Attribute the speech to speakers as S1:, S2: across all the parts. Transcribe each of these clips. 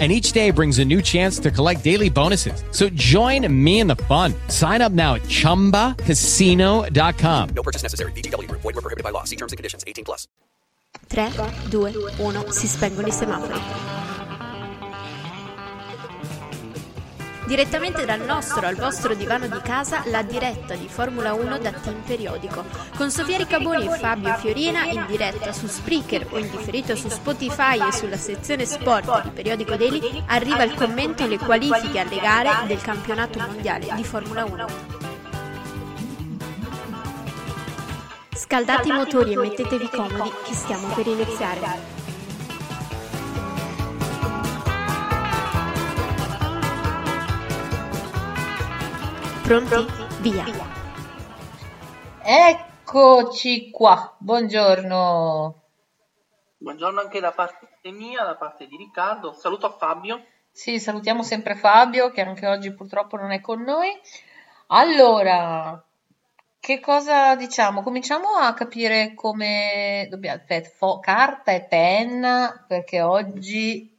S1: and each day brings a new chance to collect daily bonuses. So join me in the fun. Sign up now at ChumbaCasino.com.
S2: No purchase necessary. BGW. Void were prohibited by law. See terms and conditions. 18 plus.
S3: 3, 2, 1, si spengono i semafori. Direttamente dal nostro al vostro divano di casa, la diretta di Formula 1 da Team Periodico. Con Sofia Ricaboni e Fabio Fiorina in diretta su Spreaker o in differito su Spotify e sulla sezione sport di Periodico Daily arriva il commento alle qualifiche alle gare del campionato mondiale di Formula 1. Scaldate i motori e mettetevi comodi che stiamo per iniziare. Pronti? Via!
S4: Eccoci qua, buongiorno.
S5: Buongiorno anche da parte mia, da parte di Riccardo. Saluto a Fabio.
S4: Sì, salutiamo sempre Fabio che anche oggi purtroppo non è con noi. Allora, che cosa diciamo? Cominciamo a capire come dobbiamo aspetta, fo- carta e penna perché oggi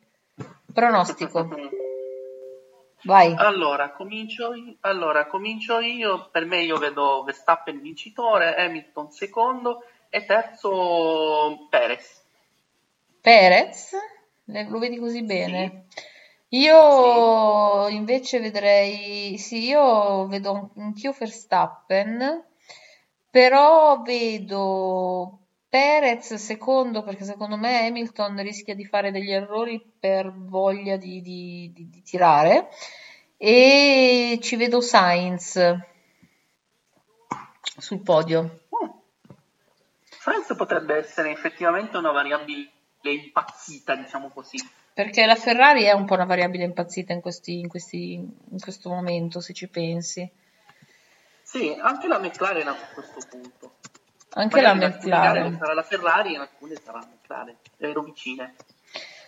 S4: pronostico. Vai.
S5: Allora comincio, io, allora, comincio io. Per me io vedo Verstappen vincitore, Hamilton secondo e terzo Perez.
S4: Perez? Lo vedi così bene? Io invece vedrei, sì, io vedo anch'io Verstappen, però vedo Perez secondo perché secondo me Hamilton rischia di fare degli errori per voglia di, di- di- di tirare e ci vedo Sainz sul podio.
S5: Sainz potrebbe essere effettivamente una variabile impazzita, diciamo così.
S4: Perché la Ferrari è un po' una variabile impazzita in, questi, in, questi, in questo momento, se ci pensi.
S5: Sì, anche la McLaren a questo punto.
S4: Anche
S5: Magari
S4: la McLaren.
S5: sarà la Ferrari e alcune sarà la McLaren. Ero vicine.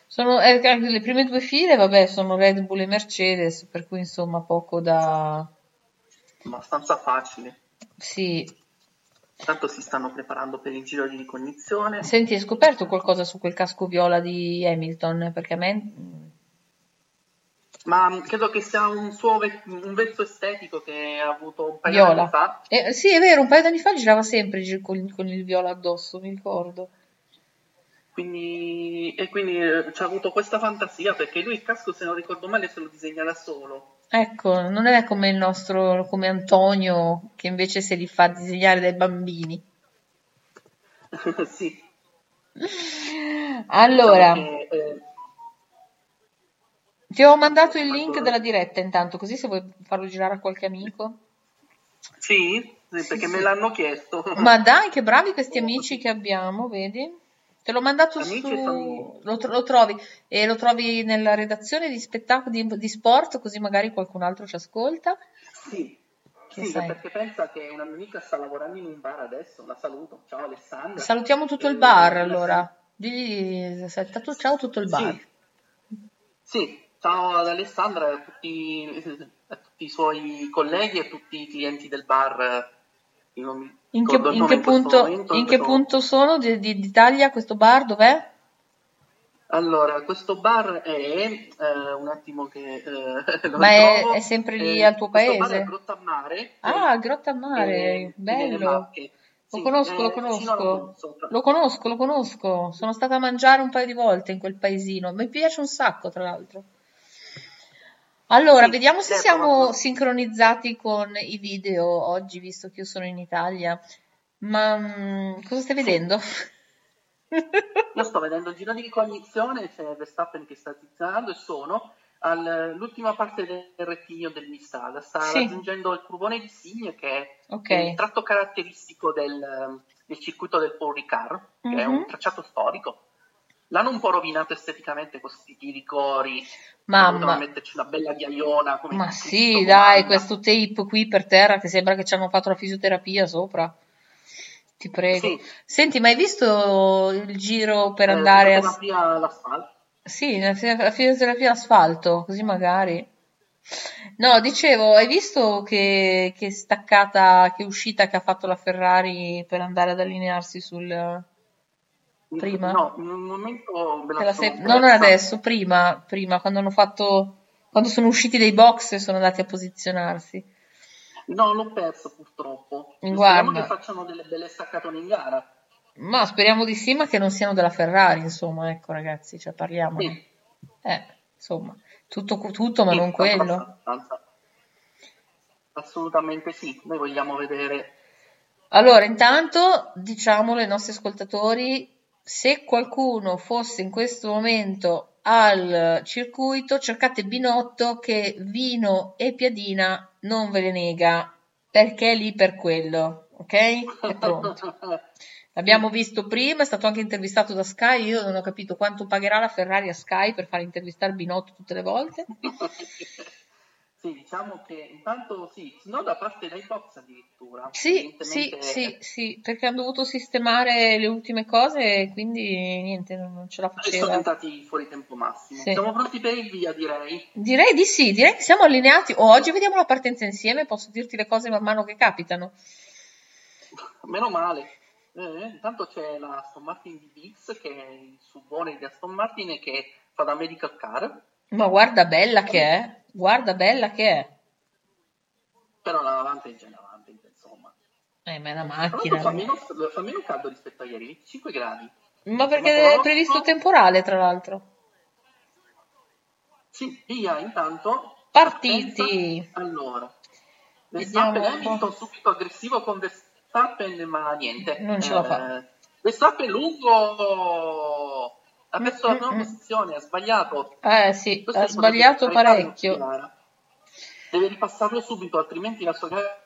S4: Sono, eh, le prime due file, vabbè, sono Red Bull e Mercedes, per cui insomma poco da...
S5: Abbastanza facile.
S4: Sì.
S5: Tanto si stanno preparando per il giro di ricognizione.
S4: Senti, hai scoperto qualcosa su quel casco viola di Hamilton? Perché a me...
S5: Ma credo che sia un suo ve- un vezzo estetico che ha avuto un paio di
S4: Viola.
S5: anni fa.
S4: Eh, sì, è vero, un paio di anni fa girava sempre con, con il viola addosso, mi ricordo.
S5: Quindi, e quindi eh, ci ha avuto questa fantasia perché lui il casco, se non ricordo male, se lo disegna da solo.
S4: Ecco, non è come il nostro, come Antonio, che invece se li fa disegnare dai bambini.
S5: sì.
S4: Allora,
S5: Diciamo che, eh,
S4: ti ho mandato il link della diretta intanto, così se vuoi farlo girare a qualche amico.
S5: sì, sì,
S4: Sì,
S5: perché
S4: sì.
S5: me l'hanno chiesto.
S4: Ma dai, che bravi questi amici che abbiamo, vedi? Te l'ho mandato
S5: Amici
S4: su...
S5: e famiglia.
S4: Lo, lo trovi e lo trovi nella redazione di spettacoli di, di sport, così magari qualcun altro ci ascolta.
S5: Sì,
S4: Che
S5: sì,
S4: sai?
S5: perché pensa che una mia amica sta lavorando in un bar adesso, la saluto. Ciao Alessandra.
S4: Salutiamo tutto il
S5: Eh,
S4: bar allora. Digli salutato- ciao tutto il bar.
S5: Sì, sì, ciao ad Alessandra e a tutti, a tutti i suoi colleghi e a tutti i clienti del bar. Io non
S4: In che, in che punto,
S5: momento,
S4: in che punto sono di- di- d'Italia questo bar? Dov'è?
S5: Allora, questo bar è eh, un attimo che eh, lo
S4: Ma è,
S5: ritrovo.
S4: è sempre lì
S5: Eh,
S4: al tuo
S5: questo bar
S4: paese?
S5: è Grotta a Mare.
S4: Ah,
S5: eh,
S4: Grotta a Mare,
S5: eh,
S4: bello.
S5: Marche.
S4: Lo
S5: Sì,
S4: conosco, lo
S5: alla
S4: conosco. Lo conosco, lo conosco. Sono stata a mangiare un paio di volte in quel paesino. Mi piace un sacco, tra l'altro. Allora,
S5: Sì,
S4: vediamo se siamo sincronizzati con i video oggi, visto che io sono in Italia. Ma mm, cosa stai vedendo?
S5: Io sto vedendo il giro di ricognizione, c'è Verstappen che sta tizzando e sono all'ultima parte del rettilineo dell'Istrada, sta
S4: Sì.
S5: raggiungendo il curvone di Signe che è il tratto caratteristico del, del circuito del Paul Ricard, che è
S4: Mhm.
S5: un tracciato storico. L'hanno un po' rovinato esteticamente con questi tiricori,
S4: Mamma.
S5: metterci una bella ghiaiona
S4: Ma sì,
S5: tutto
S4: dai,
S5: comanda.
S4: questo tape qui per terra che sembra che ci hanno fatto la fisioterapia sopra. ti prego.
S5: Sì.
S4: Senti, ma hai visto il giro per
S5: Eh,
S4: andare a...
S5: all'asfalto.
S4: Sì, la fi- la fisioterapia asfalto, così magari. No, dicevo, hai visto che, che staccata, che uscita che ha fatto la Ferrari per andare ad allinearsi sul... Prima?
S5: No, in un momento
S4: sei- No, non adesso, prima, prima, quando hanno fatto... Quando sono usciti dai box e sono andati a posizionarsi.
S5: No, l'ho perso purtroppo.
S4: Guarda.
S5: Speriamo che facciano delle belle staccatone in gara.
S4: Ma speriamo di sì, ma che non siano della Ferrari, insomma, ecco ragazzi, cioè parliamo.
S5: Sì.
S4: Eh, insomma, tutto, tutto ma
S5: Sì,
S4: non quello.
S5: abbastanza. Assolutamente sì, noi vogliamo vedere
S4: Allora, intanto diciamolo ai nostri ascoltatori, se qualcuno fosse in questo momento al circuito, cercate Binotto che vino e piadina non ve le nega, perché è lì per quello, ok? È pronto. L'abbiamo visto prima, è stato anche intervistato da Sky, io non ho capito quanto pagherà la Ferrari a Sky per fare intervistare Binotto tutte le volte.
S5: Sì, diciamo che intanto sì, no da parte dai box addirittura.
S4: Sì, sì, sì, sì, perché hanno dovuto sistemare le ultime cose e quindi niente, non ce la
S5: Adesso sono
S4: faceva.
S5: entrati fuori tempo massimo.
S4: Sì.
S5: Siamo pronti per il via, direi.
S4: Direi di sì, direi che siamo allineati. Oh, oggi vediamo la partenza insieme, posso dirti le cose man mano che capitano.
S5: Meno male. Eh, intanto c'è la Aston Martin di Biggs, che è il subone di Aston Martin e che fa da medical car,
S4: Ma guarda bella che è, guarda bella che è.
S5: però la Avantage è una Avantage, insomma.
S4: Eh, ma è una macchina.
S5: fa meno, fa meno caldo rispetto a ieri, 25 gradi.
S4: Ma perché è previsto temporale, tra l'altro.
S5: Sì, via, intanto.
S4: Partiti.
S5: partenza. Allora,
S4: Vediamo
S5: Verstappen
S4: po'.
S5: Hamilton subito aggressivo con Verstappen, ma niente.
S4: Non ce la fa.
S5: Eh, Verstappen lungo la prima
S4: mm, mm.
S5: posizione, ha sbagliato.
S4: Eh sì,
S5: Questo
S4: ha sbagliato parecchio.
S5: Deve ripassarlo subito, altrimenti la sua gara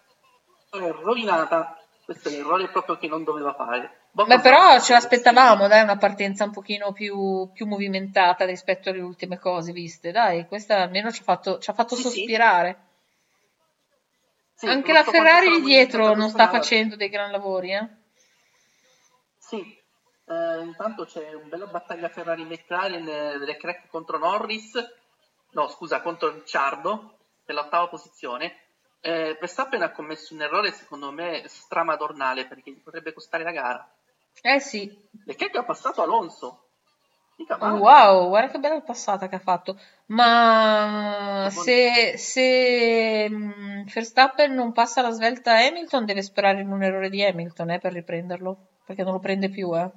S5: è rovinata. Questo è l'errore proprio che non doveva fare. Bottas
S4: Beh, però ce l'aspettavamo, dai, una partenza un pochino più, più movimentata rispetto alle ultime cose viste. Dai, questa almeno ci ha fatto, ci ha fatto
S5: Sì,
S4: sospirare.
S5: Sì,
S4: Anche
S5: non
S4: la Ferrari dietro non sta facendo dei gran lavori, eh?
S5: Sì, eh, intanto c'è una bella battaglia Ferrari-McLaren, eh, Leclerc contro Norris, no scusa, contro Ricciardo, nell'ottava posizione. Eh, Verstappen ha commesso un errore secondo me stramadornale perché gli potrebbe costare la gara.
S4: Eh sì.
S5: Leclerc ha passato Alonso.
S4: Oh, wow, guarda che bella passata che ha fatto. Ma se, se mm, Verstappen non passa la svelta a Hamilton, deve sperare in un errore di Hamilton, eh, per riprenderlo, perché non lo prende più, eh.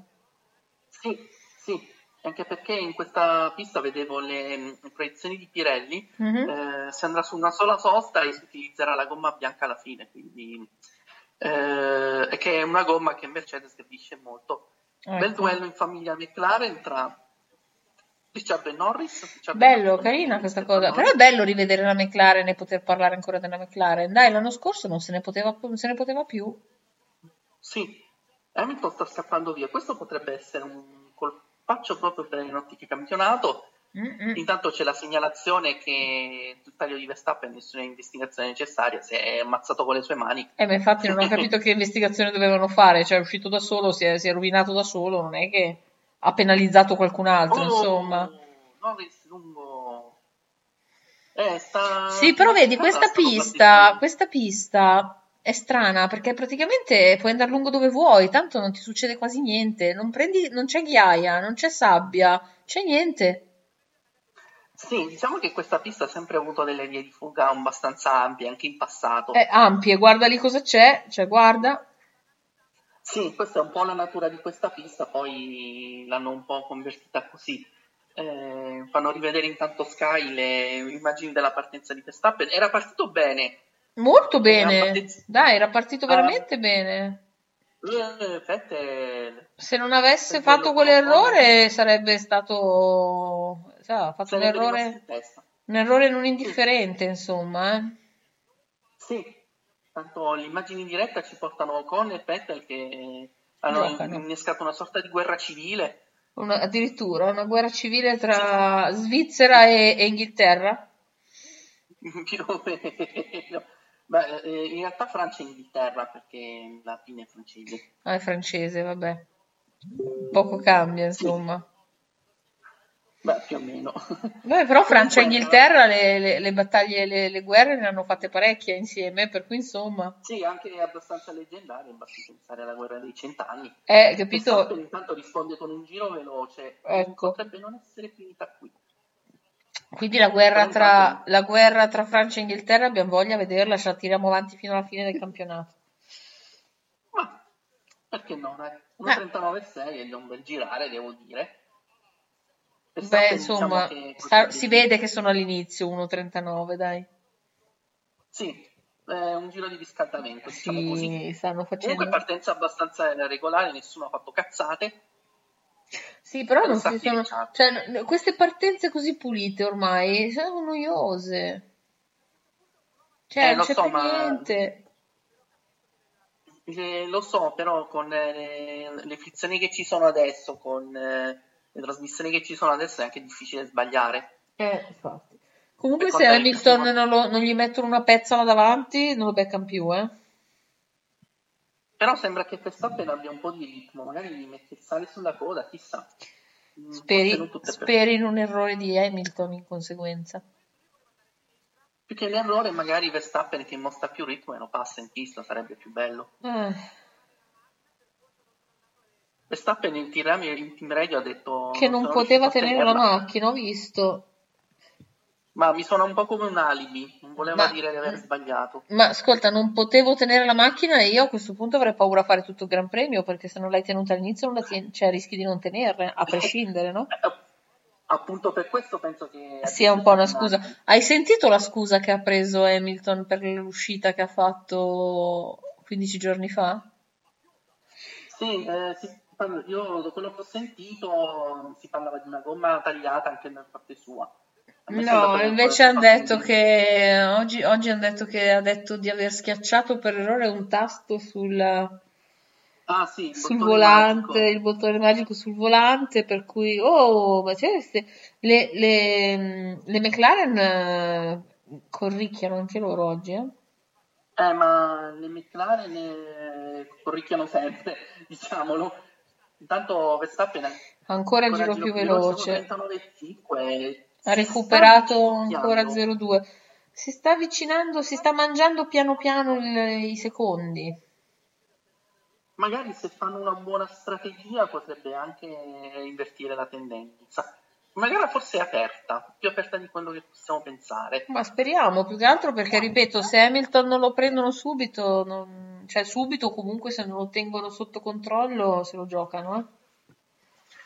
S5: Sì, sì, anche perché in questa pista vedevo le mm, proiezioni di Pirelli,
S4: Mhm.
S5: eh, si andrà su una sola sosta e si utilizzerà la gomma bianca alla fine, quindi eh, che è una gomma che Mercedes gradisce molto. Bel
S4: Ecco.
S5: duello in famiglia McLaren tra Ricciardo e Norris. Ricciardo
S4: Bello,
S5: e
S4: carina questa
S5: Norris.
S4: cosa. Però è bello rivedere la McLaren e poter parlare ancora della McLaren. Dai, l'anno scorso non se ne poteva, non se ne poteva più.
S5: Sì, Hamilton sta scappando via. Questo potrebbe essere un colpaccio proprio per il ottiche campionato.
S4: Mm-mm.
S5: Intanto c'è la segnalazione che il taglio di Verstappen nessuna investigazione necessaria, si è ammazzato con le sue mani.
S4: Eh, ma infatti non ho capito che investigazione dovevano fare. Cioè, è uscito da solo, si è, si è rovinato da solo, non è che ha penalizzato qualcun altro,
S5: Oh,
S4: insomma.
S5: Norris lungo. Eh, sta...
S4: Sì, però vedi, questa pista, questa pista è strana perché praticamente puoi andare lungo dove vuoi, tanto non ti succede quasi niente. Non prendi, non c'è ghiaia, non c'è sabbia, c'è niente.
S5: Sì, diciamo che questa pista ha sempre avuto delle vie di fuga abbastanza ampie, anche in passato.
S4: È ampie, guarda lì cosa c'è, cioè guarda.
S5: Sì, questa è un po' la natura di questa pista, poi l'hanno un po' convertita così. Eh, fanno rivedere intanto Sky le immagini della partenza di Verstappen. Era partito bene.
S4: Molto
S5: Era
S4: bene.
S5: partito-
S4: Dai, era partito
S5: Ah.
S4: veramente bene.
S5: Eh, Vettel
S4: Se non avesse fatto quell'errore sarebbe stato... ha fatto un
S5: sarebbe
S4: errore, un errore non indifferente, insomma. eh.
S5: Sì, tanto le immagini in diretta ci portano Ocon e Vettel che hanno
S4: Giocano.
S5: innescato una sorta di guerra civile.
S4: Una- addirittura una guerra civile tra Svizzera e, e Inghilterra.
S5: Più o meno. Beh, eh, in realtà Francia e Inghilterra perché la fine è francese.
S4: Ah, è francese, vabbè. Poco cambia, insomma.
S5: Beh, più o meno.
S4: Beh, però Francia e
S5: Comunque,
S4: Inghilterra le, le- le battaglie, le, le guerre ne hanno fatte parecchie insieme, per cui insomma...
S5: Sì, anche abbastanza leggendarie, basti pensare alla guerra dei cent'anni.
S4: Eh, capito?
S5: Intanto risponde con un giro veloce,
S4: Ecco.
S5: potrebbe non essere finita qui.
S4: Quindi la guerra, tra, la guerra tra Francia e Inghilterra abbiamo voglia di vederla, ce la tiriamo avanti fino alla fine del campionato.
S5: Ma perché no? Dai?
S4: Eh.
S5: 1.39.6 è un bel girare, devo dire.
S4: Beh,
S5: Verstappen,
S4: insomma,
S5: diciamo
S4: sta- si vede che sono all'inizio 1.39, dai.
S5: Sì, è un giro di riscaldamento, diciamo così.
S4: Sì, stanno facendo...
S5: Comunque partenza abbastanza regolare, nessuno ha fatto cazzate.
S4: Sì, però
S5: Per
S4: non si sono...
S5: Ricciardo.
S4: Cioè, queste partenze così pulite ormai sono noiose. Cioè,
S5: Eh,
S4: non c'è
S5: so, ma-
S4: niente.
S5: Eh, lo so, però con eh, le frizioni che ci sono adesso, con eh, le trasmissioni che ci sono adesso è anche difficile sbagliare.
S4: Eh, infatti. Comunque
S5: Per
S4: se Hamilton non, lo- non gli mettono una pezzola davanti, non lo beccano più, eh.
S5: Però sembra che Verstappen abbia un po' di ritmo, magari gli mette il sale sulla coda, chissà. Mm,
S4: Speri, speri in un errore di Hamilton in conseguenza.
S5: Più che l'errore, magari Verstappen che mostra più ritmo e lo passa in pista, sarebbe più bello.
S4: Eh,
S5: Verstappen in team, radio ha detto
S4: che non poteva tenere la macchina, ho visto.
S5: Ma mi suona un po' come un alibi, non voleva
S4: Ma-
S5: dire di aver sbagliato.
S4: Ma ascolta, non potevo tenere la macchina e io a questo punto avrei paura a fare tutto il Gran Premio perché se non l'hai tenuta all'inizio non la tien- cioè, rischi di non tenerla, a prescindere, no?
S5: Eh, Appunto per questo penso che...
S4: Sia un po' una scusa. Hai sentito la scusa che ha preso Hamilton per l'uscita che ha fatto 15 giorni fa?
S5: Sì, eh, parla- io da quello che ho sentito si parlava di una gomma tagliata anche da parte sua.
S4: No, invece hanno detto che oggi, oggi hanno detto che ha detto di aver schiacciato per errore un tasto sul,
S5: Ah sì, il
S4: sul volante,
S5: magico.
S4: il bottone magico sul volante, per cui, oh, ma c'è queste- le, le, le McLaren eh, corricchiano anche loro oggi, eh?
S5: Eh, ma le McLaren eh, corricchiano sempre, diciamolo. Intanto Verstappen è
S4: Ancora il
S5: ancora
S4: giro più veloce.
S5: 39,5.
S4: Ha recuperato ancora
S5: avvicinando.
S4: 0,2. Si sta avvicinando, si sta mangiando piano piano il- i secondi.
S5: Magari se fanno una buona strategia potrebbe anche invertire la tendenza. Una gara forse aperta, più aperta di quello che possiamo pensare.
S4: Ma speriamo, più che altro perché, ripeto, se Hamilton non lo prendono subito, non- cioè subito comunque se non lo tengono sotto controllo se lo giocano, eh.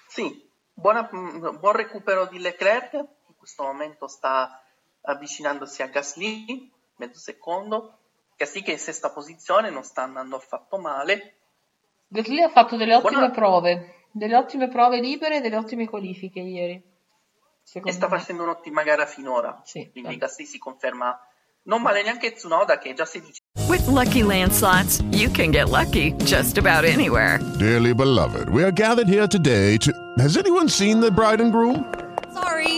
S5: Sì, buona- mh, buon recupero di Leclerc, questo momento sta avvicinandosi a Gasly, mezzo secondo. Gasly che è in sesta posizione, non sta andando affatto male.
S4: Gasly ha fatto delle ottime
S5: Buona-
S4: prove, delle ottime prove libere e delle ottime qualifiche ieri.
S5: e sta
S4: me.
S5: facendo un'ottima gara finora.
S4: Sì,
S5: Quindi
S4: eh.
S5: Gasly si conferma non male neanche Tsunoda che è già 16
S6: With Lucky Land slots, you can get lucky just about anywhere.
S7: Dearly beloved, we are gathered here today to. Has anyone seen the bride and groom?
S8: Sorry,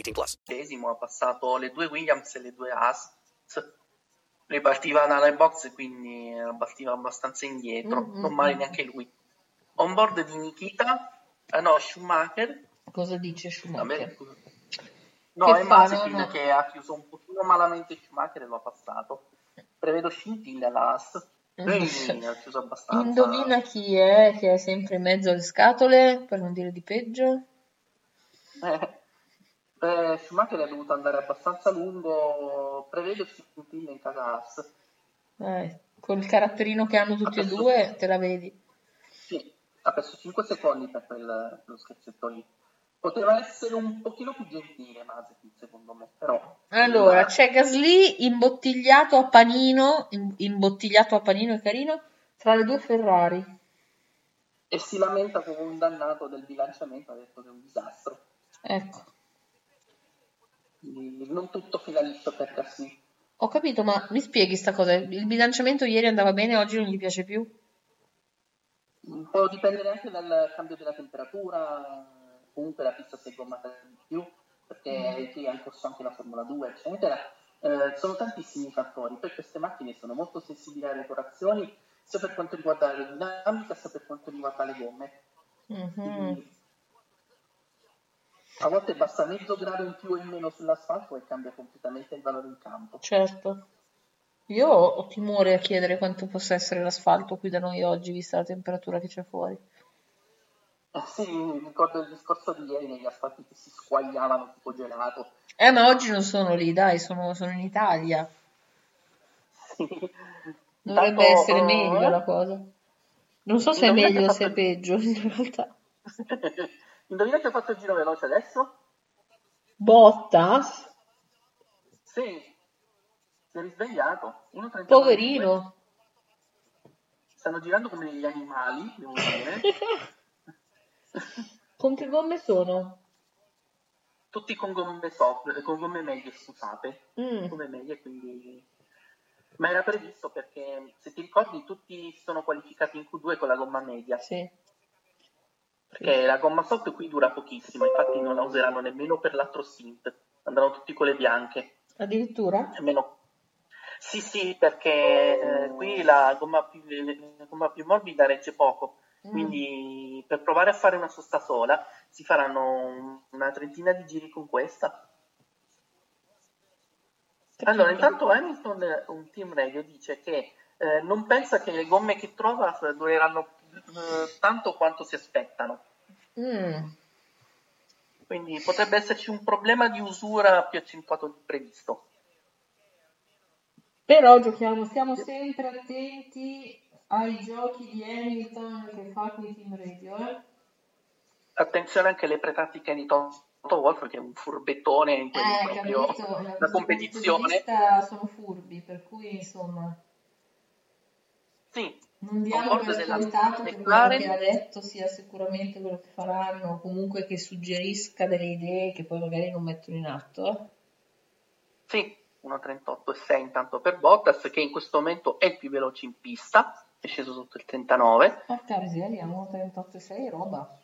S2: 18 plus.
S5: ha passato le due Williams e le due Haas. Lui partiva dalle box, quindi partiva abbastanza indietro.
S4: Mm,
S5: non male neanche lui. On board di Nikita, eh, no, Schumacher.
S4: Cosa dice Schumacher?
S5: no,
S4: Che
S5: è Mazepin
S4: no,
S5: che ha chiuso un pochino malamente Schumacher e lo ha passato. Prevedo scintille alla Haas. Lui ha chiuso abbastanza.
S4: Indovina chi è che è sempre in mezzo alle scatole, per non dire di peggio?
S5: Eh, Eh, Schumacher è dovuto andare abbastanza lungo, prevedo si puntini in casa Haas.
S4: Eh, con il caratterino che hanno tutti e due, te la vedi.
S5: Sì, ha perso 5 secondi per quel, quello scherzetto lì. Poteva essere un pochino più gentile Mazepin, secondo me, però...
S4: Allora, c'è Gasly imbottigliato a panino, im- imbottigliato a panino è carino, tra le due Ferrari.
S5: E si lamenta come un dannato del bilanciamento, ha detto che è un disastro.
S4: Ecco,
S5: non tutto finalista per Gasly.
S4: ho capito, ma mi spieghi sta cosa? Il bilanciamento ieri andava bene, oggi non gli piace più?
S5: Può dipendere anche dal cambio della temperatura, comunque la pista si è gommata di più, perché qui ha in corso anche la Formula 2, eccetera. Eh, sono tantissimi fattori, poi queste macchine sono molto sensibili alle decorazioni, sia per quanto riguarda la dinamica, sia per quanto riguarda le gomme.
S4: Mhm.
S5: Quindi, a volte basta mezzo grado in più o in meno sull'asfalto e cambia completamente il valore in campo.
S4: Certo. Io ho timore a chiedere quanto possa essere l'asfalto qui da noi oggi, vista la temperatura che c'è fuori.
S5: Eh sì, ricordo il discorso di ieri negli asfalti che si squagliavano tipo gelato.
S4: Eh, ma oggi non sono lì, dai, sono, sono in Italia.
S5: Sì.
S4: Dovrebbe
S5: Intanto,
S4: essere
S5: eh,
S4: meglio la cosa. Non so se è meglio o se è peggio, in realtà.
S5: Indovina che ha fatto il giro veloce adesso?
S4: Bottas?
S5: Sì, si è risvegliato. 1.39.
S4: Poverino.
S5: Stanno girando come degli animali, devo dire.
S4: Con che gomme sono?
S5: Tutti con gomme soft, con gomme medie, scusate.
S4: Mm.
S5: Gomme medie, quindi... Ma era previsto perché, se ti ricordi, tutti sono qualificati in Q2 con la gomma media.
S4: Sì.
S5: Perché la gomma soft qui dura pochissimo, infatti non la useranno nemmeno per l'altro stint. Andranno tutti con le bianche.
S4: Addirittura?
S5: Almeno... Sì, sì, perché eh, qui la gomma, più, la gomma più morbida regge poco,
S4: Mm.
S5: quindi per provare a fare una sosta sola si faranno un- una trentina di giri con questa. Allora, intanto Hamilton, un team radio, dice che eh, non pensa che le gomme che trova dureranno eh, tanto quanto si aspettano.
S4: Mm.
S5: Quindi potrebbe esserci un problema di usura più accentuato di previsto.
S4: Però giochiamo, stiamo sempre attenti ai giochi di Hamilton che fa con i team radio, eh?
S5: Attenzione anche alle pratiche di Toto Wolff, che è un furbettone in quelli
S4: Eh,
S5: proprio
S4: capito,
S5: la competizione.
S4: sono furbi, per cui insomma
S5: Sì,
S4: non
S5: a
S4: diamo
S5: bordo
S4: per
S5: della
S4: scontato che quello che ha detto sia sicuramente quello che faranno, comunque che suggerisca delle idee che poi magari non mettono in atto.
S5: Sì, 1.38,6 intanto per Bottas, che in questo momento è il più veloce in pista, è sceso sotto il 39.
S4: Porca miseria, 1.38.6 roba.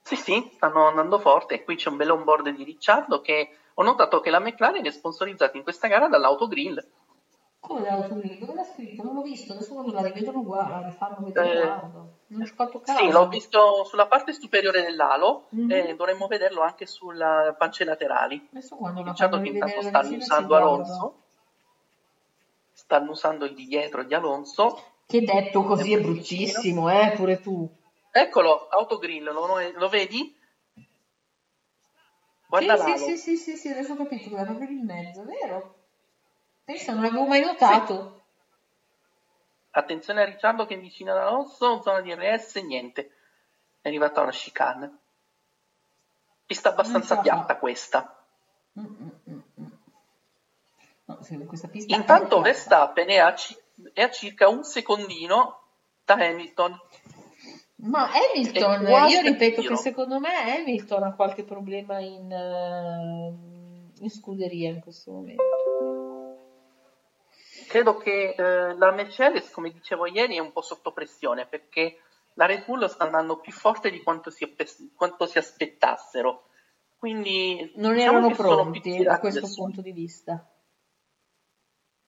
S5: Sì, sì, stanno andando forte. Qui c'è un bel onboard di Ricciardo che ho notato che la McLaren è sponsorizzata in questa gara dall'Autogrill.
S4: Come l'autogrill? Dove l'ha scritto? Non l'ho visto, adesso quando la rivedono uguale, la rifanno vedere
S5: Eh,
S4: guardo. Non ci ho fatto caso.
S5: Sì, l'ho visto sulla parte superiore dell'alo
S4: Mhm.
S5: e dovremmo vederlo anche sulle pance laterali.
S4: Adesso quando la fanno
S5: intanto
S4: da
S5: stanno usando. Alonso. Stanno usando il di dietro di Alonso.
S4: Che detto così è bruttissimo, eh, pure tu.
S5: Eccolo, autogrill, lo, lo vedi? Guarda
S4: sì,
S5: l'alo.
S4: sì, sì, sì, sì, sì, adesso ho capito, era proprio in mezzo, vero? Pensa, non l'avevo mai notato.
S5: Attenzione a Ricciardo che è vicino ad Alonso, zona di RS, niente. È arrivata una chicane. Pista abbastanza piatta questa.
S4: Mm, mm, mm. No, questa pista
S5: Intanto. Verstappen è a, ci- è a circa un secondino da Hamilton.
S4: Ma Hamilton, io ripeto che secondo me Hamilton ha qualche problema in, eh, in scuderia in questo momento.
S5: Credo che eh, la Mercedes, come dicevo ieri, è un po' sotto pressione perché la Red Bull sta andando più forte di quanto si, quanto si aspettassero. Quindi
S4: Non
S5: diciamo
S4: erano pronti da questo punto di vista.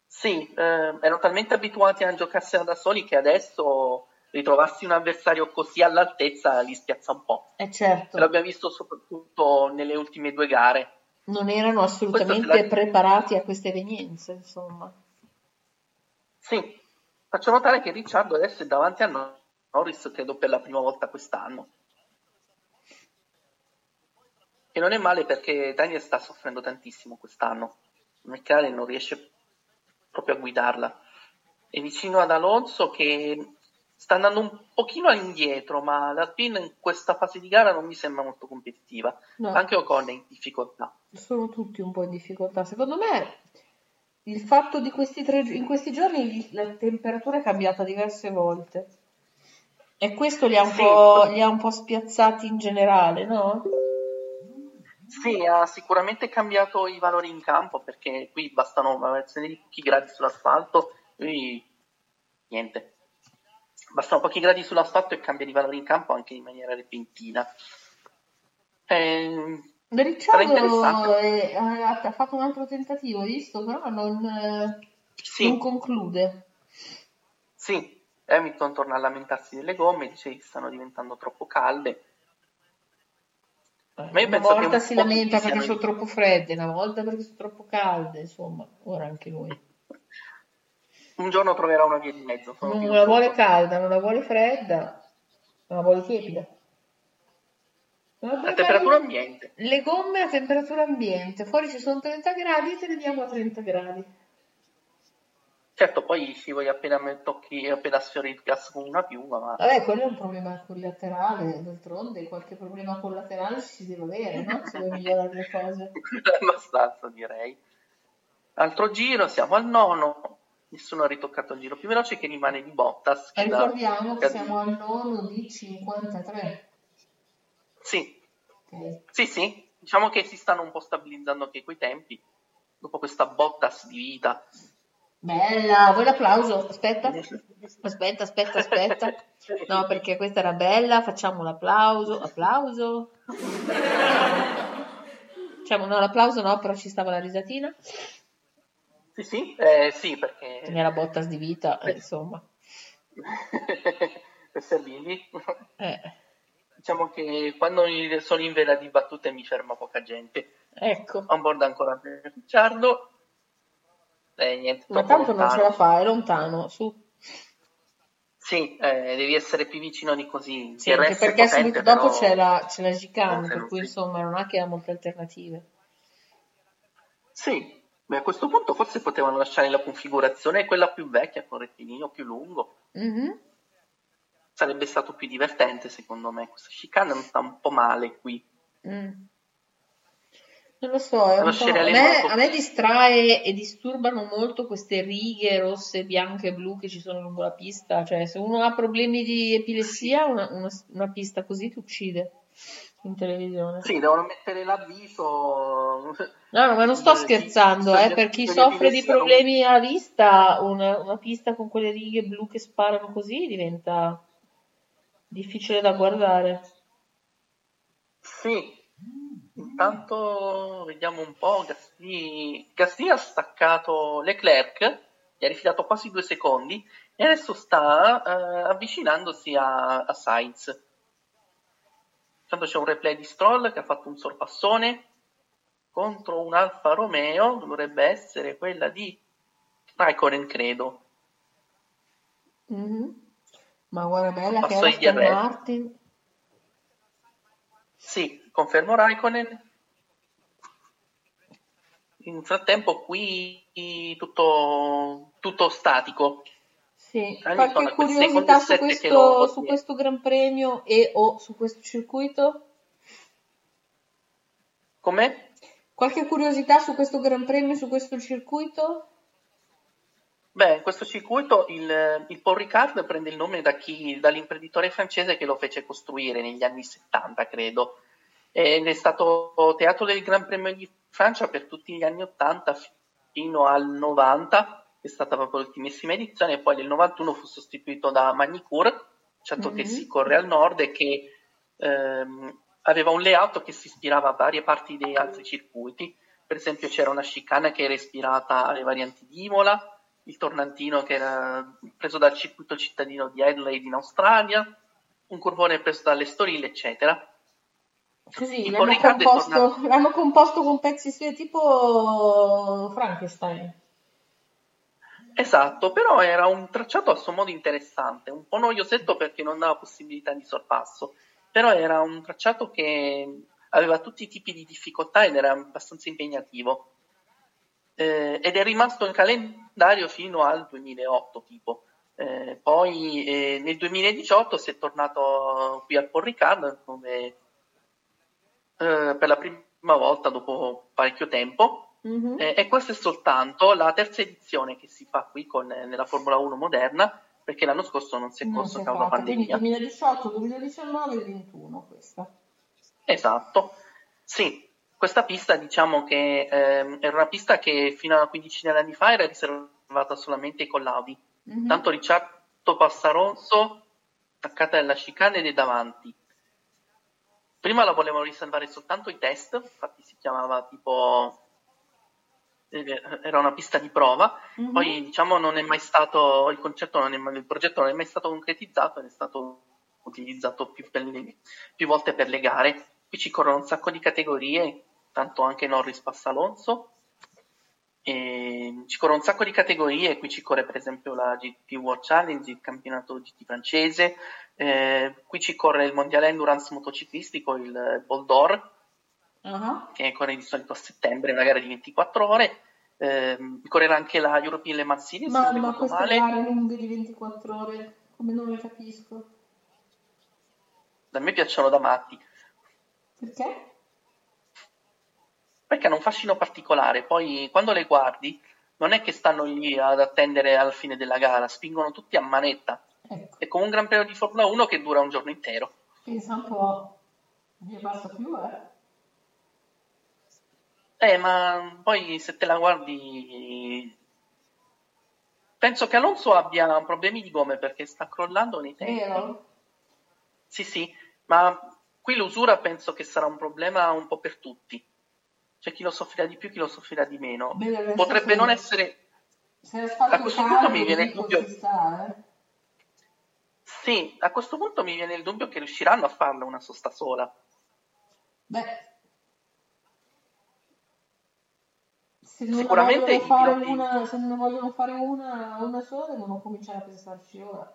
S5: Sì, eh, erano talmente abituati a giocarsela da soli che adesso ritrovarsi un avversario così all'altezza li spiazza un po'.
S4: Eh certo,
S5: L'abbiamo visto soprattutto nelle ultime due gare.
S4: non erano assolutamente preparati a queste evenienze, insomma.
S5: Sì, faccio notare che Ricciardo adesso è davanti a Norris, credo per la prima volta quest'anno. che non è male perché Daniel sta soffrendo tantissimo quest'anno. McLaren non riesce proprio a guidarla. È vicino ad Alonso che sta andando un pochino all'indietro, ma la Alpine in questa fase di gara non mi sembra molto competitiva.
S4: No.
S5: Anche Ocon è in difficoltà.
S4: Sono tutti un po' in difficoltà. Secondo me il fatto di questi tre in questi giorni la temperatura è cambiata diverse volte. E questo li ha un,
S5: Sì.
S4: po', li ha un po' spiazzati in generale, no?
S5: Sì, ha sicuramente cambiato i valori in campo perché qui bastano di pochi gradi sull'asfalto, qui niente. Bastano pochi gradi sull'asfalto e cambiano i valori in campo anche in maniera repentina. Ehm,
S4: Ricciardo è- ha, ha fatto un altro tentativo, visto? Però non, eh,
S5: Sì.
S4: non conclude.
S5: Sì, Hamilton torna a lamentarsi delle gomme, dice che stanno diventando troppo calde. Ma io
S4: Una
S5: penso
S4: volta si lamenta perché
S5: siano
S4: sono troppo fredde, una volta perché sono troppo calde, insomma, ora anche lui.
S5: Un giorno troverà una via di mezzo.
S4: Non la vuole calda, non la vuole fredda, non la vuole tiepida. Vabbè,
S5: A temperatura ambiente.
S4: Le gomme a temperatura ambiente, fuori ci sono 30 gradi, te ne diamo a 30 gradi.
S5: Certo, poi scivoli appena me- tocchi, appena sfiori il gas con una piuma, ma
S4: Vabbè, quello è un problema collaterale, d'altronde qualche problema collaterale si deve avere, no? Se vuoi migliorare le cose.
S5: abbastanza direi. Altro giro, siamo al nono, nessuno ha ritoccato il giro più veloce che rimane di Bottas.
S4: E
S5: che da-
S4: ricordiamo che
S5: che-
S4: siamo al nono di 53.
S5: Sì, sì, sì, diciamo che si stanno un po' stabilizzando anche quei tempi, dopo questa Bottas di vita.
S4: Bella, vuoi l'applauso? Aspetta, aspetta, aspetta, aspetta. No, perché questa era bella, facciamo l'applauso. Applauso. Facciamo, no, l'applauso no, però ci stava la risatina.
S5: Sì, sì, eh, sì, perché
S4: Nella Bottas di vita, eh, insomma.
S5: per servirvi.
S4: Eh,
S5: Diciamo che quando sono in vena di battute mi ferma poca gente.
S4: ecco.
S5: On board ancora per Ricciardo. Eh, niente,
S4: Ma tanto non ce
S5: lontano.
S4: la fa, è lontano, su.
S5: Sì, eh, devi essere più vicino di così.
S4: Sì, anche perché
S5: potente,
S4: subito dopo
S5: però-
S4: c'è la, c'è la
S5: Eh,
S4: per cui insomma non ha che ha molte alternative.
S5: Sì, beh, a questo punto forse potevano lasciare la configurazione quella più vecchia, con rettilineo più lungo.
S4: Mhm.
S5: Sarebbe stato più divertente, secondo me. Questa chicane sta un po' male qui.
S4: Mm. Non lo so, a, me, a me distrae e disturbano molto queste righe rosse, bianche e blu che ci sono lungo la pista. Cioè, se uno ha problemi di epilessia, una, una- una pista così ti uccide in televisione.
S5: Sì, devono mettere l'avviso.
S4: No, no, ma non sto scherzando, eh, per chi soffre di problemi alla vista, una, una pista con quelle righe blu che sparano così diventa difficile da guardare.
S5: Sì, intanto vediamo un po'. Gasly, Gasly ha staccato Leclerc, gli ha rifilato quasi due secondi e adesso sta eh, avvicinandosi a, a Sainz. Intanto c'è un replay di Stroll che ha fatto un sorpassone contro un Alfa Romeo, dovrebbe essere quella di Raikkonen, credo.
S4: Mhm. Ma guarda bella che
S5: agli
S4: Aston. Martin.
S5: Sì, confermo Raikkonen. In frattempo qui tutto, tutto statico.
S4: Sì,
S5: Hamilton
S4: qualche curiosità su questo,
S5: lo
S4: su questo Gran Premio e o su questo circuito?
S5: Com'è?
S4: Qualche curiosità su questo Gran Premio, su questo circuito?
S5: Beh, in questo circuito il, il Paul Ricard prende il nome da chi, dall'imprenditore francese che lo fece costruire negli anni 70, credo. Ed è stato teatro del Gran Premio di Francia per tutti gli anni 80 fino al 90, è stata proprio l'ultimissima edizione, e poi nel 91 fu sostituito da Magny-Cours, certo che
S4: Mhm.
S5: si corre al nord e che ehm, aveva un layout che si ispirava a varie parti dei altri circuiti. Per esempio c'era una chicane che era ispirata alle varianti di Imola, il tornantino che era preso dal circuito cittadino di Adelaide in Australia, un curvone preso dall'Estoril, eccetera.
S4: Così,
S5: Il
S4: l'hanno composto,
S5: tornato-
S4: l'hanno composto con pezzi su- tipo Frankenstein.
S5: Esatto, però era un tracciato a suo modo interessante, un po' noiosetto perché non dava possibilità di sorpasso, però era un tracciato che aveva tutti i tipi di difficoltà ed era abbastanza impegnativo. Eh, ed è rimasto in calendario fino al 2008 tipo. Eh, poi eh, nel 2018 si è tornato qui al dove eh, per la prima volta dopo parecchio tempo
S4: Mhm.
S5: eh, e questa è soltanto la terza edizione che si fa qui con, eh, nella Formula 1 moderna perché l'anno scorso non si è corso
S4: è
S5: causa
S4: fatta, quindi
S5: pandemia.
S4: 2018, 2019 e 21 questa.
S5: Esatto, sì, questa pista diciamo che ehm, era una pista che fino a una quindicina di anni fa era riservata solamente ai collaudi.
S4: Mhm.
S5: Tanto Ricciardo Passaronso attaccata alla chicane ed è davanti. Prima la volevano riservare soltanto ai test, infatti si chiamava tipo eh, era una pista di prova,
S4: Mhm.
S5: poi diciamo non è mai stato il è il progetto non è mai stato concretizzato ed è stato utilizzato più, le- più volte per le gare. Qui ci corrono un sacco di categorie, tanto anche Norris passa Alonso. E ci corrono un sacco di categorie, qui ci corre per esempio la GT World Challenge, il campionato GT francese, eh, qui ci corre il mondiale endurance motociclistico, il Bol d'Or,
S4: Ah,
S5: che corre di solito a settembre, una gara di 24 ore. Ehm, correrà anche la European Le Mans Series, se
S4: Ma,
S5: non
S4: ma queste
S5: male.
S4: gare lunghe di 24 ore, come non le capisco.
S5: A me piacciono da matti,
S4: Perché?
S5: Perché hanno un fascino particolare. Poi quando le guardi, non è che stanno lì ad attendere alla fine della gara, spingono tutti a manetta.
S4: Ecco,
S5: È come un Gran Premio di Formula 1 che dura un giorno intero.
S4: pensa un po'. Ne basta più, eh?
S5: Eh, ma poi se te la guardi. Penso che Alonso abbia problemi di gomme perché sta crollando nei tempi.
S4: Vero?
S5: Sì, sì, ma qui l'usura penso che sarà un problema un po' per tutti. C'è chi lo soffrirà di più, chi lo soffrirà di meno.
S4: Adesso
S5: Potrebbe
S4: se-
S5: non essere.
S4: Se
S5: A questo punto mi viene il dubbio.
S4: sta, eh?
S5: Sì, a questo punto mi viene il dubbio che riusciranno a farla una sosta sola.
S4: Beh, se non ne
S5: Sicuramente
S4: vogliono fare
S5: piloti-
S4: una, se ne vogliono fare una, una sola, devono cominciare a pensarci ora.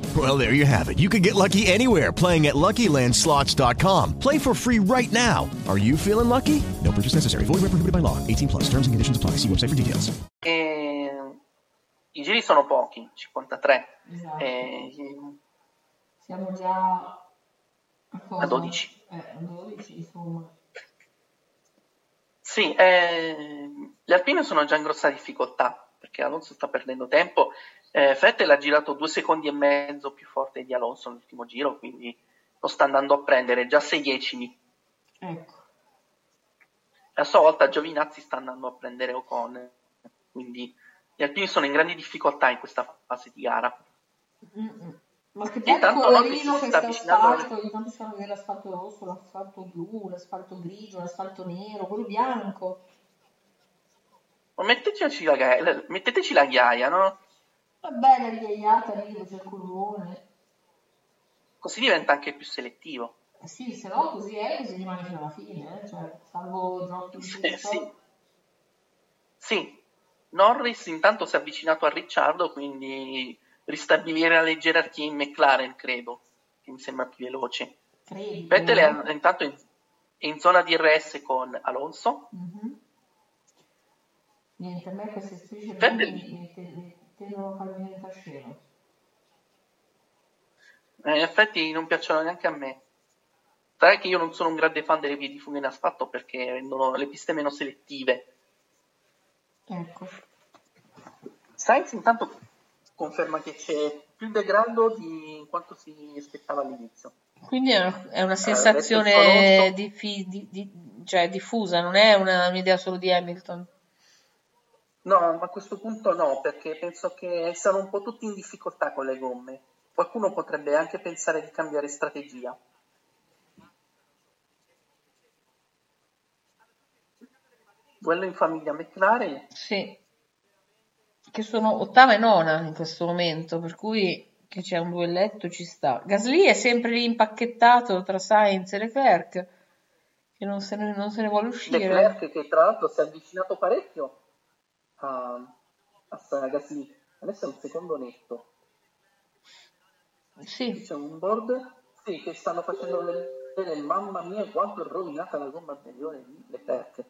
S9: Well, there you have it. You can get lucky anywhere playing at LuckyLandSlots.com. Play for free right now. Are you feeling lucky? No purchase necessary. Void where prohibited by law. 18 plus. Terms and conditions apply. See website for details.
S5: eh, i giri sono pochi, 53.
S4: Esatto.
S5: Eh,
S4: Siamo già a, cosa?
S5: A 12.
S4: Eh, a 12, insomma.
S5: Sì, eh, le Alpine sono già in grossa difficoltà perché Alonso sta perdendo tempo. Eh, Vettel ha girato due secondi e mezzo più forte di Alonso nell'ultimo giro, quindi lo sta andando a prendere già 6 decimi.
S4: Ecco.
S5: A sua volta Giovinazzi sta andando a prendere Ocon, quindi gli Alpini sono in grandi difficoltà in questa fase di gara.
S4: Mm-mm. Ma che
S5: Norris
S4: poverino che
S5: sta
S4: asfalto, ogni tanto si fanno vedere l'asfalto rosso, l'asfalto blu, l'asfalto grigio, l'asfalto nero, quello bianco.
S5: Ma metteteci la, metteteci la ghiaia, no?
S4: Va bene, righiaiata lì il curvone.
S5: Così diventa anche più selettivo.
S4: Eh sì, se no così è, così rimane fino alla fine, eh? cioè, salvo
S5: Eh,
S4: tutto.
S5: sì. Sì, Norris intanto si è avvicinato a Ricciardo, quindi ristabilire le gerarchie in McLaren, credo, che mi sembra più veloce. Vettel è intanto in, in zona di RS con Alonso.
S4: Mhm. Niente, a me queste strisce
S5: Vettel-
S4: blu mi, mi tendono a farmi diventare scemo.
S5: Eh, in effetti non piacciono neanche a me. Sai che io non sono un grande fan delle vie di fuga in asfalto perché rendono le piste meno selettive.
S4: Ecco.
S5: Sainz intanto conferma che c'è più degrado di quanto si aspettava all'inizio.
S4: Quindi è una, è una
S5: Eh,
S4: sensazione
S5: Vettel
S4: diffi- di- di- cioè, diffusa, non è una- un'idea solo di Hamilton.
S5: No, ma a questo punto no, perché penso che siano un po' tutti in difficoltà con le gomme. Qualcuno potrebbe anche pensare di cambiare strategia. Duello in famiglia McLaren,
S4: Sì, che sono ottava e nona in questo momento, per cui che c'è un duelletto ci sta. Gasly è sempre lì impacchettato tra Sainz e Leclerc, che non se ne, non se ne vuole uscire.
S5: Leclerc che tra l'altro si è avvicinato parecchio a, a Gasly. Adesso è un secondo netto.
S4: Sì.
S5: C'è un board sì, che stanno facendo vedere, mamma mia, quanto è rovinata la gomma anteriore di Leclerc.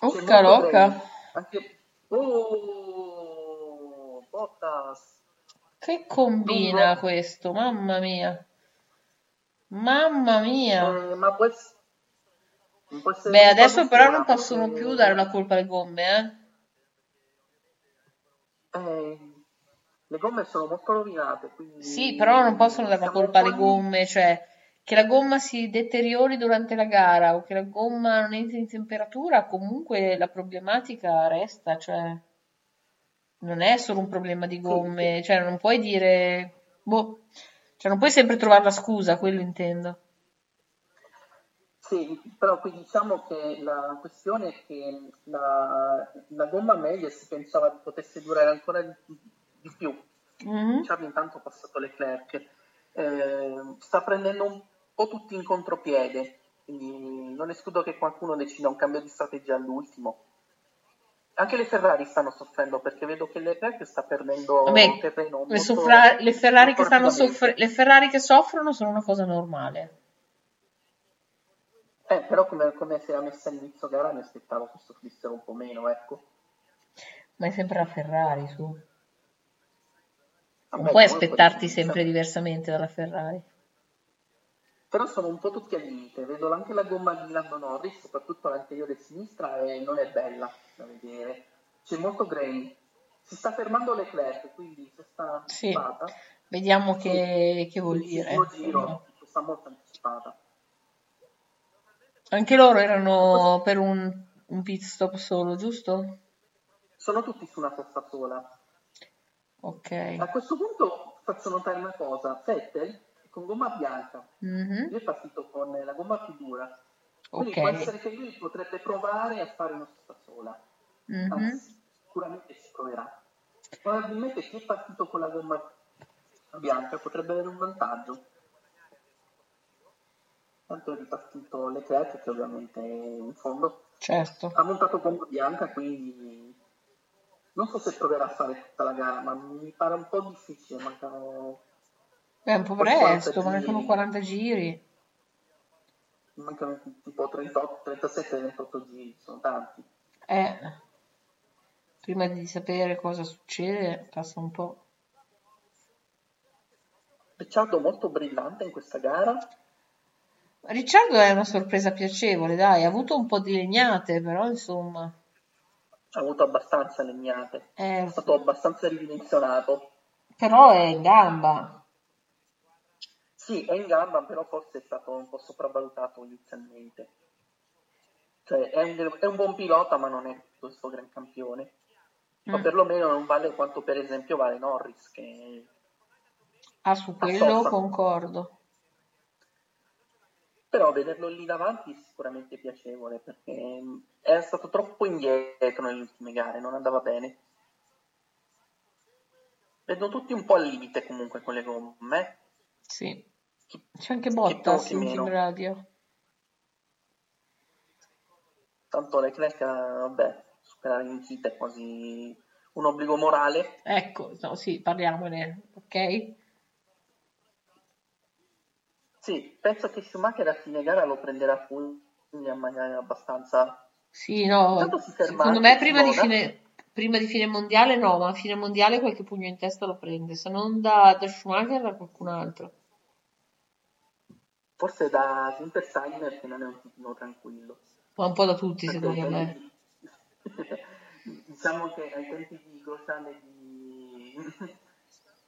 S4: Occa.
S5: Draghi. Anche... Oh, Bottas.
S4: Che combina
S5: Lungo.
S4: questo? Mamma mia. Mamma mia.
S5: Eh, ma può può
S4: Beh, adesso però non possono più dare la colpa alle gomme, eh?
S5: Eh, le gomme sono molto rovinate, quindi...
S4: Sì, però non possono dare la colpa alle gomme, cioè che la gomma si deteriori durante la gara o che la gomma non entri in temperatura, comunque la problematica resta, cioè non è solo un problema di gomme, cioè non puoi dire, boh, cioè non puoi sempre trovare la scusa, quello intendo.
S5: Sì, però qui diciamo che la questione è che la, la gomma media si pensava potesse durare ancora di, di più.
S4: Mhm.
S5: Charlie intanto ha passato Leclerc. Eh, sta prendendo un po' tutti in contropiede, quindi non escludo che qualcuno decida un cambio di strategia all'ultimo. Anche le Ferrari stanno soffrendo perché vedo che Leclerc sta perdendo
S4: Vabbè,
S5: terreno
S4: le,
S5: molto-
S4: soffra- le Ferrari soffre- le Ferrari che soffrono sono una cosa normale.
S5: Eh, però come, come si era messa all'inizio gara mi aspettavo che soffrissero un po' meno, ecco.
S4: Ma è sempre la Ferrari, su. Non puoi aspettarti sempre diversamente dalla Ferrari.
S5: Però sono un po' tutti al limite, vedo anche la gomma di Lando Norris, soprattutto l'anteriore sinistra, e non è bella da vedere. C'è molto grain. Si sta fermando Leclerc, quindi se sta
S4: Sì.
S5: anticipata.
S4: Vediamo che, che vuol
S5: il
S4: dire.
S5: suo giro sta molto anticipata.
S4: Anche loro erano per un, un pit stop solo, giusto?
S5: Sono tutti su una testa sola.
S4: Ok.
S5: A questo punto faccio notare una cosa, Vettel è con gomma bianca,
S4: Mhm.
S5: lui è partito con la gomma più dura. Quindi può essere che lui potrebbe provare a fare una testa sola.
S4: Mhm.
S5: Anzi, sicuramente ci proverà. Probabilmente chi è partito con la gomma bianca potrebbe avere un vantaggio. Tanto è ripartito Leclerc che ovviamente in fondo
S4: Certo.
S5: ha montato gomma bianca, quindi non so se proverà a fare tutta la gara, ma mi pare un po' difficile, mancano,
S4: È un po'
S5: Poi 40
S4: presto, mancano
S5: giri.
S4: 40 giri.
S5: mancano tipo 38, 37-38 giri, sono tanti.
S4: Eh, prima di sapere cosa succede, passa un po'.
S5: Ricciardo molto brillante in questa gara,
S4: Ricciardo è una sorpresa piacevole, dai, ha avuto un po' di legnate, però insomma,
S5: ha avuto abbastanza legnate,
S4: eh,
S5: è stato abbastanza ridimensionato.
S4: però è in gamba.
S5: Sì, è in gamba, però forse è stato un po' sopravvalutato inizialmente. Cioè, è un, è un buon pilota, ma non è suo gran campione. Ma
S4: Mm.
S5: perlomeno non vale quanto per esempio vale Norris, che
S4: Ah, su quello
S5: soffa.
S4: concordo.
S5: Però vederlo lì davanti è sicuramente piacevole perché mh, è stato troppo indietro nelle ultime gare, non andava bene. Vedo tutti un po' al limite comunque con le gomme. eh.
S4: Sì. C'è anche Bottas in team radio.
S5: Tanto Leclerc, vabbè, superare in kit è quasi un obbligo morale.
S4: Ecco, no, sì, parliamone, ok?
S5: Sì, penso che Schumacher a fine gara lo prenderà pugni a maniera abbastanza...
S4: Sì, no, secondo me prima di, fine, prima di fine mondiale no, ma a fine mondiale qualche pugno in testa lo prende, se non da, da Schumacher da qualcun altro.
S5: Forse da Gunther Steiner che non è un tipo tranquillo.
S4: Ma un po' da tutti,
S5: Perché
S4: secondo me.
S5: tempi- diciamo che ai tempi di Grosjean e di,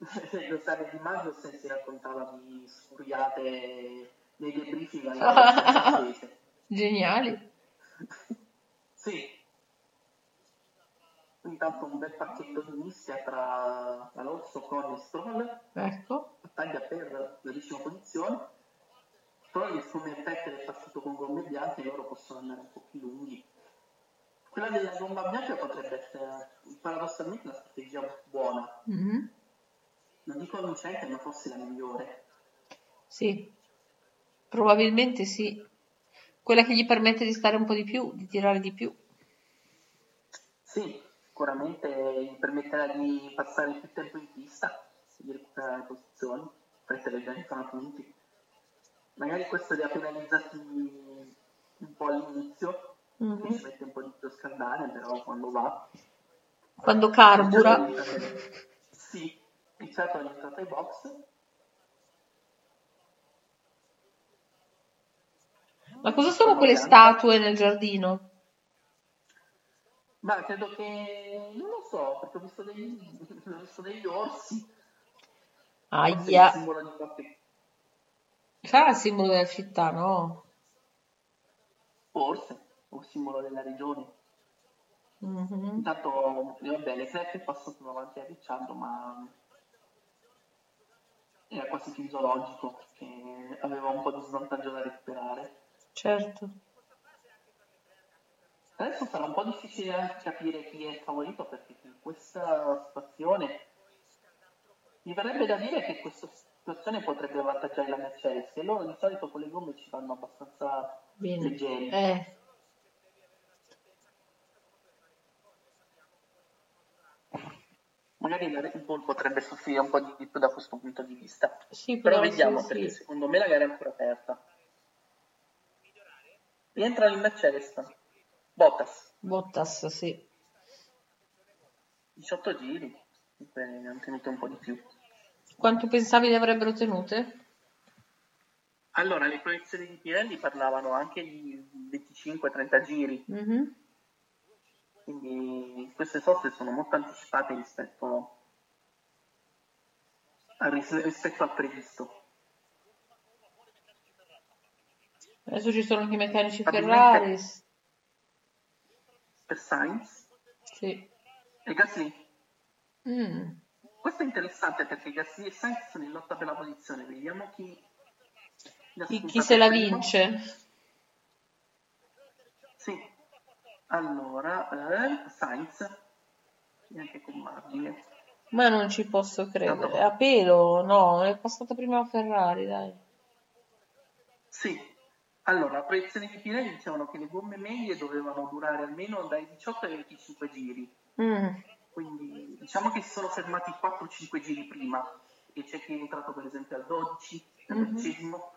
S5: lo stadio di Magnussen si raccontava di sfuriate nei debriefing alla.
S4: Geniali.
S5: Sì. Intanto un bel pacchetto di mischia tra Alonso, Con e Stroll,
S4: Ecco.
S5: battaglia per la decima posizione. Stroll siccome Vettel è partito con gomme bianche, loro possono andare un po' più lunghi. Quella della gomma bianca potrebbe essere paradossalmente una strategia buona.
S4: Mhm.
S5: Non dico vincente, ma forse la migliore.
S4: Sì. Probabilmente sì. Quella che gli permette di stare un po' di più, di tirare di più.
S5: Sì, sicuramente gli permetterà di passare più tempo in pista, di recuperare posizioni, prendere bene sono punti. Magari questo li ha penalizzati un po' all'inizio,
S4: Mhm.
S5: che ci mette un po' di più a scaldare, però quando va...
S4: Quando carbura.
S5: Sì, è entrato ai box,
S4: Ma cosa sono quelle statue nel giardino?
S5: ma credo che... non lo so, perché ho visto degli, ho visto degli orsi,
S4: Aia. Sarà il simbolo della città, no?
S5: forse, o il simbolo della regione.
S4: Mhm.
S5: Intanto, vabbè, Leclerc è passato davanti a Ricciardo, ma era quasi fisiologico perché aveva un po' di svantaggio da recuperare.
S4: Certo.
S5: Adesso sarà un po' difficile anche capire chi è il favorito perché in questa situazione mi verrebbe da dire che questa situazione potrebbe avvantaggiare la Mercedes e loro di solito con le gomme ci vanno abbastanza
S4: Bene.
S5: leggeri.
S4: Eh,
S5: Magari la Red Bull potrebbe soffrire un po' di più da questo punto di vista.
S4: sì,
S5: Però
S4: però
S5: vediamo
S4: sì,
S5: perché
S4: sì.
S5: secondo me la gara è ancora aperta. Rientra il Mercedes. Bottas,
S4: Bottas, sì.
S5: 18 giri. Ne hanno tenute un po' di più.
S4: Quanto pensavi le avrebbero tenute?
S5: Allora, le proiezioni di Pirelli parlavano anche di 25-30 giri,
S4: Mhm.
S5: Quindi queste soste sono molto anticipate rispetto al, ris- rispetto al previsto.
S4: Adesso ci sono anche i meccanici Ferrari.
S5: Per Sainz
S4: Sì.
S5: e Gasly.
S4: Mm.
S5: Questo è interessante perché Gasly e Sainz sono in lotta per la posizione. Vediamo chi,
S4: Chi, se la
S5: prima.
S4: vince?
S5: Sì. Allora, eh, Sainz, neanche con margine.
S4: Ma non ci posso credere. A pelo, no, è passata prima la Ferrari, dai.
S5: Sì. Allora, la proiezione di Pirelli dicevano che le gomme medie dovevano durare almeno dai 18 ai 25 giri.
S4: Mm.
S5: Quindi diciamo che si sono fermati 4-5 giri prima. E c'è chi è entrato per esempio al 12, al
S4: Mhm.
S5: dodicesimo.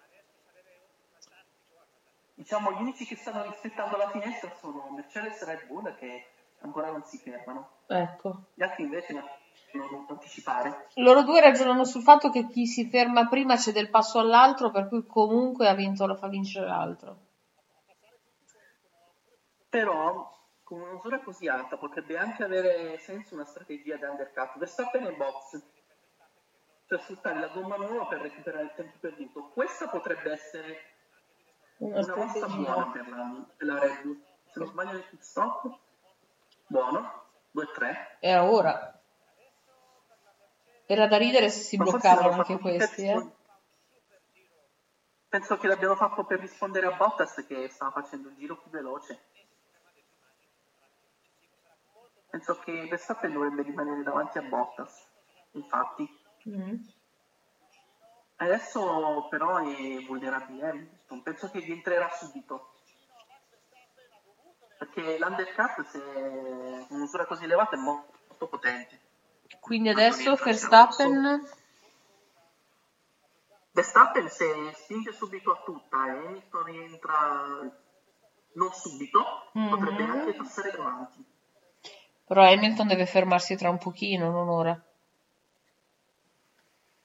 S5: Diciamo gli unici che stanno rispettando la finestra sono Mercedes e Red Bull che ancora non si fermano.
S4: Ecco.
S5: Gli altri invece non hanno dovuto anticipare.
S4: Loro due ragionano sul fatto che chi si ferma prima cede il passo all'altro, per cui comunque ha vinto, lo fa vincere l'altro.
S5: Però con una misura così alta potrebbe anche avere senso una strategia di undercut. Verstappen e box per sfruttare la gomma nuova per recuperare il tempo perduto. Questa potrebbe essere
S4: Una
S5: una mossa buona per la, per la Red Bull. Se non sbaglio nel pit stop, buono, 2-3.
S4: Era ora. Era da ridere se si
S5: Ma
S4: bloccavano anche questi, eh.
S5: Penso che l'abbiano fatto per rispondere a Bottas che stava facendo il giro più veloce. Penso che Verstappen dovrebbe rimanere davanti a Bottas, infatti.
S4: Mm.
S5: Adesso però è vulnerabile Hamilton, penso che rientrerà subito. Perché l'undercut, se una misura così elevata, è mo- molto potente.
S4: Quindi adesso Verstappen
S5: Verstappen se spinge subito a tutta e Hamilton rientra non subito,
S4: Mhm.
S5: potrebbe anche passare davanti.
S4: Però Hamilton deve fermarsi tra un pochino, non ora.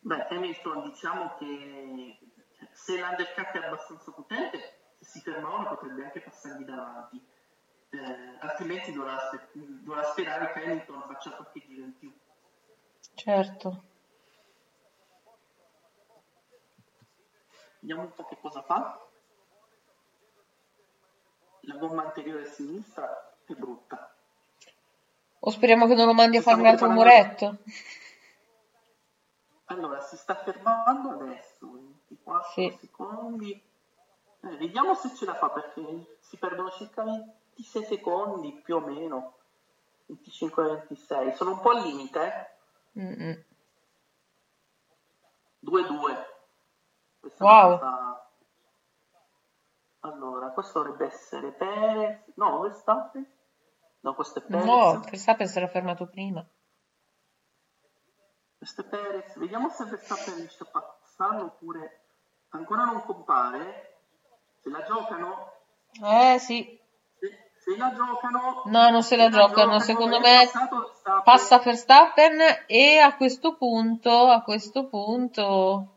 S5: Beh, Hamilton diciamo che cioè, se l'undercut è abbastanza potente, se si ferma ora potrebbe anche passargli davanti, eh, altrimenti dovrà, dovrà, sperare che Hamilton faccia qualche giro in più.
S4: Certo.
S5: Vediamo un po' che cosa fa. La gomma anteriore a sinistra è brutta.
S4: O speriamo che non lo mandi a fare un altro muretto. Parlando...
S5: Allora, si sta fermando adesso, 24
S4: Sì.
S5: secondi. Eh, vediamo se ce la fa perché si perdono circa 26 secondi più o meno. 25-26. Sono un po' al limite, eh.
S4: Mm-mm.
S5: 2-2. Questa
S4: Wow.
S5: cosa- Allora, questo dovrebbe essere Perez. No, Verstappen. No, questo è Perez.
S4: No, Verstappen si era fermato prima.
S5: Questo Perez. Vediamo se Verstappen riesce a passarlo oppure ancora non compare. Se la giocano?
S4: Eh sì.
S5: Se, se la giocano...
S4: No, non se la giocano. Secondo me
S5: sta
S4: passa Verstappen e a questo punto, a questo punto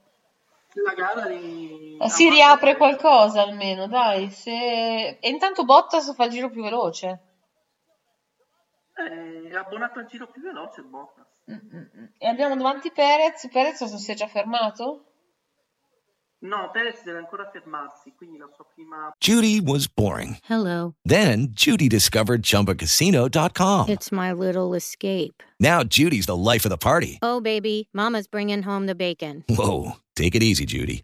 S5: la gara di...
S4: eh, si riapre qualcosa almeno, dai. Se... E intanto Bottas fa il giro più veloce.
S5: Eh, è abbonato al giro più veloce Bottas.
S4: E abbiamo davanti Perez. Perez non si è già fermato?
S5: No, Perez deve ancora fermarsi, quindi la sua prima...
S10: Judy was boring.
S11: Hello.
S10: Then Judy discovered ChumbaCasino.com.
S11: It's my little escape.
S10: Now Judy's the life of the party.
S11: Oh, baby, Mama's bringing home the bacon.
S10: Whoa, take it easy, Judy.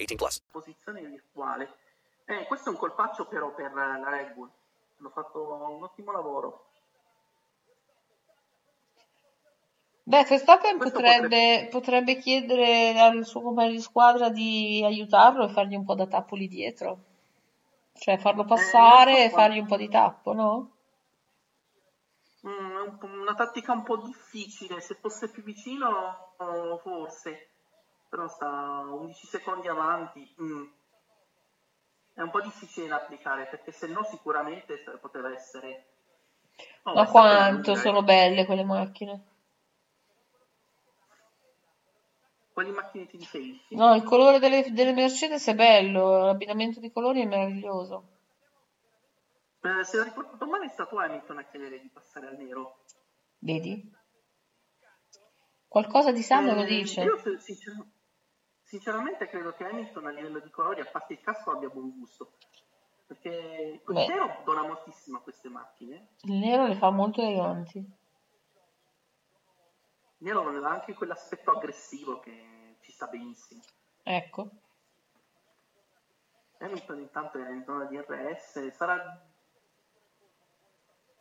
S2: 18 plus.
S5: posizione virtuale. Eh, questo è un colpaccio però per la Red Bull. Hanno fatto un ottimo lavoro.
S4: Beh, Verstappen
S5: Questo
S4: potrebbe, potrebbe chiedere al suo compagno di squadra di aiutarlo e fargli un po' da tappo lì dietro. Cioè farlo passare
S5: non
S4: e fargli un po' di tappo, no?
S5: Mm, una tattica un po' difficile. Se fosse più vicino, forse. Però sta 11 secondi avanti. mm. È un po' difficile da applicare perché se no sicuramente poteva essere... Oh,
S4: Ma quanto sono belle quelle macchine.
S5: Quali macchine ti riferisci?
S4: No, il colore delle, delle Mercedes è bello, l'abbinamento di colori è meraviglioso.
S5: Eh, se ho ricordato male è stato Hamilton a chiedere di passare al nero.
S4: Vedi? Qualcosa di sano lo
S5: Eh,
S4: dice.
S5: Io se- sincer- sinceramente credo che Hamilton a livello di colori, a parte il casco, abbia buon gusto. Perché il
S4: Beh.
S5: nero dona moltissimo a queste macchine.
S4: Il nero le fa molto eleganti.
S5: Il nero aveva anche quell'aspetto aggressivo che ci sta benissimo.
S4: Ecco.
S5: Hamilton intanto è in zona di RS, sarà...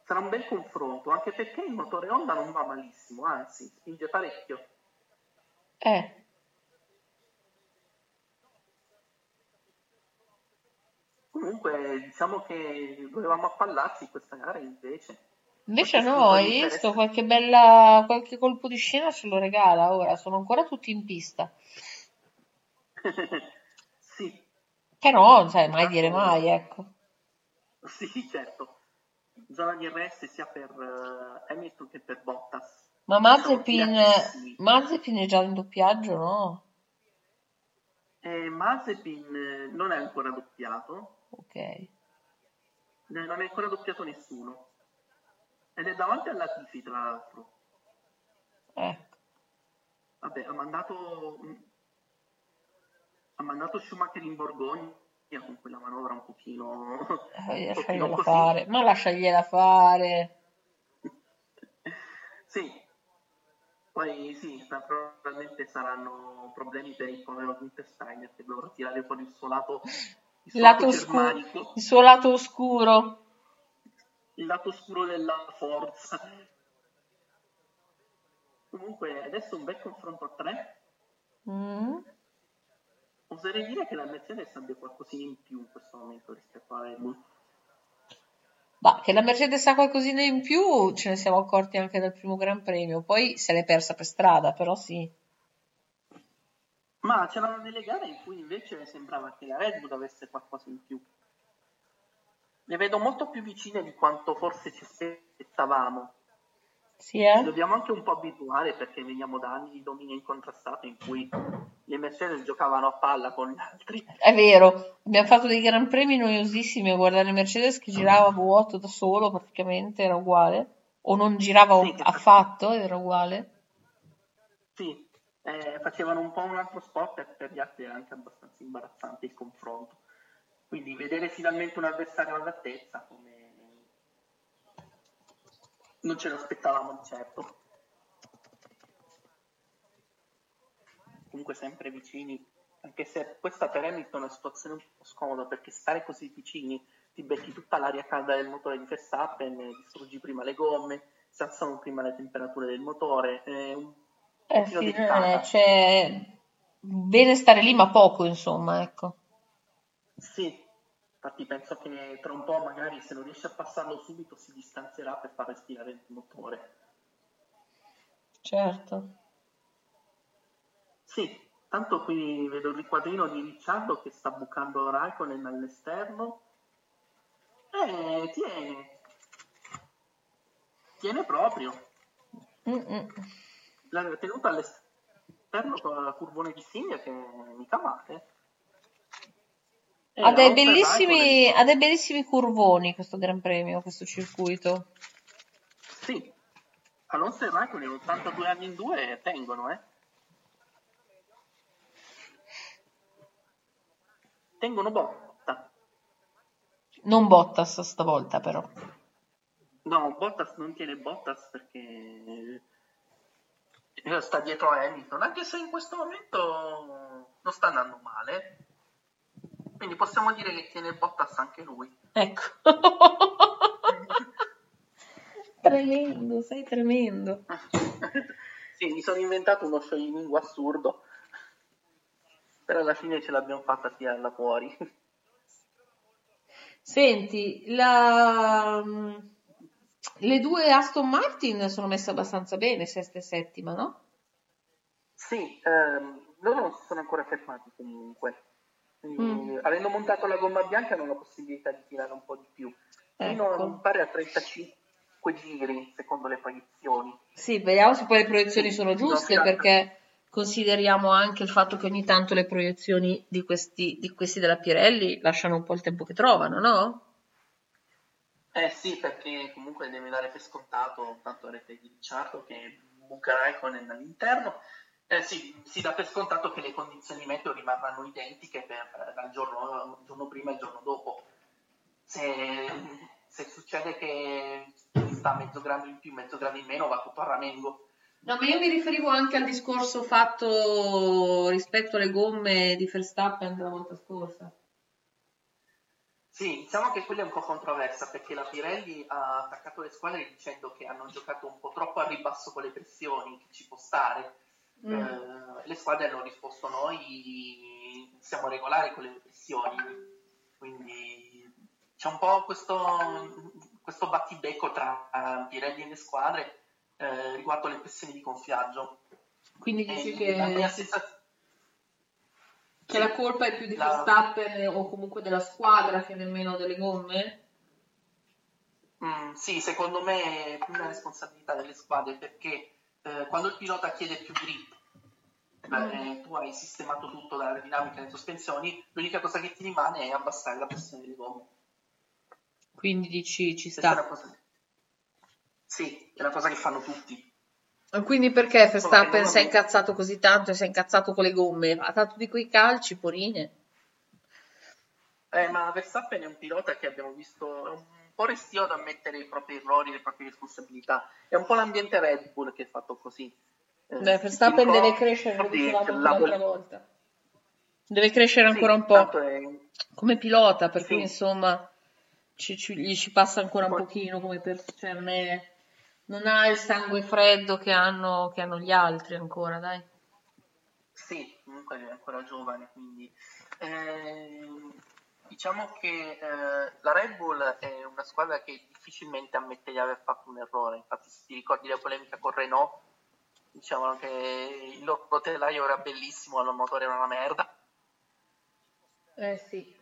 S5: sarà un bel confronto, anche perché il motore Honda non va malissimo, anzi, spinge parecchio.
S4: Eh,
S5: Comunque, diciamo che dovevamo appallarci questa gara invece.
S4: invece
S5: Forse
S4: no,
S5: spunto
S4: hai
S5: di
S4: visto
S5: interesse.
S4: qualche bella, qualche colpo di scena ce lo regala ora, sono ancora tutti in pista.
S5: sì,
S4: Però non sai mai dire mai, ecco.
S5: sì, certo. Zona di RS sia per eh, Hamilton che per Bottas.
S4: Ma Mazepin. Mazepin è già in doppiaggio, no?
S5: E Mazepin eh, non è ancora doppiato,
S4: Ok.
S5: eh, non è ancora doppiato nessuno. Ed è davanti alla Tifi, tra l'altro.
S4: Ecco.
S5: Vabbè, ha mandato, ha mandato Schumacher in Borgogna con quella manovra un pochino,
S4: Eh,
S5: un pochino
S4: fare, ma lasciagliela fare.
S5: Sì, poi sì, probabilmente saranno problemi per il povero Günther Steiner che dovrà tirare fuori il suo lato, il suo
S4: lato
S5: lato
S4: oscuro, il suo lato oscuro.
S5: il lato oscuro della forza. Comunque adesso un bel confronto a tre.
S4: Mm.
S5: Oserei dire che la Mercedes abbia qualcosina in più in questo momento rispetto a Red Bull.
S4: Ma che la Mercedes ha qualcosina in più ce ne siamo accorti anche dal primo Gran Premio, poi se l'è persa per strada, però sì.
S5: Ma c'erano delle gare in cui invece sembrava che la Red Bull avesse qualcosa in più. Le vedo molto più vicine di quanto forse ci aspettavamo.
S4: Sì, eh?
S5: Ci dobbiamo anche un po' abituare perché veniamo da anni di dominio incontrastato in cui le Mercedes giocavano a palla con gli altri.
S4: È vero, abbiamo fatto dei Gran Premi noiosissimi a guardare Mercedes che girava a vuoto da solo, praticamente era uguale, o non girava
S5: Sì,
S4: affatto, era uguale.
S5: Sì, eh, facevano un po' un altro sport e per gli altri era anche abbastanza imbarazzante il confronto. Quindi vedere finalmente un avversario all'altezza come non ce lo aspettavamo di certo. Comunque sempre vicini, anche se questa per Hamilton è una situazione un po' scomoda perché stare così vicini ti becchi tutta l'aria calda del motore di Verstappen, distruggi prima le gomme, si alzano prima le temperature del motore, è un
S4: Eh sì, eh, cioè, bene stare lì ma poco, insomma, ecco.
S5: Sì, infatti penso che tra un po' magari se non riesce a passarlo subito si distanzierà per far respirare il motore.
S4: Certo.
S5: Sì, tanto qui vedo il riquadrino di Ricciardo che sta bucando Raikkonen all'esterno. Eh, tiene. Tiene proprio.
S4: Mm-mm.
S5: L'ha tenuta all'esterno con la curvone di Silvia che mica male. Eh,
S4: Ha dei, bellissimi, ha dei bellissimi curvoni questo Gran Premio, questo circuito.
S5: Sì, Alonso e Raikkonen 82 anni in due tengono, eh. Tengono botta.
S4: Non Bottas stavolta, però.
S5: No, Bottas non tiene Bottas perché eh, sta dietro a Hamilton, anche se in questo momento non sta andando male. Quindi possiamo dire che tiene Bottas anche lui.
S4: Ecco. tremendo, sei tremendo.
S5: Sì, mi sono inventato uno scioglilingua assurdo. Però alla fine ce l'abbiamo fatta tirarla fuori.
S4: Senti, la... le due Aston Martin sono messe abbastanza bene, sesta e settima, no?
S5: Sì, ehm, loro non si sono ancora fermati comunque.
S4: Mm.
S5: Avendo montato la gomma bianca hanno la possibilità di tirare un po' di più. Fino
S4: Ecco.
S5: a, pare a 35 giri, secondo le proiezioni.
S4: Sì, vediamo se poi le proiezioni sono giuste,
S5: scatta.
S4: perché consideriamo anche il fatto che ogni tanto le proiezioni di questi, di questi della Pirelli lasciano un po' il tempo che trovano, no?
S5: Eh sì, perché comunque deve dare per scontato, tanto rete di Ricciardo che buca Raikkonen all'interno. Eh sì, si dà per scontato che le condizioni meteo rimarranno identiche per, dal giorno, giorno prima e il giorno dopo. Se, se succede che sta mezzo grado in più, mezzo grado in meno, va tutto a ramengo.
S4: No, ma io mi riferivo anche al discorso fatto rispetto alle gomme di Verstappen della volta scorsa.
S5: Sì, diciamo che quella è un po' controversa perché la Pirelli ha attaccato le squadre dicendo che hanno giocato un po' troppo a ribasso con le pressioni, che ci può stare.
S4: Mm.
S5: Eh, le squadre hanno risposto noi siamo regolari con le pressioni, quindi c'è un po' questo, questo battibecco tra Pirelli e le squadre eh, riguardo le pressioni di gonfiaggio.
S4: Quindi dici
S5: E
S4: che,
S5: la sensazione
S4: che la colpa è più di
S5: La-
S4: Verstappen o comunque della squadra che nemmeno delle gomme?
S5: Mm, sì, secondo me è più una responsabilità delle squadre perché eh, quando il pilota chiede più grip, eh, tu hai sistemato tutto dalla dinamica delle sospensioni, l'unica cosa che ti rimane è abbassare la pressione delle gomme.
S4: Quindi dici ci
S5: è
S4: sta.
S5: cosa- Sì, è una cosa che fanno tutti.
S4: Quindi perché Verstappen si è incazzato così tanto e si è incazzato con le gomme? Ha dato di quei calci, porine.
S5: Eh, ma Verstappen è un pilota che abbiamo visto è un po' restio ad ammettere i propri errori, le proprie responsabilità. È un po' l'ambiente Red Bull che è fatto così. Eh,
S4: Beh, Verstappen
S5: ricordi
S4: deve crescere, lo dicevamo l'altra volta. Deve crescere ancora un po'
S5: è-
S4: come pilota, per cui
S5: Sì.
S4: insomma ci, ci- gli ci passa ancora un pochino come per... Cioè, non, è- non ha il sangue freddo che hanno, che hanno gli altri ancora, dai.
S5: Sì, comunque è ancora giovane, quindi ehm, diciamo che eh, la Red Bull è una squadra che difficilmente ammette di aver fatto un errore. Infatti, se ti ricordi la polemica con Renault, dicevano che il loro telaio era bellissimo, il motore era una merda.
S4: Eh sì.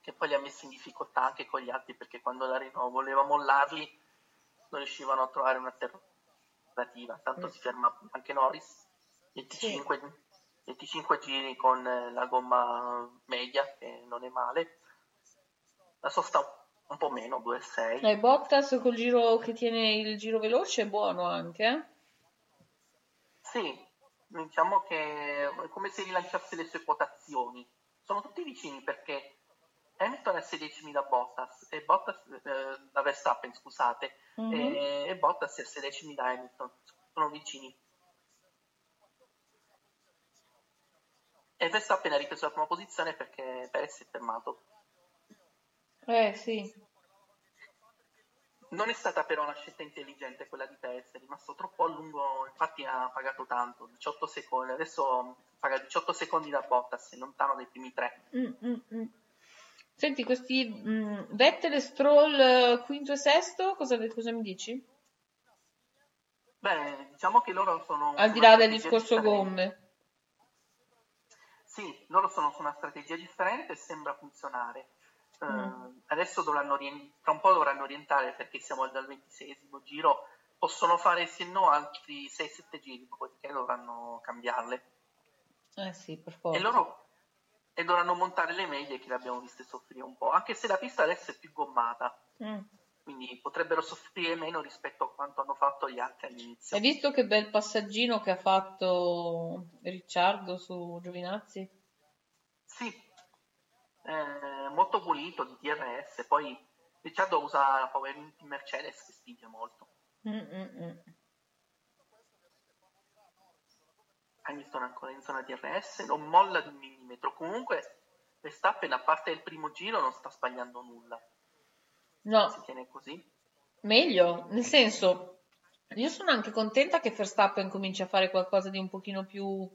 S5: Che poi li ha messi in difficoltà anche con gli altri perché quando la Renault voleva mollarli non riuscivano a trovare un'alternativa. Tanto
S4: Mm.
S5: si ferma anche Norris 25, 25 giri con eh, la gomma media, che non è male. La sosta un po' meno, 2,6.
S4: E Bottas col giro che tiene il giro veloce è buono anche, eh?
S5: Sì, diciamo che è come se rilanciasse le sue quotazioni. Sono tutti vicini perché Hamilton è a 16.000 da Bottas, e Bottas, eh, da Verstappen, scusate,
S4: Mhm.
S5: e, e Bottas è a 16.000 da Hamilton. Sono vicini. E Verstappen ha ripreso la prima posizione perché Perez è fermato.
S4: Eh sì.
S5: Non è stata però una scelta intelligente quella di Perez, è rimasto troppo a lungo, infatti ha pagato tanto, 18 secondi, adesso paga 18 secondi da Bottas, è lontano dai primi tre.
S4: Mm, mm, mm. Senti, questi mm, Vettel Stroll eh, quinto e sesto, cosa, cosa mi dici?
S5: Beh, diciamo che loro sono...
S4: Al di là del discorso gomme.
S5: Sì, loro sono su una strategia differente e sembra funzionare. Eh,
S4: Mm.
S5: adesso dovranno tra un po' dovranno orientare perché siamo dal ventisesimo giro, possono fare se no altri 6-7 giri, poi dovranno cambiarle.
S4: Eh sì, per forza.
S5: E loro e dovranno montare le medie che le abbiamo viste soffrire un po', anche se la pista adesso è più gommata,
S4: Mm.
S5: Quindi potrebbero soffrire meno rispetto a quanto hanno fatto gli altri all'inizio.
S4: Hai visto che bel passaggino che ha fatto Ricciardo su Giovinazzi?
S5: Sì, eh, molto pulito di DRS, poi Ricciardo usa la Power Mercedes che spinge molto.
S4: Mm, mm, mm.
S5: Hamilton ancora in zona DRS, non molla di un millimetro. Comunque Verstappen a parte il primo giro non sta sbagliando nulla.
S4: No,
S5: Si tiene così.
S4: meglio, nel senso, io sono anche contenta che Verstappen cominci a fare qualcosa di un pochino più,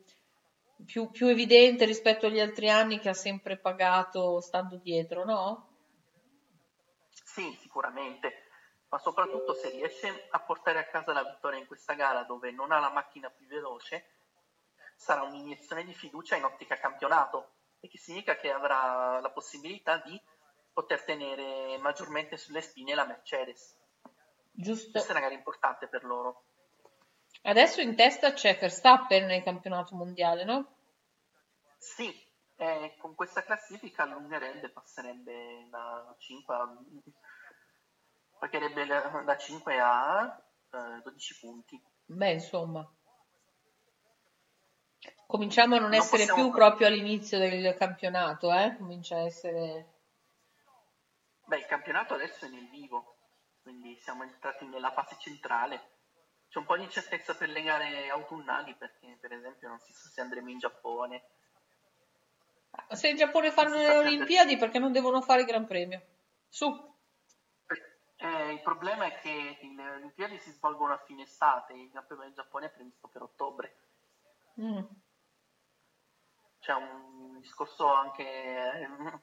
S4: più, più evidente rispetto agli altri anni che ha sempre pagato stando dietro, no?
S5: Sì, sicuramente, ma soprattutto se riesce a portare a casa la vittoria in questa gara dove non ha la macchina più veloce, sarà un'iniezione di fiducia in ottica campionato, e che significa che avrà la possibilità di poter tenere maggiormente sulle spine la Mercedes.
S4: Giusto.
S5: Questa è una gara importante per loro.
S4: Adesso in testa c'è Verstappen nel campionato mondiale, no?
S5: Sì, eh, con questa classifica allungherebbe, passerebbe da 5 a... pagherebbe da da 5 a eh, 12 punti.
S4: Beh, insomma. Cominciamo a non
S5: Non
S4: essere
S5: possiamo-
S4: più proprio all'inizio del campionato, eh? Comincia a essere...
S5: Beh, il campionato adesso è nel vivo, quindi siamo entrati nella fase centrale. C'è un po' di incertezza per le gare autunnali perché, per esempio, non si sa se andremo in Giappone.
S4: Se in Giappone fanno le Olimpiadi, perché non devono fare il Gran Premio? Su.
S5: Eh, il problema è che le Olimpiadi si svolgono a fine estate, il Gran Premio del Giappone è previsto per ottobre.
S4: Mm.
S5: C'è un discorso anche eh,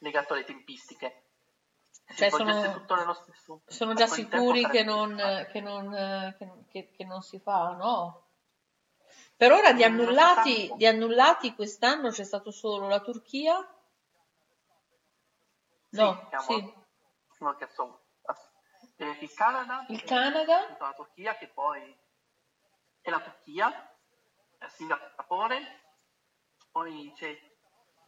S5: legato alle tempistiche.
S4: Cioè, sono- Sono già sicuri che non, che non, che, che- che non si fa, no? Per ora di annullati, di annullati quest'anno c'è stato solo la Turchia. No,
S5: siamo-
S4: sì.
S5: no, so, eh, il Canada,
S4: Il Canada.
S5: la Turchia che poi è la Turchia, Singapore, poi c'è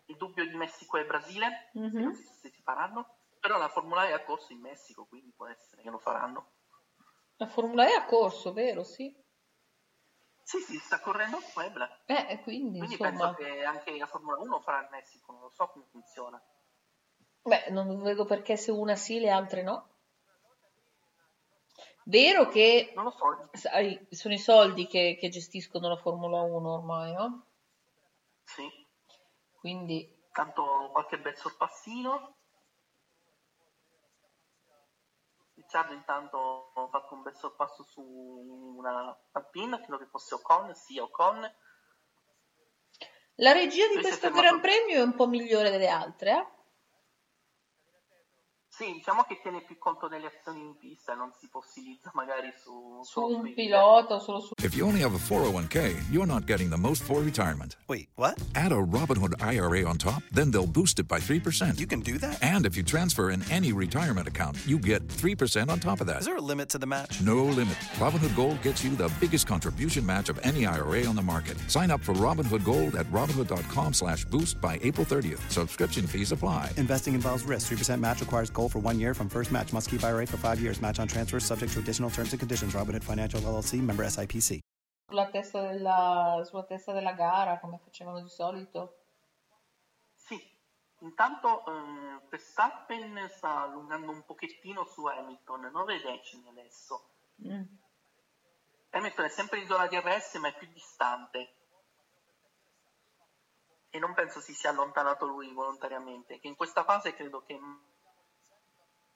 S5: il dubbio di Messico e Brasile,
S4: Mhm.
S5: sa se si faranno, però la Formula E ha corso in Messico, quindi può essere che lo faranno.
S4: La Formula E ha corso, vero? Sì.
S5: Sì, sì, sta correndo a Puebla,
S4: Eh, quindi,
S5: quindi
S4: insomma,
S5: penso che anche la Formula 1 farà il Messico, non lo so come funziona.
S4: beh, non vedo perché se una sì, le altre no. Vero che,
S5: Non lo so,
S4: sai, sono i soldi che, che gestiscono la Formula 1 ormai, no?
S5: sì,
S4: Quindi,
S5: tanto qualche bel sorpassino. Ricciardo intanto ha fatto un bel sorpasso su una Alpine, credo che fosse Ocon, sì Ocon.
S4: La regia di
S5: Lui
S4: questo Gran Premio è un po' migliore delle altre, eh?
S5: Sì, diciamo che tiene più conto delle azioni in pista e non si fossilizza magari su,
S4: Su un pilota solo su...
S12: If you only have a 401k, you're not getting the most for retirement.
S13: Wait, what?
S12: Add a Robinhood IRA on top, then they'll boost it by 3%.
S13: You can do that?
S12: And if you transfer in any retirement account, you get 3% on top of that.
S13: Is there a limit to the match?
S12: No limit. Robinhood Gold gets you the biggest contribution match of any IRA on the market. Sign up for Robinhood Gold at Robinhood.com slash boost by April 30th. Subscription fees apply.
S14: Investing involves risk. 3% match requires gold for one year from first match. Must keep IRA for five years. Match on transfers subject to additional terms and conditions. Robinhood Financial LLC member SIPC.
S4: sulla testa della, sulla testa della gara, come facevano di solito.
S5: Sì, intanto eh, Verstappen sta allungando un pochettino su Hamilton, 9 decimi adesso.
S4: Mm.
S5: Hamilton è sempre in zona DRS ma è più distante. E non penso si sia allontanato lui volontariamente, che in questa fase credo che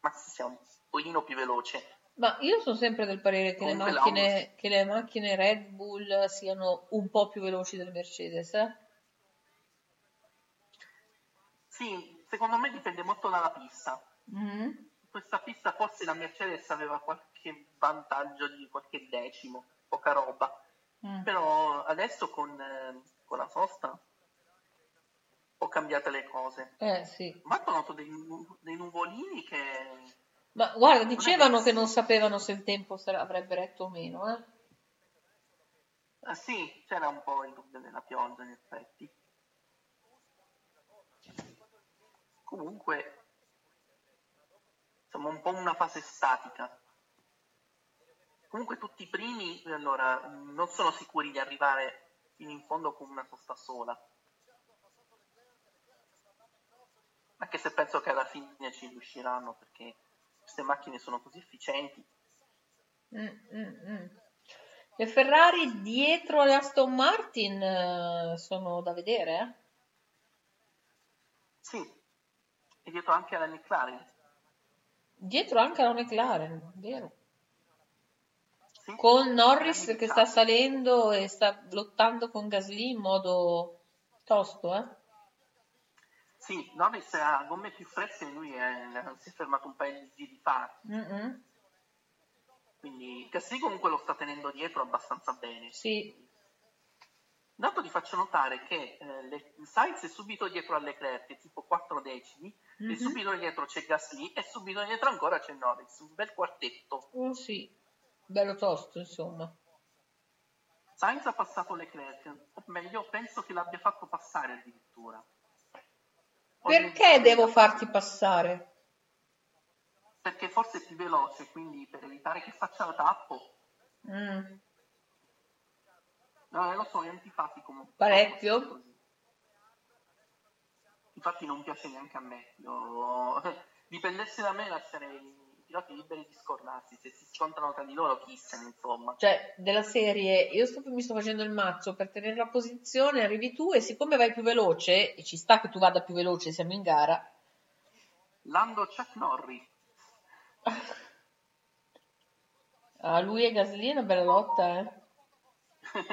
S5: Max sia un pochino più veloce.
S4: Ma io sono sempre del parere che le, macchine, che le macchine Red Bull siano un po' più veloci delle Mercedes, eh?
S5: Sì, secondo me dipende molto dalla pista.
S4: Mhm.
S5: In questa pista forse la Mercedes aveva qualche vantaggio di qualche decimo, poca roba.
S4: Mm.
S5: Però adesso con, eh, con la sosta ho cambiato le cose.
S4: Eh sì.
S5: Ma ho noto dei, dei nuvolini che...
S4: Ma guarda, dicevano che non sapevano se il tempo avrebbe retto o meno, eh?
S5: Ah sì, c'era un po' il dubbio della pioggia in effetti. Comunque, insomma, un po' una fase statica. Comunque tutti i primi, allora, non sono sicuri di arrivare fino in fondo con una sosta sola. Se penso che alla fine ci riusciranno perché queste macchine sono così efficienti.
S4: Mm, mm, mm. Le Ferrari dietro alle Aston Martin eh, sono da vedere, eh?
S5: Sì, e dietro anche alla McLaren.
S4: Dietro anche alla McLaren, vero? Con Norris che sta salendo e sta lottando con Gasly in modo tosto, eh?
S5: Sì, Norris ha gomme più fresche e lui è- si è fermato un paio di giri fa.
S4: Mm-mm.
S5: Quindi Gasly comunque lo sta tenendo dietro abbastanza bene.
S4: Sì.
S5: Intanto ti faccio notare che eh, le- Sainz è subito dietro a Leclerc, tipo 4 decimi, e
S4: Mhm.
S5: subito dietro c'è Gasly e subito dietro ancora c'è Norris, un bel quartetto.
S4: Oh, sì, bello tosto, insomma.
S5: Sainz ha passato Leclerc, o meglio, penso che l'abbia fatto passare addirittura.
S4: Perché devo farti passare?
S5: Perché forse è più veloce, quindi per evitare che faccia la tappo.
S4: Mm,
S5: No, eh, lo so, è antipatico.
S4: parecchio?
S5: Infatti non piace neanche a me. Io- Dipendesse da me lascerei i piloti liberi di scordarsi. Se si scontrano tra di loro, chi se ne insomma.
S4: Cioè, della serie, io sto- mi sto facendo il mazzo per tenere la posizione, arrivi tu e siccome vai più veloce, e ci sta che tu vada più veloce, siamo in gara,
S5: Lando Chuck Norris.
S4: ah, lui e Gasly è una bella lotta, eh?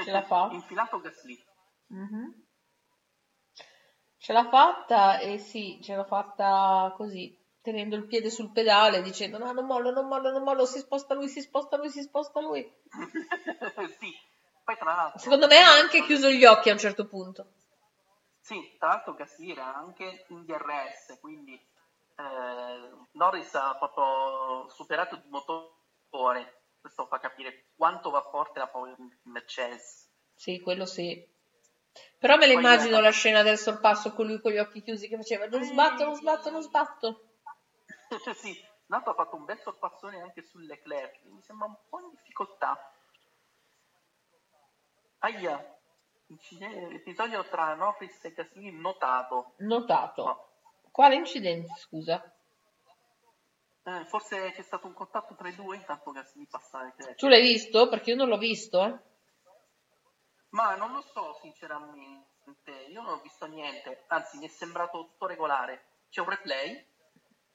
S4: Ce la fa?
S5: Infilato Gasly.
S4: Mhm. Ce l'ha fatta e sì, ce l'ha fatta così, tenendo il piede sul pedale, dicendo no, non mollo, non mollo, non mollo, si sposta lui, si sposta lui, si sposta lui.
S5: sì, poi tra l'altro...
S4: Secondo me ha anche chiuso gli occhi a un certo punto.
S5: Sì, tra l'altro Gasly era anche in DRS, quindi eh, Norris ha proprio superato di motore. Questo fa capire quanto va forte la Power Mercedes.
S4: Sì, quello sì. Però me la immagino la scena del sorpasso con lui con gli occhi chiusi che faceva non sbatto, non sbatto, non sbatto.
S5: Sì, Nato ha fatto un bel sorpassone anche su Leclerc, mi sembra un po' in difficoltà. Aia, incide- episodio tra Norris e Gasly notato.
S4: Notato. Quale incidente, scusa?
S5: Eh, forse c'è stato un contatto tra i due intanto Gasly passa Leclerc.
S4: Tu l'hai visto? Perché io non l'ho visto, eh.
S5: Ma non lo so sinceramente, io non ho visto niente, anzi mi è sembrato tutto regolare. C'è un replay?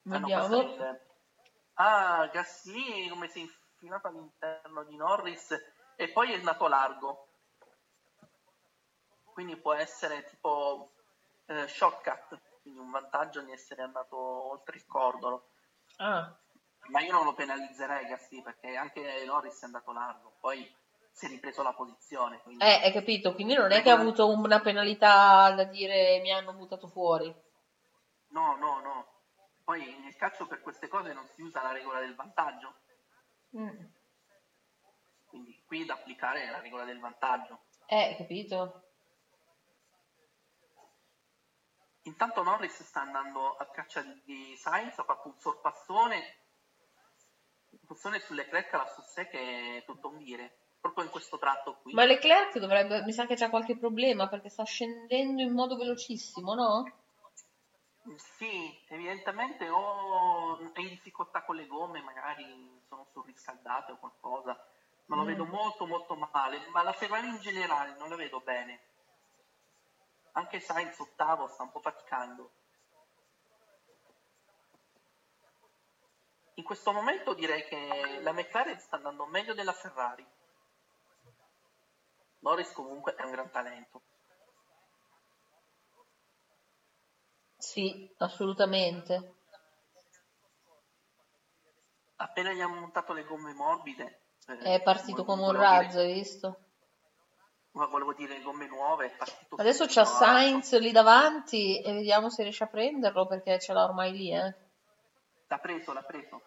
S5: Hanno
S4: Vediamo.
S5: passato il- Ah, Gasly come si è infilato all'interno di Norris e poi è nato largo. quindi può essere tipo eh, shortcut, quindi un vantaggio di essere andato oltre il cordolo.
S4: Ah,
S5: Ma io non lo penalizzerei Gasly perché anche Norris è andato largo, poi si è ripreso la posizione. Quindi...
S4: eh, hai capito, quindi non è che ha avuto una penalità da dire mi hanno buttato fuori.
S5: No, no, no. Poi nel calcio per queste cose non si usa la regola del vantaggio,
S4: Mm.
S5: quindi qui da applicare è la regola del vantaggio.
S4: Eh, capito?
S5: Intanto Norris sta andando a caccia di Sainz, ha fatto un sorpassone, un sorpassone sulle Leclerc alla Sussè che è tutto un dire, proprio in questo tratto qui.
S4: Ma Leclerc dovrebbe, mi sa che c'ha qualche problema perché sta scendendo in modo velocissimo, no?
S5: Sì, evidentemente o è in difficoltà con le gomme, magari sono surriscaldate o qualcosa, ma lo
S4: Mm.
S5: vedo molto molto male, ma la Ferrari in generale non la vedo bene. Anche Sainz ottavo sta un po' faticando. In questo momento direi che la McLaren sta andando meglio della Ferrari. Norris comunque è un gran talento.
S4: Sì, assolutamente.
S5: Appena gli hanno montato le gomme morbide, eh,
S4: È partito come un
S5: dire-
S4: razzo, hai visto?
S5: ma volevo dire gomme nuove, è partito
S4: Adesso c'ha Sainz lì davanti e vediamo se riesce a prenderlo perché ce l'ha ormai lì, eh.
S5: L'ha preso, l'ha preso.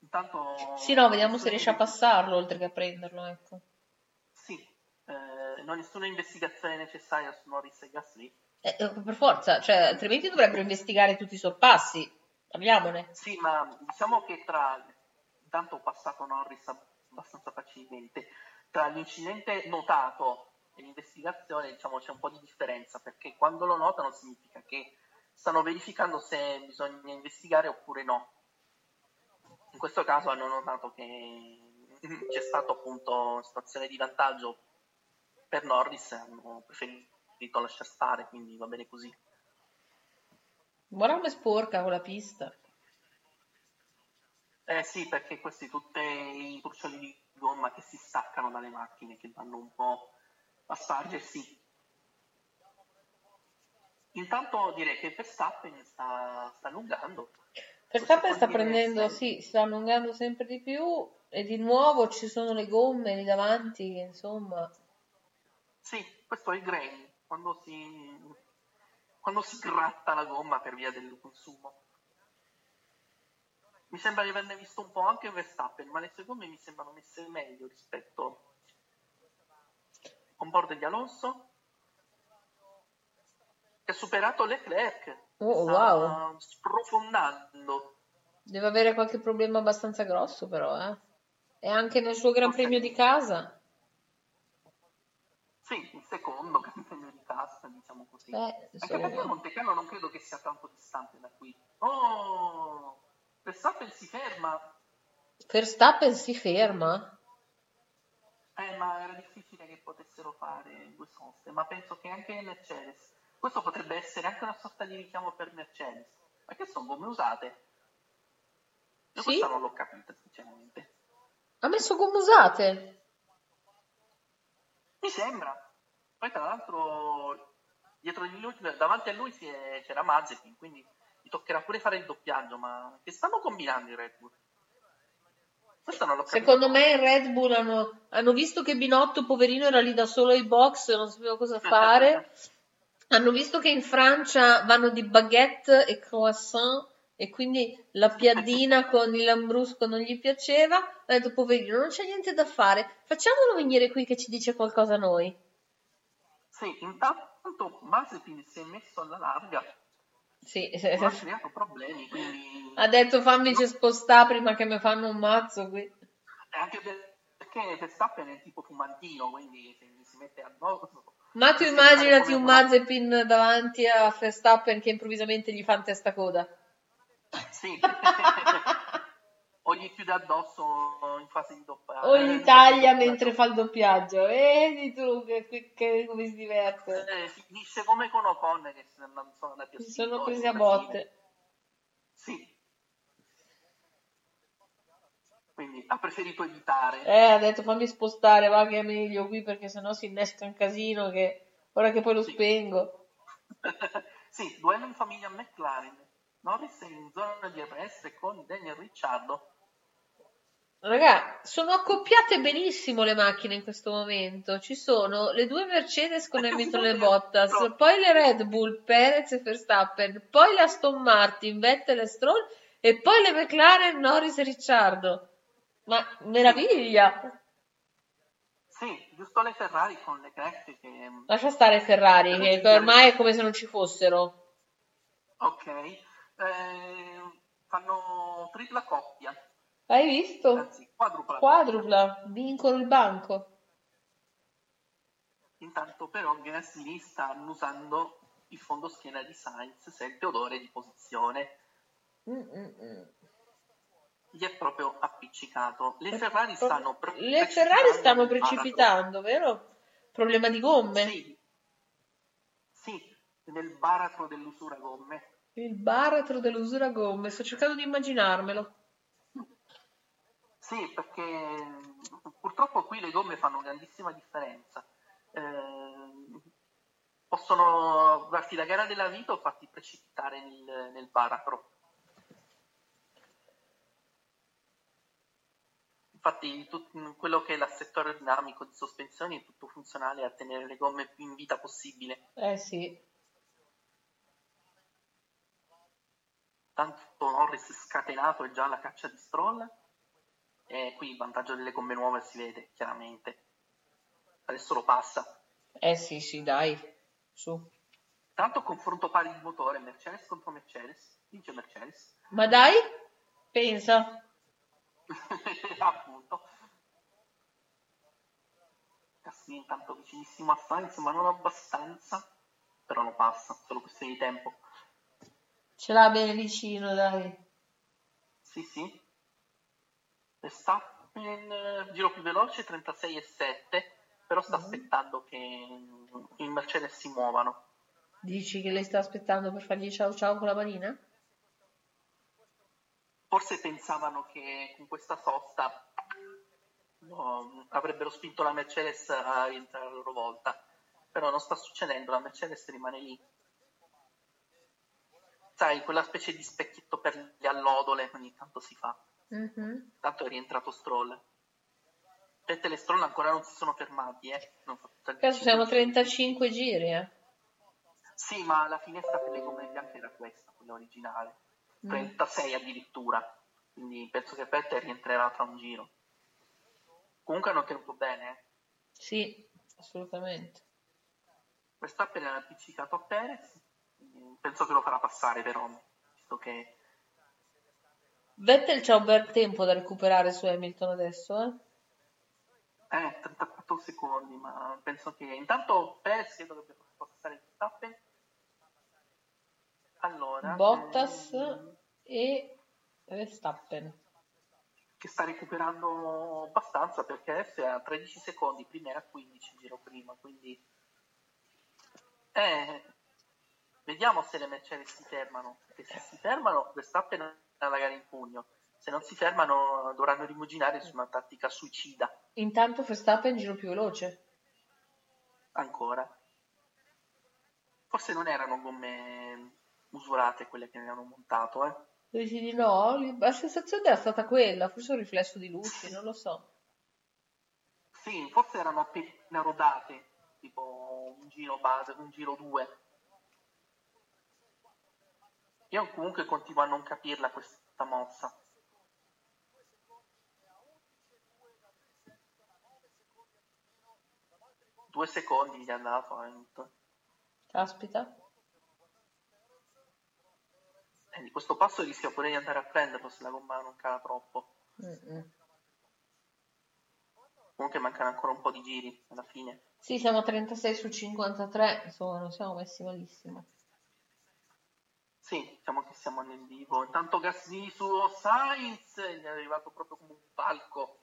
S5: Intanto...
S4: Sì, no, vediamo se riesce a passarlo oltre che a prenderlo, ecco.
S5: Sì, eh, non nessuna investigazione necessaria su Norris e Gasly.
S4: Eh, eh, per forza, cioè, altrimenti dovrebbero investigare tutti i sorpassi. Parliamone.
S5: Sì, ma diciamo che tra... Intanto ho passato Norris abbastanza facilmente. Tra l'incidente notato e l'investigazione, diciamo, c'è un po' di differenza, perché quando lo notano significa che stanno verificando se bisogna investigare oppure no. In questo caso hanno notato che c'è stato appunto una situazione di vantaggio per Norris hanno preferito lasciar stare, quindi va bene così.
S4: Guarda come sporca quella pista.
S5: Eh sì, perché questi tutti i cuccioli di gomma che si staccano dalle macchine, che vanno un po' a spargersi. Intanto direi che Verstappen sta, sta allungando.
S4: Verstappen sta prendendo, sì, sta allungando sempre di più e di nuovo ci sono le gomme lì davanti, insomma.
S5: Sì, questo è il grain, quando si, quando si gratta la gomma per via del consumo. Mi sembra di averne visto un po' anche Verstappen, ma le sue gomme mi sembrano messe meglio rispetto on board di Alonso, che ha superato Leclerc.
S4: Oh,
S5: sta
S4: wow.
S5: sprofondando.
S4: Deve avere qualche problema abbastanza grosso però, eh. E anche nel suo Gran Premio di casa.
S5: Sì, il secondo Casa, diciamo così.
S4: Eh,
S5: Anche perché Monte Carlo non credo che sia tanto distante da qui. Oh, Verstappen si ferma.
S4: Verstappen si ferma.
S5: Eh, ma era difficile che potessero fare due soste, ma penso che anche Mercedes. Questo potrebbe essere anche una sorta di richiamo per Mercedes. Ma che sono gomme usate? Io
S4: Sì?
S5: questa non l'ho capita, sinceramente.
S4: Ha messo gomme usate.
S5: Mi sembra. Poi tra l'altro dietro di lui, davanti a lui è- c'era Mazepin, quindi gli toccherà pure fare il doppiaggio, ma che stanno combinando i Red Bull?
S4: Secondo me in Red Bull hanno, hanno visto che Binotto, poverino, era lì da solo ai box, non sapeva cosa fare. hanno visto che in Francia vanno di baguette e croissant e quindi la piadina con il lambrusco non gli piaceva. Ha detto, poverino, non c'è niente da fare, facciamolo venire qui che ci dice qualcosa a noi.
S5: Sì, intanto Mazepin si è messo alla larga,
S4: Sì,
S5: non ha creato problemi, quindi
S4: ha detto fammi spostare prima che mi fanno un mazzo qui.
S5: E anche perché Verstappen è tipo fumantino, quindi se si mette addosso...
S4: Ma tu immaginati un Mazepin davanti a Verstappen che improvvisamente gli fa in testa coda.
S5: Sì. o gli chiude addosso in fase di doppiaggio.
S4: O gli taglia mentre fa il doppiaggio. Vedi tu che, che- che- come si diverte.
S5: Eh, finisce come con Ocon che sono andati a
S4: Si sono presi a botte.
S5: Sì. Quindi ha preferito evitare.
S4: Eh, ha detto fammi spostare, va che è meglio qui perché sennò si innesca un casino che ora che poi lo spengo.
S5: sì, duello in famiglia McLaren. Norris è in zona di RS con Daniel Ricciardo.
S4: Raga, sono accoppiate benissimo le macchine in questo momento. Ci sono le due Mercedes con Hamilton e Bottas, poi le Red Bull, Perez e Verstappen, poi la Aston Martin, Vettel e Stroll e poi le McLaren, Norris e Ricciardo. Ma meraviglia!
S5: Sì, giusto le Ferrari con le Leclerc che...
S4: Lascia stare Ferrari, che ormai è come se non ci fossero.
S5: Ok, eh, fanno tripla coppia.
S4: Hai visto?
S5: Anzi, quadrupla.
S4: Quadrupla, vincono il banco.
S5: Intanto però Gasly sta annusando il fondoschiena di Sainz, sente odore di posizione.
S4: Mm-mm.
S5: Gli è proprio appiccicato. Le Ferrari stanno pre-
S4: Le Ferrari stanno precipitando, vero? Problema di gomme.
S5: Sì. Sì, nel baratro dell'usura gomme.
S4: Il baratro dell'usura gomme, sto cercando di immaginarmelo.
S5: Sì, perché purtroppo qui le gomme fanno grandissima differenza. Eh, possono darti la gara della vita o farti precipitare nel, nel baratro. Infatti tut- quello che è l'assetto aerodinamico di sospensioni è tutto funzionale a tenere le gomme più in vita possibile.
S4: Eh sì.
S5: Tanto Norris scatenato è già alla caccia di Stroll e qui il vantaggio delle gomme nuove si vede chiaramente. Adesso lo passa.
S4: Eh sì, sì, dai. Su.
S5: Tanto confronto pari di motore, Mercedes contro Mercedes, vince Mercedes.
S4: Ma dai, pensa.
S5: Appunto. Gasly intanto vicinissimo a Sainz, ma non abbastanza. Però lo passa, solo questione di tempo.
S4: Ce l'ha bene vicino, dai.
S5: Sì, sì. Verstappen, eh, giro più veloce, 36 e 7, però sta aspettando che i Mercedes si muovano.
S4: Dici che lei sta aspettando per fargli ciao ciao con la manina?
S5: Forse pensavano che con questa sosta no, avrebbero spinto la Mercedes a rientrare a loro volta, però non sta succedendo, la Mercedes rimane lì. Sai, quella specie di specchietto per le allodole ogni tanto si fa.
S4: Mhm.
S5: Tanto è rientrato Stroll. Vettel e Stroll ancora non si sono fermati, eh. Non
S4: Cazzo, siamo
S5: giro.
S4: 35 giri, eh.
S5: Sì, ma la finestra per le gomme bianche era questa, quella originale.
S4: Mm.
S5: 36 addirittura. Quindi penso che Vettel rientrerà tra un giro. Comunque hanno tenuto bene, eh.
S4: Sì, assolutamente.
S5: Verstappen è appiccicato a Perez. Penso che lo farà passare però, visto che
S4: Vettel c'ha un bel tempo da recuperare su Hamilton adesso, eh.
S5: Eh, 34 secondi, ma penso che intanto Perez credo che possa stare Verstappen. Allora,
S4: Bottas
S5: ehm,
S4: e Verstappen.
S5: che sta recuperando abbastanza perché adesso è a 13 secondi, prima era a 15 il giro prima, quindi eh, vediamo se le Mercedes si fermano, perché se si fermano Verstappen la gara in pugno, se non si fermano dovranno rimuginare su una tattica suicida
S4: Intanto Verstappen giro più veloce.
S5: ancora. Forse non erano gomme usurate quelle che avevano montato, eh.
S4: Dici di no? La sensazione era stata quella, forse un riflesso di luci, non lo so.
S5: Sì, forse erano appena rodate, tipo un giro base, un giro 2. Io comunque continuo a non capirla questa mossa. Due secondi gli ha dato Hamilton.
S4: Caspita.
S5: E di questo passo rischia pure di andare a prenderlo se la gomma non cala troppo.
S4: Mm-mm.
S5: Comunque mancano ancora un po' di giri alla fine.
S4: Sì, siamo a 36 su 53, insomma, non siamo messi malissimo.
S5: Sì, diciamo che siamo nel vivo. Intanto Gasly su Sainz gli è arrivato proprio come un palco,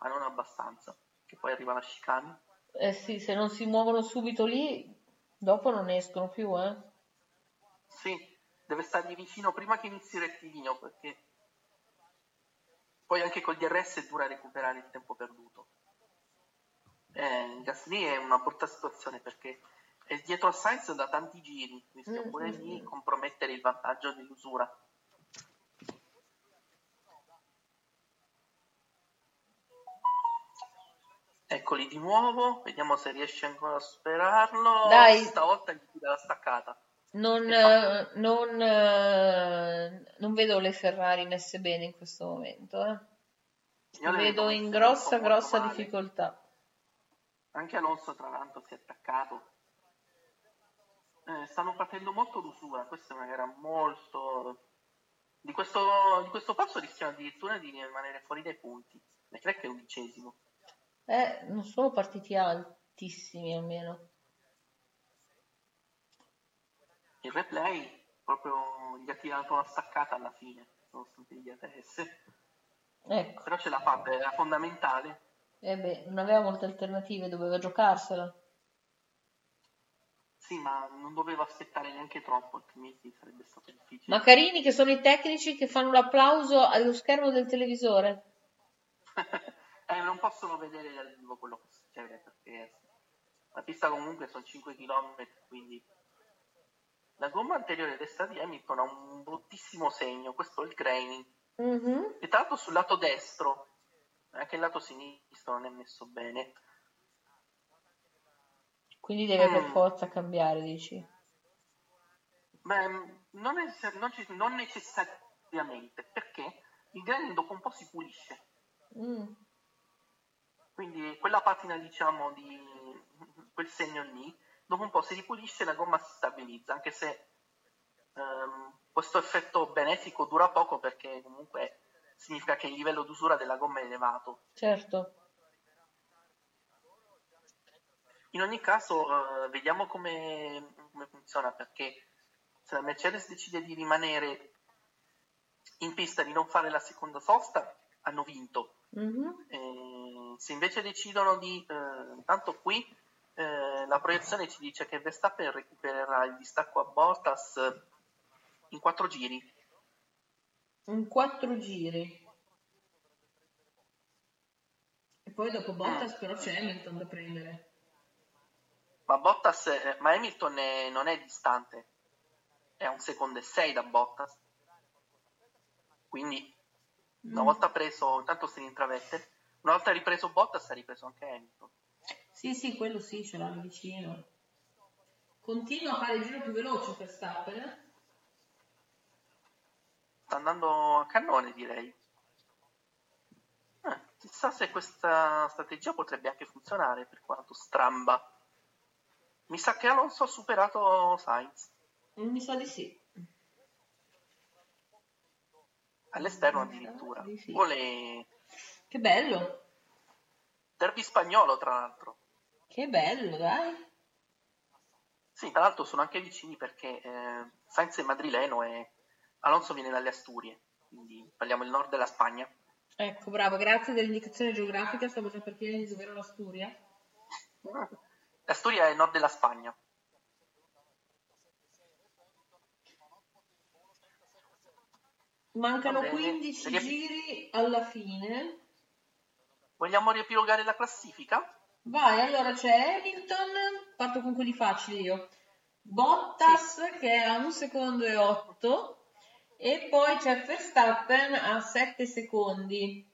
S5: ma non abbastanza. Che poi arriva la chicane.
S4: Eh sì, se non si muovono subito lì, dopo non escono più, eh.
S5: Sì, deve stargli vicino prima che inizi il rettilineo perché poi anche col DRS è dura recuperare il tempo perduto. Eh, Gasly è una brutta situazione perché è dietro a Sainz da tanti giri, rischia
S4: Mm,
S5: pure
S4: mm,
S5: di
S4: mm.
S5: compromettere il vantaggio dell'usura. Eccoli di nuovo, vediamo se riesce ancora a superarlo.
S4: Dai.
S5: Stavolta gli tira la staccata.
S4: Non, eh, non, eh, non vedo le Ferrari messe bene in questo momento. eh. Vedo
S5: vedo
S4: in grossa, grossa
S5: male.
S4: difficoltà.
S5: Anche Alonso tra l'altro si è attaccato. Eh, stanno partendo molto d'usura, questa è una gara molto... Di questo, di questo passo rischiano addirittura di rimanere fuori dai punti. Leclerc è undicesimo.
S4: Eh, non sono partiti altissimi almeno.
S5: Il replay proprio gli ha tirato una staccata alla fine, nonostante gli ATS.
S4: Ecco,
S5: Però ce la fa, era fondamentale.
S4: eh beh, non aveva molte alternative, doveva giocarsela.
S5: Sì, ma non doveva aspettare neanche troppo, altrimenti sarebbe stato difficile.
S4: Ma carini che sono i tecnici che fanno l'applauso allo schermo del televisore.
S5: Eh, non possono vedere dal vivo quello che succede perché la pista comunque sono 5 km, quindi la gomma anteriore destra di Hamilton ha un bruttissimo segno, questo è il graining.
S4: Mhm.
S5: E tra l'altro sul lato destro, anche il lato sinistro non è messo bene.
S4: Quindi deve per
S5: Mm.
S4: forza cambiare, dici.
S5: Beh, non, è- non ci- non necessariamente, perché il graining dopo un po' si pulisce.
S4: Mm.
S5: Quindi quella patina, diciamo, di quel segno lì, dopo un po' si ripulisce e la gomma si stabilizza, anche se ehm, questo effetto benefico dura poco perché comunque significa che il livello d'usura della gomma è elevato.
S4: Certo.
S5: In ogni caso, eh, vediamo come, come funziona, perché se la Mercedes decide di rimanere in pista di non fare la seconda sosta, hanno vinto.
S4: Mhm.
S5: Eh, se invece decidono di, eh, intanto qui eh, la proiezione ci dice che Verstappen recupererà il distacco a Bottas in quattro giri.
S4: In quattro giri. E poi dopo Bottas però c'è Hamilton da prendere.
S5: Ma Bottas, eh, ma Hamilton è- non è distante, è a un secondo e sei da Bottas. Quindi una
S4: Mm.
S5: volta preso, intanto si rientra Vettel, una volta ripreso Bottas ha ripreso anche Hamilton.
S4: Sì, sì, quello sì, ce l'hanno vicino. Continua a fare il giro più veloce Verstappen. eh?
S5: Sta andando a cannone direi. Eh, chissà se questa strategia potrebbe anche funzionare per quanto stramba. Mi sa che Alonso ha superato Sainz.
S4: Mi sa di sì.
S5: All'esterno addirittura. Vuole
S4: Che bello.
S5: derby spagnolo tra l'altro.
S4: Che bello, dai.
S5: Sì, tra l'altro sono anche vicini perché eh, Sainz è madrileno e Alonso viene dalle Asturie, quindi parliamo del nord della Spagna.
S4: Ecco, bravo, grazie dell'indicazione geografica, stavo già per chiedere di dove era l'Asturia.
S5: L'Asturia è nord della Spagna.
S4: Mancano
S5: Va bene.
S4: 15
S5: Riep-
S4: giri alla fine.
S5: Vogliamo riepilogare la classifica?
S4: Vai, allora c'è Hamilton, parto con quelli facili io. Bottas che è a 1 secondo e 8 e poi c'è Verstappen a 7 secondi.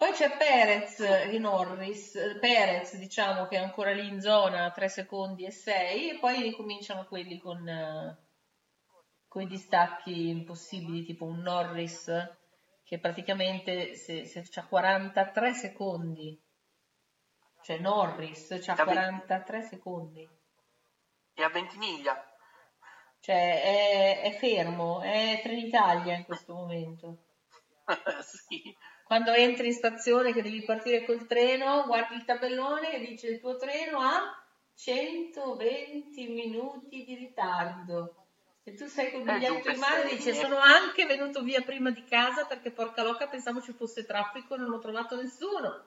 S4: Poi c'è Perez e Norris, Perez diciamo che è ancora lì in zona a 3 secondi e 6 e poi ricominciano quelli con, eh, con i distacchi impossibili tipo un Norris che praticamente se, se c'ha 43 secondi cioè Norris c'ha
S5: Vabbè.
S4: 43 secondi
S5: E a Ventimiglia.
S4: cioè è, è fermo è Trenitalia in questo momento
S5: sì.
S4: Quando entri in stazione che devi partire col treno guardi il tabellone e dice il tuo treno ha 120 minuti di ritardo e tu sei col
S5: Eh,
S4: biglietto
S5: giù
S4: in mano e
S5: segni.
S4: sono anche venuto via prima di casa perché porca loca pensavo ci fosse traffico e non ho trovato nessuno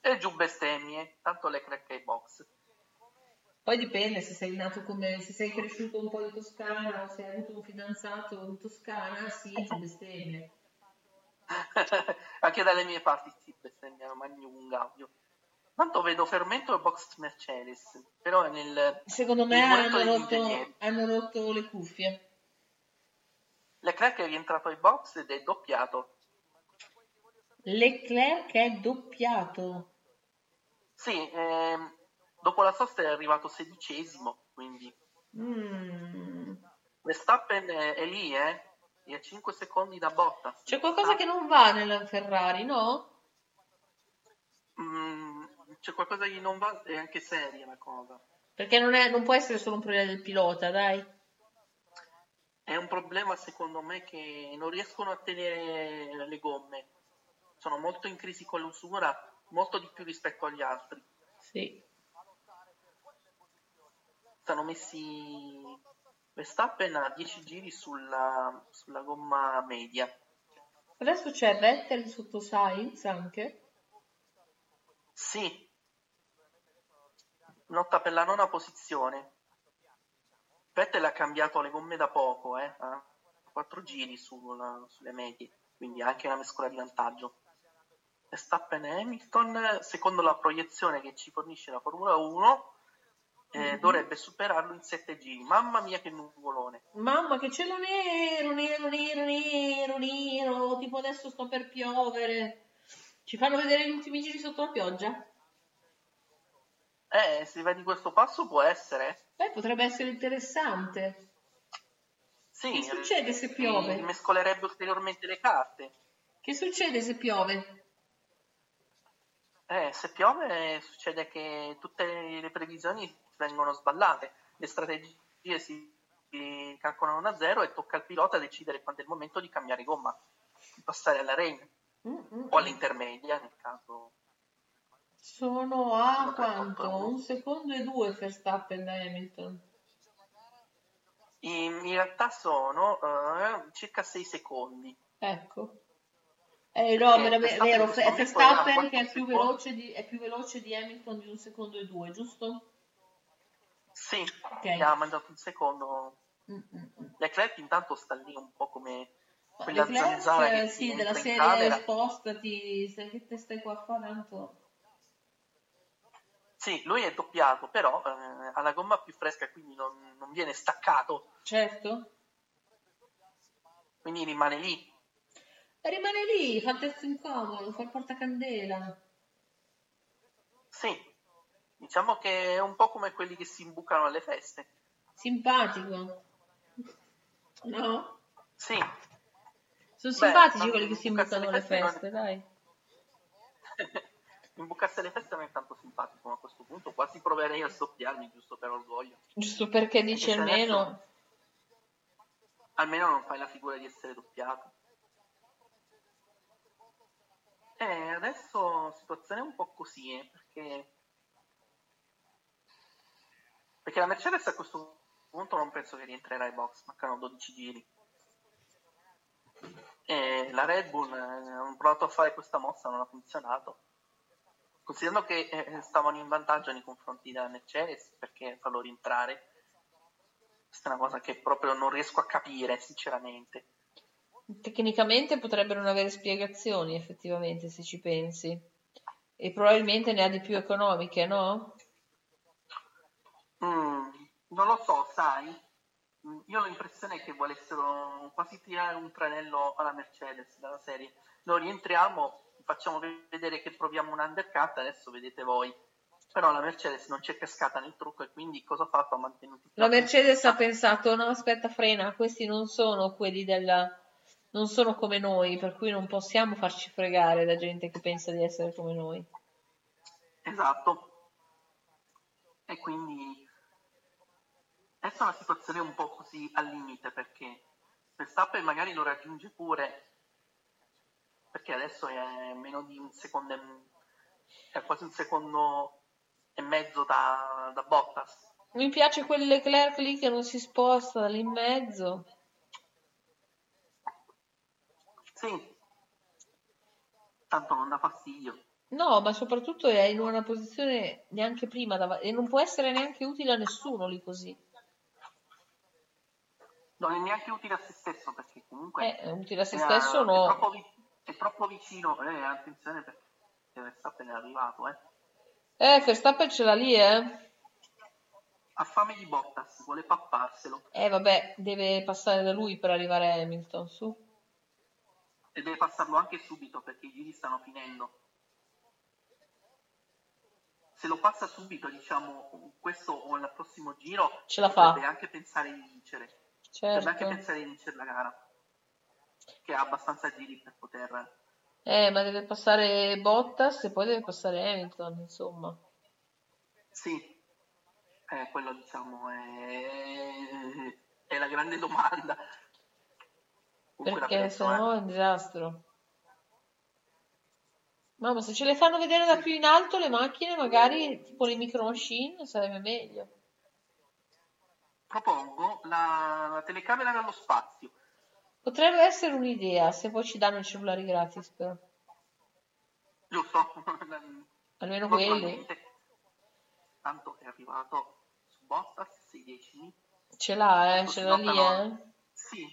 S5: E giù bestemmie, tanto le crack ai box.
S4: Poi dipende se sei nato come, se sei cresciuto un po' in Toscana o se hai avuto un fidanzato in Toscana, sì, ci bestemmie.
S5: Anche dalle mie parti si bestemmiano, magni un gaudio. Tanto vedo fermento e box Mercedes, però nel
S4: Secondo me hanno rotto, hanno rotto le cuffie.
S5: Leclerc è rientrato ai box ed è doppiato.
S4: Leclerc è doppiato.
S5: Sì, ehm, dopo la sosta è arrivato sedicesimo, quindi
S4: Mm.
S5: Verstappen è, è lì, eh? È a 5 secondi da Bottas.
S4: C'è qualcosa che non va nella Ferrari, no?
S5: Mm, c'è qualcosa che non va, è anche seria la cosa.
S4: Perché non, è- non può essere solo un problema del pilota, dai.
S5: È un problema secondo me che non riescono a tenere le gomme. Sono molto in crisi con l'usura, molto di più rispetto agli altri.
S4: Sì.
S5: Stanno messi Verstappen a 10 giri sulla, sulla gomma media.
S4: Adesso c'è Vettel sotto Sainz anche.
S5: Sì, lotta per la nona posizione. Vettel ha cambiato le gomme da poco, eh? ha 4 giri sulla- sulle medie, quindi anche una mescola di vantaggio. Verstappen e Hamilton, secondo la proiezione che ci fornisce la Formula 1, eh,
S4: Mhm.
S5: dovrebbe superarlo in 7 giri. Mamma mia che nuvolone!
S4: Mamma che cielo nero, nero, nero, nero, nero, tipo adesso sto per piovere. Ci fanno vedere gli ultimi giri sotto la pioggia?
S5: Eh, se va di questo passo può essere.
S4: Beh, potrebbe essere interessante.
S5: Sì,
S4: Che succede se piove?
S5: Mescolerebbe ulteriormente le carte.
S4: Che succede se piove?
S5: Eh, se piove succede che tutte le previsioni vengono sballate, le strategie si calcolano da zero e tocca al pilota decidere quando è il momento di cambiare gomma, di passare alla rain o all'intermedia nel caso.
S4: Sono a quanto? Un secondo e due Verstappen da Hamilton.
S5: In, in realtà sono eh, circa 6 secondi.
S4: Ecco. Eh no, vero, è
S5: a
S4: Verstappen che è più, veloce di, è più veloce di Hamilton di un secondo e due, giusto?
S5: Sì,
S4: Ok.
S5: gli ha mandato un secondo.
S4: Mm, mm, mm.
S5: Leclerc intanto sta lì un po' come quella
S4: Leclerc,
S5: zanzara
S4: sì, della serie
S5: camera.
S4: spostati, se che te stai qua a fare tanto...
S5: Sì, lui è doppiato, però eh, ha la gomma più fresca, quindi non, non viene staccato,
S4: Certo.
S5: quindi rimane lì.
S4: Rimane lì, fa il testo incomodo, fa il portacandela.
S5: Sì, diciamo che è un po' come quelli che si imbucano alle feste.
S4: Simpatico. No?
S5: Sì,
S4: Sono
S5: Beh,
S4: simpatici quelli che si imbucano
S5: alle feste
S4: feste, dai.
S5: imbucarsi alle feste non è tanto simpatico, ma a questo punto quasi proverei a sdoppiarmi giusto per orgoglio.
S4: Giusto perché dice
S5: Perché se adesso-
S4: almeno...
S5: Almeno non fai la figura di essere doppiato. E adesso situazione un po' così, eh, perché... Perché la Mercedes a questo punto non penso che rientrerà ai box, mancano 12 giri. E la Red Bull eh, hanno provato a fare questa mossa, non ha funzionato. Considerando che eh, stavano in vantaggio nei confronti della Mercedes, perché farlo rientrare? Questa è una cosa che proprio non riesco a capire, sinceramente.
S4: Tecnicamente potrebbero non avere spiegazioni, effettivamente, se ci pensi. E probabilmente ne ha di più economiche, no?
S5: Mm, non lo so, sai? Mm, Io ho l'impressione che volessero quasi tirare un tranello alla Mercedes dalla serie. Noi rientriamo, facciamo vedere che proviamo un undercut, adesso vedete voi. Però la Mercedes non c'è cascata nel trucco e quindi cosa ha fatto? Ha mantenuto
S4: La. Mercedes ha pensato, no, aspetta, frena, questi non sono quelli della... non sono come noi, per cui non possiamo farci fregare da gente che pensa di essere come noi.
S5: Esatto. E quindi adesso la situazione è un po' così al limite perché Verstappen magari lo raggiunge pure perché adesso è meno di un secondo e, è quasi un secondo e mezzo da, da Bottas.
S4: Mi piace quel Leclerc lì che non si sposta lì in mezzo.
S5: Sì, tanto non dà fastidio.
S4: No, ma soprattutto è in una posizione neanche prima dav- e non può essere neanche utile a nessuno lì così.
S5: Non è neanche utile a se stesso perché comunque
S4: Eh, è utile a se
S5: è-
S4: stesso
S5: è,
S4: no.
S5: troppo, vi- è troppo vicino. Eh, attenzione perché Verstappen è arrivato, eh.
S4: Eh, Verstappen ce l'ha lì, eh.
S5: Ha fame di Bottas, vuole papparselo.
S4: Eh, vabbè, deve passare da lui per arrivare a Hamilton, su.
S5: E deve passarlo anche subito perché i giri stanno finendo. Se lo passa subito, diciamo, questo o nel prossimo giro,
S4: Ce la fa.
S5: potrebbe anche pensare di vincere. Potrebbe anche
S4: Certo.
S5: pensare di vincere la gara. Che ha abbastanza giri per poter...
S4: Eh, ma deve passare Bottas e poi deve passare Hamilton, insomma.
S5: Sì, eh, quello diciamo è... è la grande domanda. Comunque
S4: Perché sennò
S5: eh.
S4: è un disastro. Mamma, se ce le fanno vedere da più in alto le macchine, magari tipo le micro machine, sarebbe meglio.
S5: Propongo la, la telecamera dallo spazio.
S4: Potrebbe essere un'idea, se poi ci danno i cellulari gratis, però.
S5: Giusto?
S4: Almeno quelli.
S5: Naturalmente. Tanto è arrivato su Bottas 6 decimi.
S4: Ce l'ha, eh, ce l'ha lì, eh.
S5: Sì.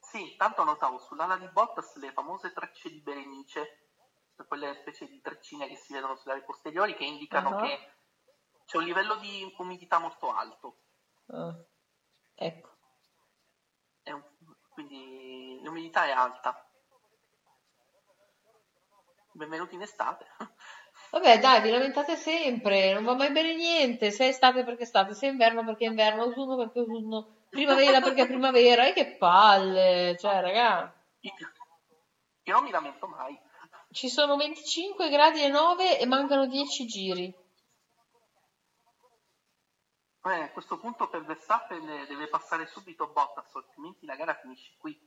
S5: Sì, tanto notavo sull'ala di Bottas le famose tracce di Berenice, quelle specie di treccine che si vedono sulle ali posteriori che indicano
S4: Ah.
S5: che c'è un livello di umidità molto alto.
S4: Ah, Ecco.
S5: Un- quindi l'umidità è alta. Benvenuti in estate.
S4: Vabbè, dai, vi lamentate sempre, non va mai bene niente. Se è estate perché è estate, se è inverno perché è inverno, autunno perché è autunno, primavera perché è primavera. E che palle, cioè, raga.
S5: Io non mi lamento mai.
S4: Ci sono 25 gradi e 9 e mancano 10 giri.
S5: Eh, a questo punto per Verstappen deve passare subito Bottas, altrimenti la gara finisce qui.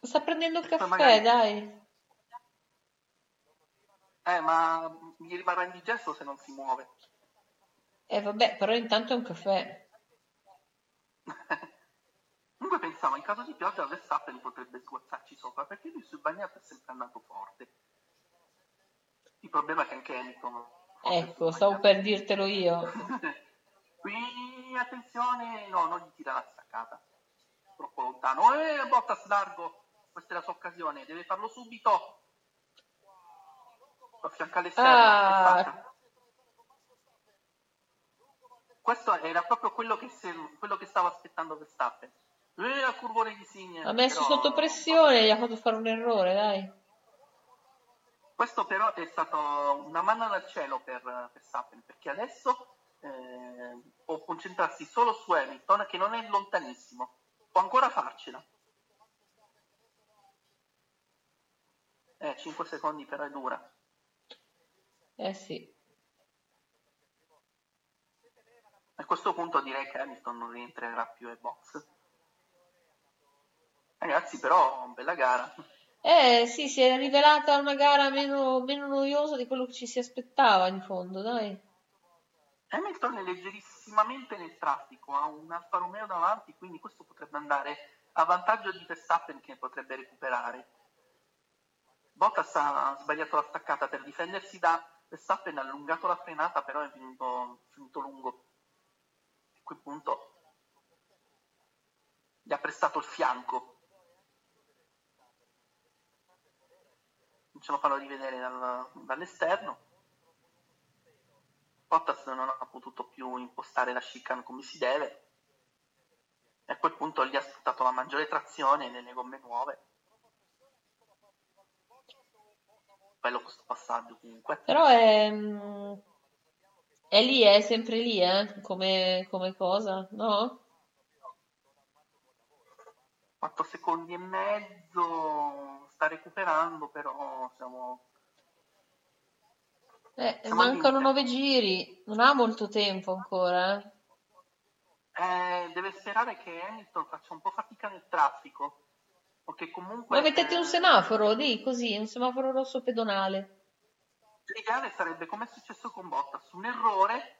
S4: Sta prendendo il caffè,
S5: magari-
S4: dai.
S5: Eh, ma gli rimarrà indigesto se non si muove.
S4: Eh, vabbè, però intanto è un caffè.
S5: Comunque pensavo, in caso di pioggia Verstappen potrebbe sguazzarci sopra, perché lui sul bagnato è sempre andato forte. Il problema è che anche Hamilton...
S4: Ecco, stavo per dirtelo io.
S5: Qui, attenzione, no, non gli tira la staccata. Troppo lontano. Eh, Bottas largo, questa è la sua occasione, deve farlo subito. A fianco all'esterno.
S4: Ah.
S5: Questo era proprio quello che, se- quello che stava aspettando Verstappen. Eh, a curvone di Signe.
S4: Ha messo sotto pressione, gli ha fatto fare un errore, dai.
S5: Questo però è stato una manna dal cielo per Verstappen, perché adesso eh, può concentrarsi solo su Hamilton, che non è lontanissimo. Può ancora farcela. Eh, 5 secondi però è dura.
S4: Eh sì.
S5: A questo punto direi che Hamilton non rientrerà più ai box. Ragazzi, però, bella gara.
S4: Eh sì, si è rivelata una gara meno, meno noiosa di quello che ci si aspettava in fondo, dai.
S5: Hamilton è leggerissimamente nel traffico, ha un Alfa Romeo davanti, quindi questo potrebbe andare a vantaggio di Verstappen che potrebbe recuperare. Bottas ha sbagliato la staccata per difendersi da Verstappen, ha allungato la frenata, però è è venuto lungo. A quel punto gli ha prestato il fianco. Ce lo farò rivedere dal- dall'esterno. Bottas non ha potuto più impostare la chicane come si deve e a quel punto gli ha sfruttato la maggiore trazione nelle gomme nuove. Bello questo passaggio comunque.
S4: Però è, mm, è lì, è sempre lì, eh, come, come cosa, no?
S5: 4 secondi e mezzo, sta recuperando, però siamo...
S4: Eh,
S5: Siamo
S4: mancano
S5: limite.
S4: nove giri, non ha molto tempo ancora, eh.
S5: Eh, deve sperare che Hamilton faccia un po' fatica nel traffico, che comunque...
S4: Ma mettete un semaforo, lì, così, un semaforo rosso pedonale.
S5: L'ideale sarebbe, come è successo con Bottas, un errore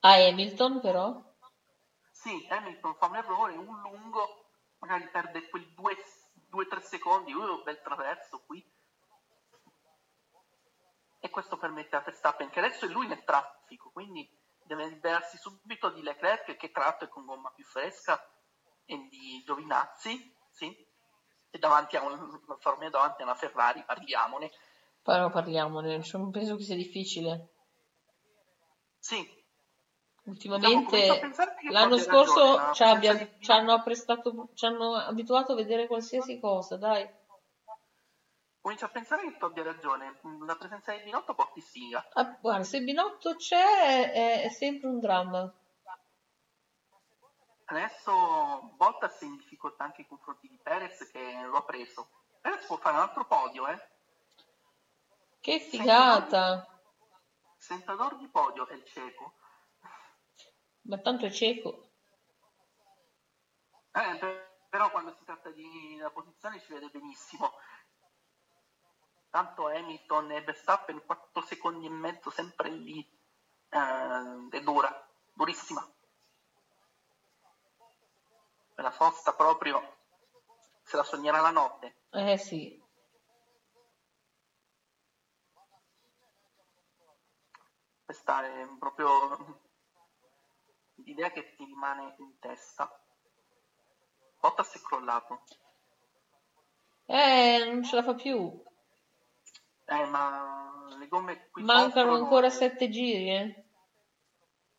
S4: A Hamilton, però.
S5: Sì, Hamilton fa un errore, un lungo, magari perde quei 2-3 secondi, uh, bel traverso qui. E questo permette a Verstappen, che adesso è lui nel traffico, quindi deve liberarsi subito di Leclerc, che tra l'altro è con gomma più fresca, e di Giovinazzi, sì. e davanti a un, davanti a una Ferrari, parliamone.
S4: Però parliamone, non penso che sia difficile.
S5: Sì,
S4: Ultimamente,
S5: Diciamo,
S4: l'anno scorso
S5: ragione,
S4: ci, abbia- ci hanno apprestato, ci hanno abituato a vedere qualsiasi cosa, dai.
S5: comincio a pensare che tu abbia ragione. La presenza di Binotto porti sfiga.
S4: Ah, guarda, se Binotto c'è è, è sempre un dramma.
S5: Adesso Bottas è in difficoltà anche nei confronti di Perez che lo ha preso. Perez può fare un altro podio, eh?
S4: Che figata!
S5: Sentador di podio è il cieco.
S4: Ma tanto è cieco.
S5: Eh, per- però quando si tratta di la posizione ci vede benissimo. Tanto Hamilton e Verstappen 4 secondi e mezzo sempre lì. Eh, è dura, durissima. La sosta proprio se la sognerà la notte.
S4: Eh sì.
S5: Questa è proprio l'idea che ti rimane in testa. Bottas è crollato.
S4: Eh, non ce la fa più.
S5: Eh, ma le gomme qui
S4: Mancano ancora sette giri, eh.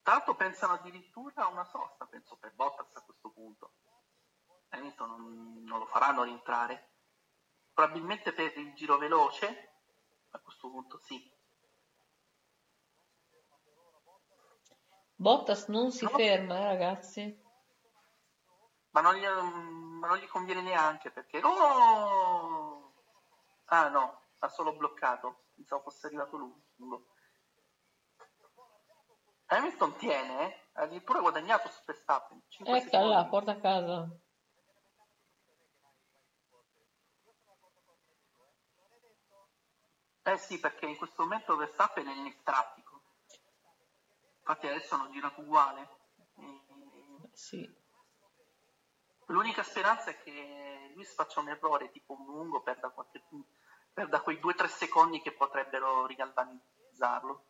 S5: L'altro pensano addirittura a una sosta, penso per Bottas a questo punto. Hamilton non, non lo faranno rientrare. Probabilmente per il giro veloce, a questo punto sì.
S4: Bottas non si
S5: No.
S4: ferma, eh, ragazzi.
S5: Ma non gli, ma non gli conviene neanche perché... Oh! Ah no, ha solo bloccato. Pensavo fosse arrivato lungo. Hamilton tiene, eh? ha addirittura guadagnato su Verstappen. 5
S4: Ecco là, porta a casa.
S5: Eh sì, perché in questo momento Verstappen è nel traffico. Infatti adesso hanno girato uguale.
S4: Sì.
S5: L'unica speranza è che Luis faccia un errore, tipo un lungo, perda, qualche, perda quei 2-3 secondi che potrebbero rigalvanizzarlo.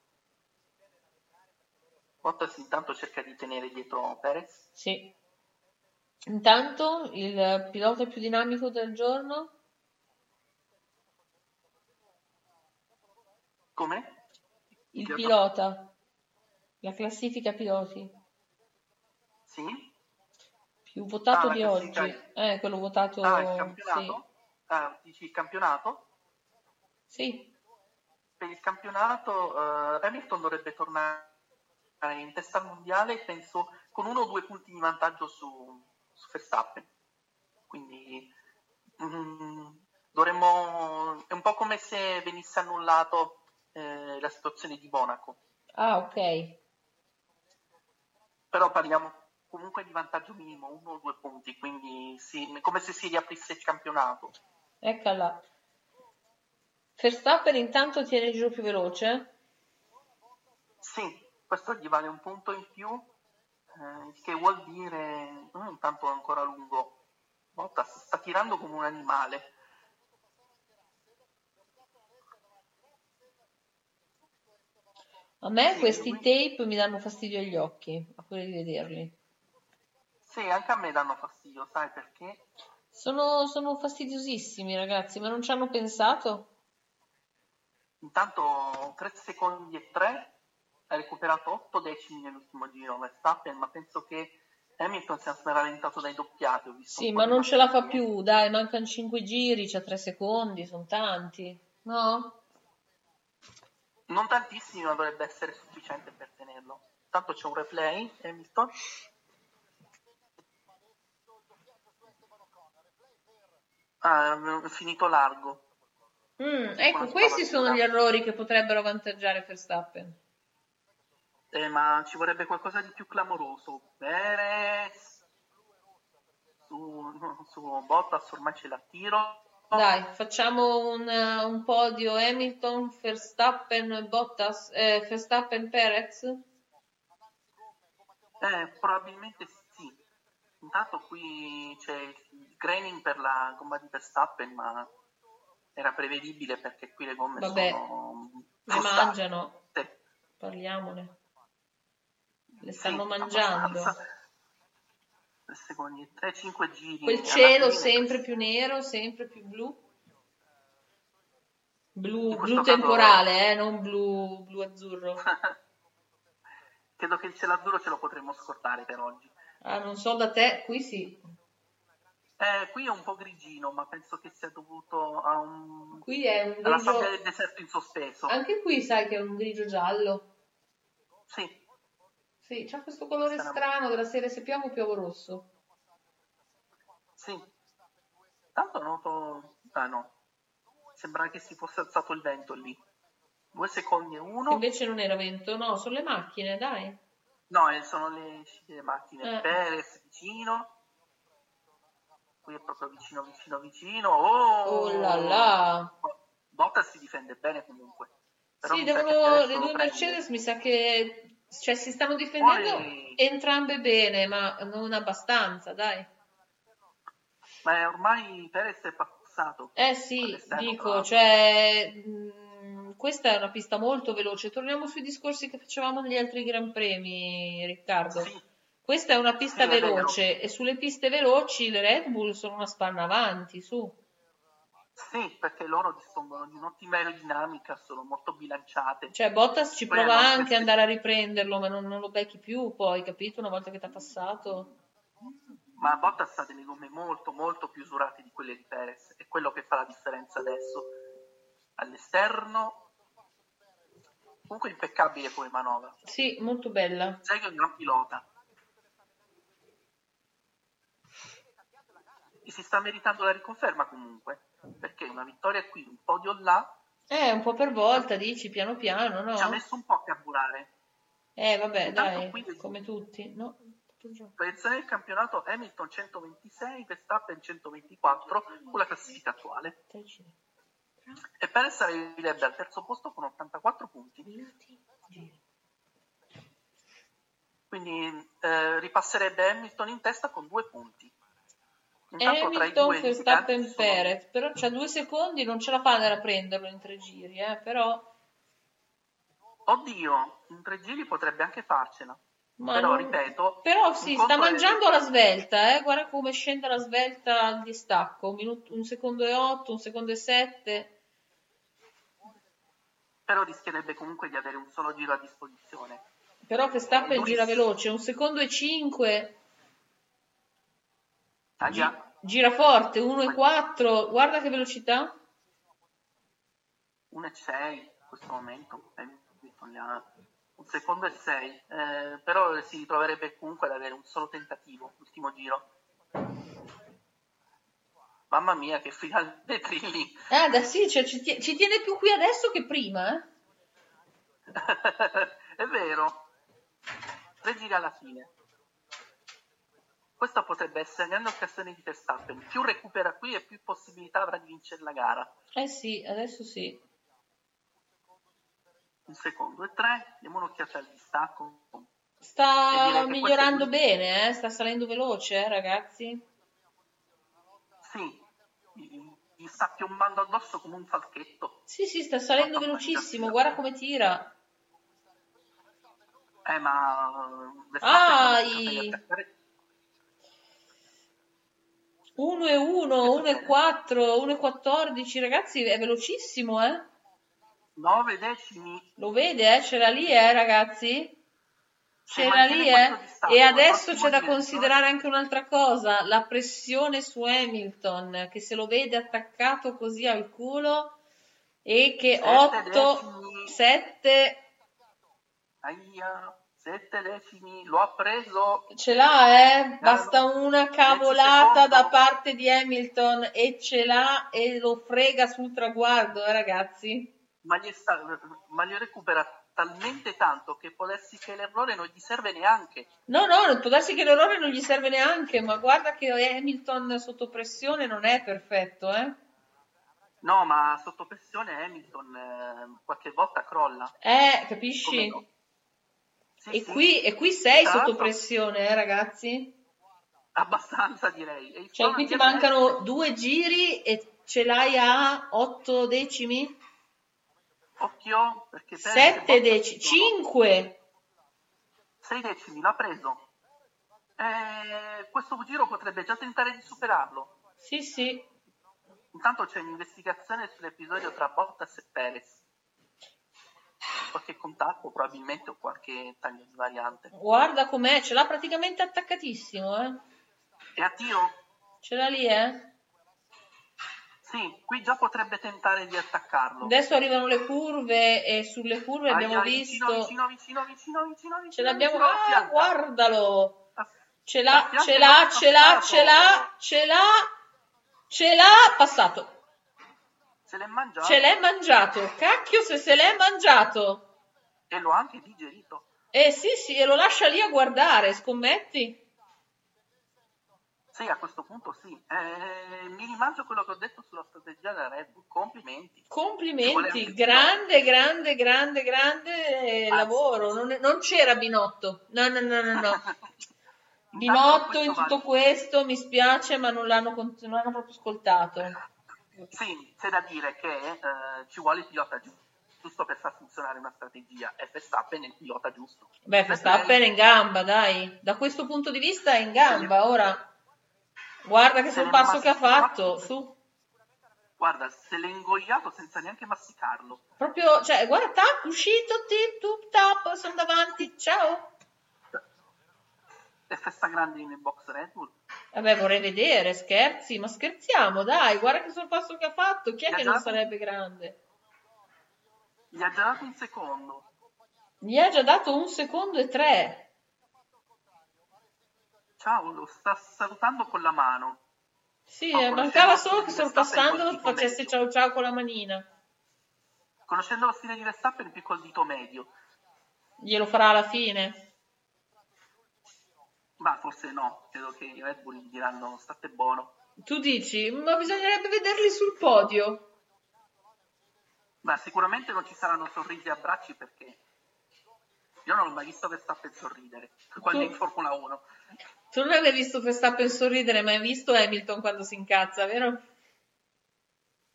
S5: Bottas intanto cerca di tenere dietro Perez.
S4: Sì. Intanto il pilota più dinamico del giorno,
S5: Come?
S4: il
S5: Pilota-
S4: pilota, la classifica piloti,
S5: Sì?
S4: più votato
S5: Ah,
S4: di oggi. Eh, quello votato,
S5: Ah, il
S4: sì.
S5: campionato? Ah, dici il campionato?
S4: Sì,
S5: Per il campionato eh, Hamilton dovrebbe tornare in testa al mondiale, penso, con uno o due punti di vantaggio su, su Verstappen. Quindi mm, dovremmo... È un po' come se venisse annullato eh, la situazione di Monaco.
S4: Ah, ok.
S5: Però parliamo comunque di vantaggio minimo, uno o due punti, quindi sì, come se si riaprisse il campionato.
S4: Eccola. Verstappen intanto tiene il giro più veloce.
S5: Sì, questo gli vale un punto in più, eh, che vuol dire mm, intanto è ancora lungo. Bottas sta tirando come un animale.
S4: A me
S5: Sì,
S4: questi
S5: lui-
S4: tape mi danno fastidio agli occhi, a quelli di vederli.
S5: Sì, anche a me danno fastidio, sai perché?
S4: Sono, sono fastidiosissimi, ragazzi, ma non ci hanno pensato?
S5: Intanto 3 secondi e 3 ha recuperato 8 decimi nell'ultimo giro Verstappen, ma penso che Hamilton sia rallentato dai doppiati. Ho visto
S4: Sì, ma non ce la fa più, dai, mancano 5 giri, c'ha 3 secondi, sono tanti. No?
S5: Non tantissimi, ma dovrebbe essere sufficiente per tenerlo. Tanto c'è un replay, Hamilton. Ah, è finito largo.
S4: Mm, ecco, questi sono gli errori che potrebbero avvantaggiare Verstappen.
S5: Eh, ma ci vorrebbe qualcosa di più clamoroso. Perez su, no, su Bottas ormai ce la tiro.
S4: Dai, facciamo un, eh, un podio Hamilton, Verstappen, Bottas, eh, Verstappen, Perez.
S5: Eh, probabilmente sì. Intanto qui c'è il graining per la gomma di Verstappen, ma era prevedibile perché qui le gomme
S4: Vabbè,
S5: sono
S4: Le
S5: frustate.
S4: mangiano. Parliamone. Le stanno
S5: Sì,
S4: mangiando.
S5: abbastanza. Secondi, 3-5 giri.
S4: Quel
S5: alla
S4: cielo sempre più nero, sempre più blu. Blu, blu
S5: caso-
S4: temporale, eh, non blu, blu azzurro.
S5: Credo che il cielo azzurro ce lo potremmo scordare per oggi.
S4: Ah, non so da te, qui sì.
S5: Eh, qui è un po' grigino, ma penso che sia dovuto a un...
S4: Qui è un
S5: alla
S4: grigio...
S5: sabbia del deserto in sospeso.
S4: Anche qui sai che è un grigio giallo.
S5: Sì,
S4: Sì, c'ha questo colore
S5: Sarà-
S4: strano della serie se piove piove rosso.
S5: sì. Tanto noto... Ah no, sembra che si fosse alzato il vento lì. Due secondi e uno.
S4: Invece non era vento, no, sono le macchine, dai.
S5: No, eh, sono le delle macchine.
S4: Eh.
S5: Perez vicino. Qui è proprio vicino, vicino, vicino. Oh,
S4: Oh là là.
S5: Bottas si difende bene comunque. Però
S4: Sì, devono, le due
S5: prende.
S4: Mercedes mi sa che cioè, si stanno difendendo
S5: Poi-
S4: entrambe bene, ma non abbastanza, dai.
S5: Ma è ormai Perez è passato.
S4: Eh sì, dico,
S5: l'altro.
S4: cioè, mh, questa è una pista molto veloce. Torniamo sui discorsi che facevamo negli altri Gran Premi, Riccardo. Questa è una pista
S5: Sì,
S4: veloce e sulle piste veloci le Red Bull sono una spanna avanti, su.
S5: Sì, perché loro dispongono di un'ottima aerodinamica, sono molto bilanciate.
S4: Cioè, Bottas ci prova anche ad andare a riprenderlo, ma non, non lo becchi più poi, capito? Una volta che ti ha passato.
S5: Ma Bottas ha delle gomme molto, molto più usurate di quelle di Perez. È quello che fa la differenza adesso. All'esterno, comunque impeccabile come manovra.
S4: Sì, molto bella.
S5: Che è un gran pilota. E si sta meritando la riconferma comunque, perché una vittoria qui, un podio là,
S4: Eh, un po' per volta, dici, piano piano, no?
S5: ci ha messo un po' a carburare.
S4: Eh, vabbè,
S5: Intanto
S4: dai,
S5: qui-
S4: come tutti, no?
S5: Posizione del campionato Hamilton 126, Verstappen 124 con la classifica attuale. E Perez arriverebbe al terzo posto con 84 punti. Quindi eh, ripasserebbe Hamilton in testa con due punti.
S4: Hamilton, Verstappen,
S5: sono-
S4: Perez, però c'ha due secondi, non ce la fa andare a prenderlo in tre giri, eh, però...
S5: Oddio, in tre giri potrebbe anche farcela.
S4: Ma
S5: Però
S4: non-
S5: ripeto,
S4: Però sì, sta mangiando la svelta, eh? Guarda come scende la svelta al distacco, un, minuto- un secondo e otto, un secondo e sette.
S5: Però rischierebbe comunque di avere un solo giro a disposizione.
S4: Però Verstappen gira veloce, un secondo e cinque,
S5: Ahia,
S4: gira forte, uno e quattro, guarda che velocità.
S5: 1 e 6 in questo momento. Ha un secondo e 6. però si ritroverebbe comunque ad avere un solo tentativo, l'ultimo giro. Mamma mia, che finale trilli!
S4: Ah, da sì, cioè, ci, ci tiene più qui adesso che prima, eh?
S5: È vero. Tre giri alla fine. Questa potrebbe essere grande occasione di Verstappen. Più recupera qui e più possibilità avrà di vincere la gara.
S4: Eh sì, adesso sì.
S5: Un secondo e tre. Diamo un'occhiata al distacco.
S4: Sta migliorando bene, eh? Sta salendo veloce, eh, ragazzi.
S5: Sì, gli sta piombando addosso come un falchetto.
S4: Sì, sì, sta salendo velocissimo, guarda come tira.
S5: Eh, ma...
S4: Ah,
S5: Verstappen
S4: i-
S5: attaccare
S4: 1 e 1, 1 e 4, 1 e 14, ragazzi, è velocissimo, eh?
S5: 9 decimi.
S4: Lo vede, eh? C'era lì, eh, ragazzi? C'era lì, eh? E adesso c'è da
S5: giro,
S4: considerare anche un'altra cosa, la pressione su Hamilton, che se lo vede attaccato così al culo e che
S5: Sette
S4: 8,
S5: decimi.
S4: 7,
S5: Aia, 7 decimi. Lo ha preso.
S4: ce l'ha, eh? Basta una cavolata da parte di Hamilton e ce l'ha e lo frega sul traguardo, eh, ragazzi?
S5: Ma gli, sta, ma gli recupera talmente tanto che può darsi che l'errore non gli serve neanche.
S4: No, no, può darsi che l'errore non gli serve neanche, ma guarda che Hamilton sotto pressione non è perfetto, eh?
S5: No, ma sotto pressione Hamilton eh, qualche volta crolla.
S4: Eh, capisci?
S5: Sì,
S4: E
S5: sì.
S4: qui, e qui sei sotto pressione, eh, ragazzi?
S5: Abbastanza direi. E
S4: Cioè, qui ti mancano due giri e ce l'hai a 8 decimi?
S5: Occhio, perché
S4: 7 decimi? 5!
S5: 6 decimi, l'ha preso. Eh, questo giro potrebbe già tentare di superarlo.
S4: Sì, sì.
S5: Intanto c'è un'investigazione sull'episodio tra Bottas e Perez. Qualche contatto probabilmente o qualche taglio di variante.
S4: Guarda com'è, ce l'ha praticamente attaccatissimo, eh.
S5: E a tiro?
S4: Ce l'ha lì, eh.
S5: Sì, qui già potrebbe tentare di attaccarlo.
S4: Adesso arrivano le curve e sulle curve
S5: Ai,
S4: abbiamo
S5: ai,
S4: visto...
S5: Vicino, vicino, vicino, vicino, vicino,
S4: Ce l'abbiamo...
S5: vicino
S4: Ah,
S5: pianta.
S4: guardalo! Ce
S5: La
S4: l'ha, ce l'ha, ce l'ha, ce l'ha, ce l'ha, ce l'ha, passato.
S5: Se l'è mangiato
S4: Ce l'è mangiato. Cacchio se se l'è mangiato.
S5: e l'ho anche digerito.
S4: Eh sì, sì, e lo lascia lì a guardare, scommetti?
S5: Sì, a questo punto sì. Eh, mi rimangio quello che ho detto sulla strategia della Red Bull. Complimenti.
S4: Complimenti, grande, grande, grande, grande lavoro. Non, non c'era Binotto. No, no, no, no, no. Binotto in tutto questo, mi spiace, ma non l'hanno, non l'hanno proprio ascoltato.
S5: Sì, c'è da dire che eh, ci vuole il pilota giusto, giusto per far funzionare una strategia e Verstappen è il pilota giusto.
S4: Beh, Verstappen è in gamba, dai. Da questo punto di vista è in gamba. Ora, guarda che sul passo che ha fatto. Su.
S5: Guarda, se l'è ingoiato senza neanche masticarlo.
S4: Proprio, cioè, guarda, tac, uscito, tip, tup, tap, sono davanti, ciao.
S5: È festa grande nel box Red Bull.
S4: Vabbè, vorrei vedere, scherzi, ma scherziamo, dai, guarda che sul passo che ha fatto, chi è
S5: Gli
S4: che non
S5: dato-
S4: sarebbe grande?
S5: Gli ha già dato un secondo.
S4: Gli ha già dato un secondo e tre.
S5: Ciao, lo sta salutando con la mano.
S4: Sì,
S5: conoscendo
S4: mancava
S5: lo
S4: solo che
S5: stile di
S4: sorpassando
S5: Verstappen col dito
S4: facesse ciao ciao con la manina.
S5: Conoscendo lo stile di Verstappen più col dito medio.
S4: Glielo farà alla fine.
S5: Ma forse no, credo che i Red Bull gli diranno state buono.
S4: Tu dici, ma bisognerebbe vederli sul podio.
S5: Beh, sicuramente non ci saranno sorrisi e abbracci perché io non ho mai visto Verstappen sorridere quando è in Formula 1.
S4: Tu non hai visto Verstappen sorridere, ma hai visto Hamilton quando si incazza, vero?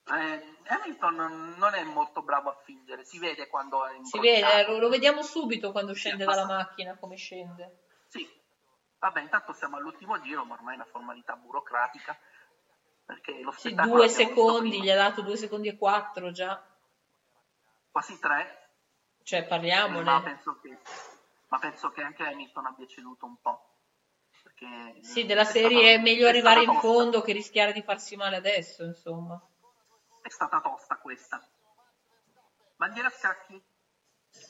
S5: Eh, Hamilton non è molto bravo a fingere, si vede quando è
S4: Si
S5: imbronciato.
S4: vede, lo, lo vediamo subito quando scende dalla macchina, come scende.
S5: Sì, vabbè, intanto siamo all'ultimo giro, ma ormai è una formalità burocratica. Perché lo
S4: Sì, due secondi, gli ha dato due secondi e quattro già.
S5: quasi tre,
S4: Cioè,
S5: ma
S4: parliamone.
S5: penso, che, ma penso che anche Hamilton abbia ceduto un po'.
S4: Sì, della
S5: è
S4: serie
S5: stata-
S4: è meglio
S5: è
S4: arrivare in fondo che rischiare di farsi male adesso, insomma.
S5: È stata tosta questa. Bandiera a scacchi?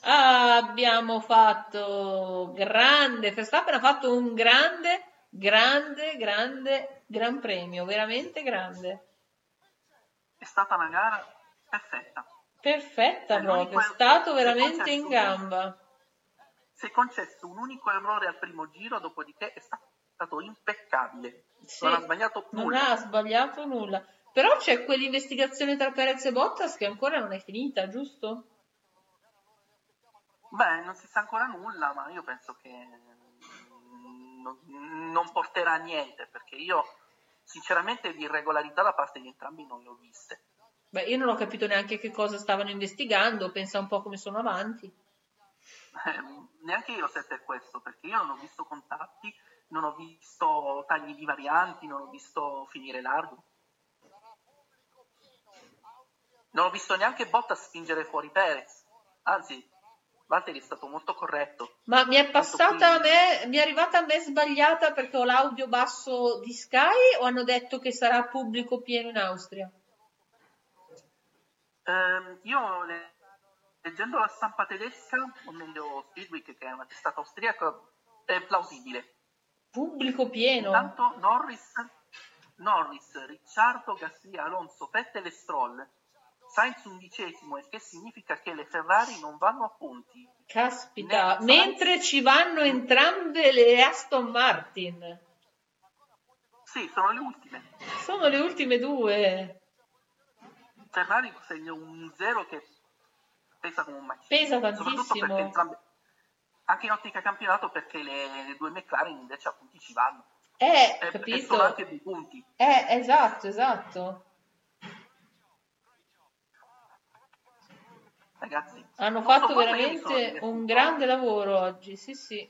S4: Ah, abbiamo fatto grande, Verstappen ha fatto un grande, grande, grande gran premio, veramente grande.
S5: È stata una gara perfetta.
S4: Perfetta
S5: È
S4: proprio, è stato veramente in gamba.
S5: Si è concesso un unico errore al primo giro, dopodiché è stato impeccabile.
S4: Sì,
S5: non ha sbagliato
S4: Non
S5: nulla.
S4: ha sbagliato nulla. Però c'è quell'investigazione tra Perez e Bottas che ancora non è finita, giusto?
S5: Beh, non si sa ancora nulla, ma io penso che non, non porterà a niente, perché io sinceramente di irregolarità da parte di entrambi non le ho viste.
S4: Beh, io non ho capito neanche che cosa stavano investigando, pensa un po' come sono avanti.
S5: Eh, neanche io se per questo, perché io non ho visto contatti, non ho visto tagli di varianti, non ho visto finire largo. Non ho visto neanche Bottas spingere fuori Perez. Anzi, Valtteri è stato molto corretto.
S4: Ma mi è passata a me, mi è arrivata a me sbagliata perché ho l'audio basso di Sky o hanno detto che sarà pubblico pieno in Austria?
S5: Ehm, io le- leggendo la stampa tedesca, o meglio Speedweek, che è una testata austriaca, è plausibile.
S4: Pubblico pieno?
S5: Intanto Norris, Norris, Ricciardo, Gasly, Alonso, Vettel e Stroll. Sainz undicesimo, il che significa che le Ferrari non vanno a punti.
S4: Caspita,
S5: Ne-
S4: mentre ci vanno entrambe le Aston Martin.
S5: Sì, sono le ultime.
S4: Sono le ultime due.
S5: Ferrari segna un zero che pesa come un macchino.
S4: Pesa
S5: Soprattutto
S4: tantissimo.
S5: perché entrambe, anche in ottica campionato perché le, le due McLaren invece a punti ci vanno.
S4: Eh,
S5: E- e
S4: capito?
S5: sono anche due punti.
S4: Eh, esatto, esatto.
S5: Ragazzi,
S4: Hanno fatto veramente un grande lavoro oggi, sì, sì.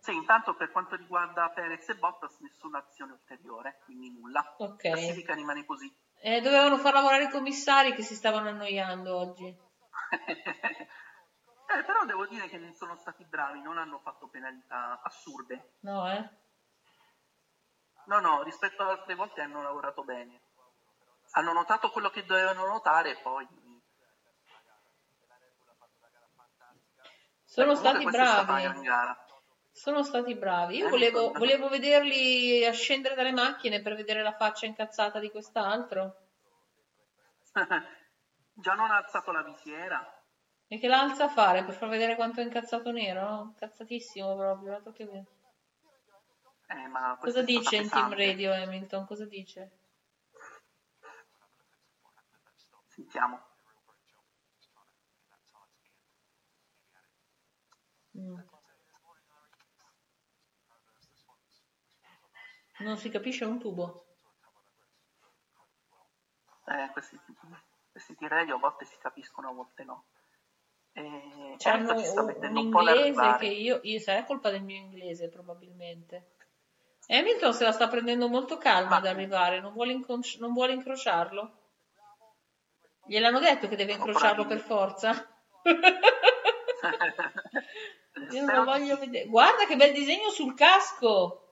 S5: Sì, intanto per quanto riguarda Perez e Bottas nessuna azione ulteriore, quindi nulla.
S4: Ok.
S5: La classifica rimane così.
S4: Eh, dovevano far lavorare i commissari che si stavano annoiando oggi.
S5: Eh, però devo dire che non sono stati bravi, non hanno fatto penalità assurde.
S4: No, eh?
S5: No, no, rispetto ad altre volte hanno lavorato bene. Hanno notato quello che dovevano notare e poi...
S4: Sono
S5: Eh,
S4: stati bravi. Sono stati bravi. Io
S5: Eh,
S4: volevo, volevo vederli a scendere dalle macchine per vedere la faccia incazzata di quest'altro.
S5: Già non ha alzato la visiera.
S4: E che la alza a fare per far vedere quanto è incazzato nero? no? Incazzatissimo proprio.
S5: Eh, ma
S4: Cosa dice in team radio Hamilton? Cosa dice?
S5: Sentiamo.
S4: Non si capisce un tubo.
S5: Eh, questi, questi tirelli a volte si capiscono, a volte no. E
S4: C'hanno
S5: ci sta
S4: un, inglese che io, io sarà colpa del mio inglese probabilmente. Hamilton se la sta prendendo molto calma ad arrivare, non vuole, incroci- non vuole incrociarlo. Gliel'hanno detto che deve incrociarlo per forza. Io non lo voglio vedere. Guarda che bel disegno sul casco!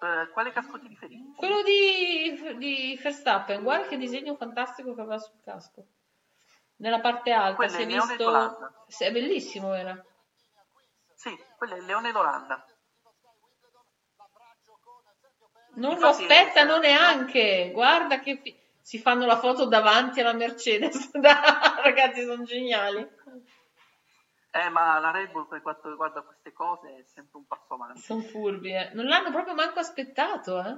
S5: Eh, quale casco ti riferisci?
S4: Quello di, di Verstappen, guarda che disegno fantastico che aveva sul casco. Nella parte alta,
S5: Quello
S4: si
S5: è
S4: visto... Sì, È bellissimo, era.
S5: Sì, quello è il leone d'Olanda.
S4: Non lo
S5: Infatti,
S4: aspettano
S5: eh,
S4: neanche. Guarda che si fanno la foto davanti alla Mercedes. Ragazzi, sono geniali.
S5: Eh, ma la Red Bull per quanto riguarda queste cose è sempre un passo avanti.
S4: Sono furbi, eh. Non l'hanno proprio manco aspettato, eh.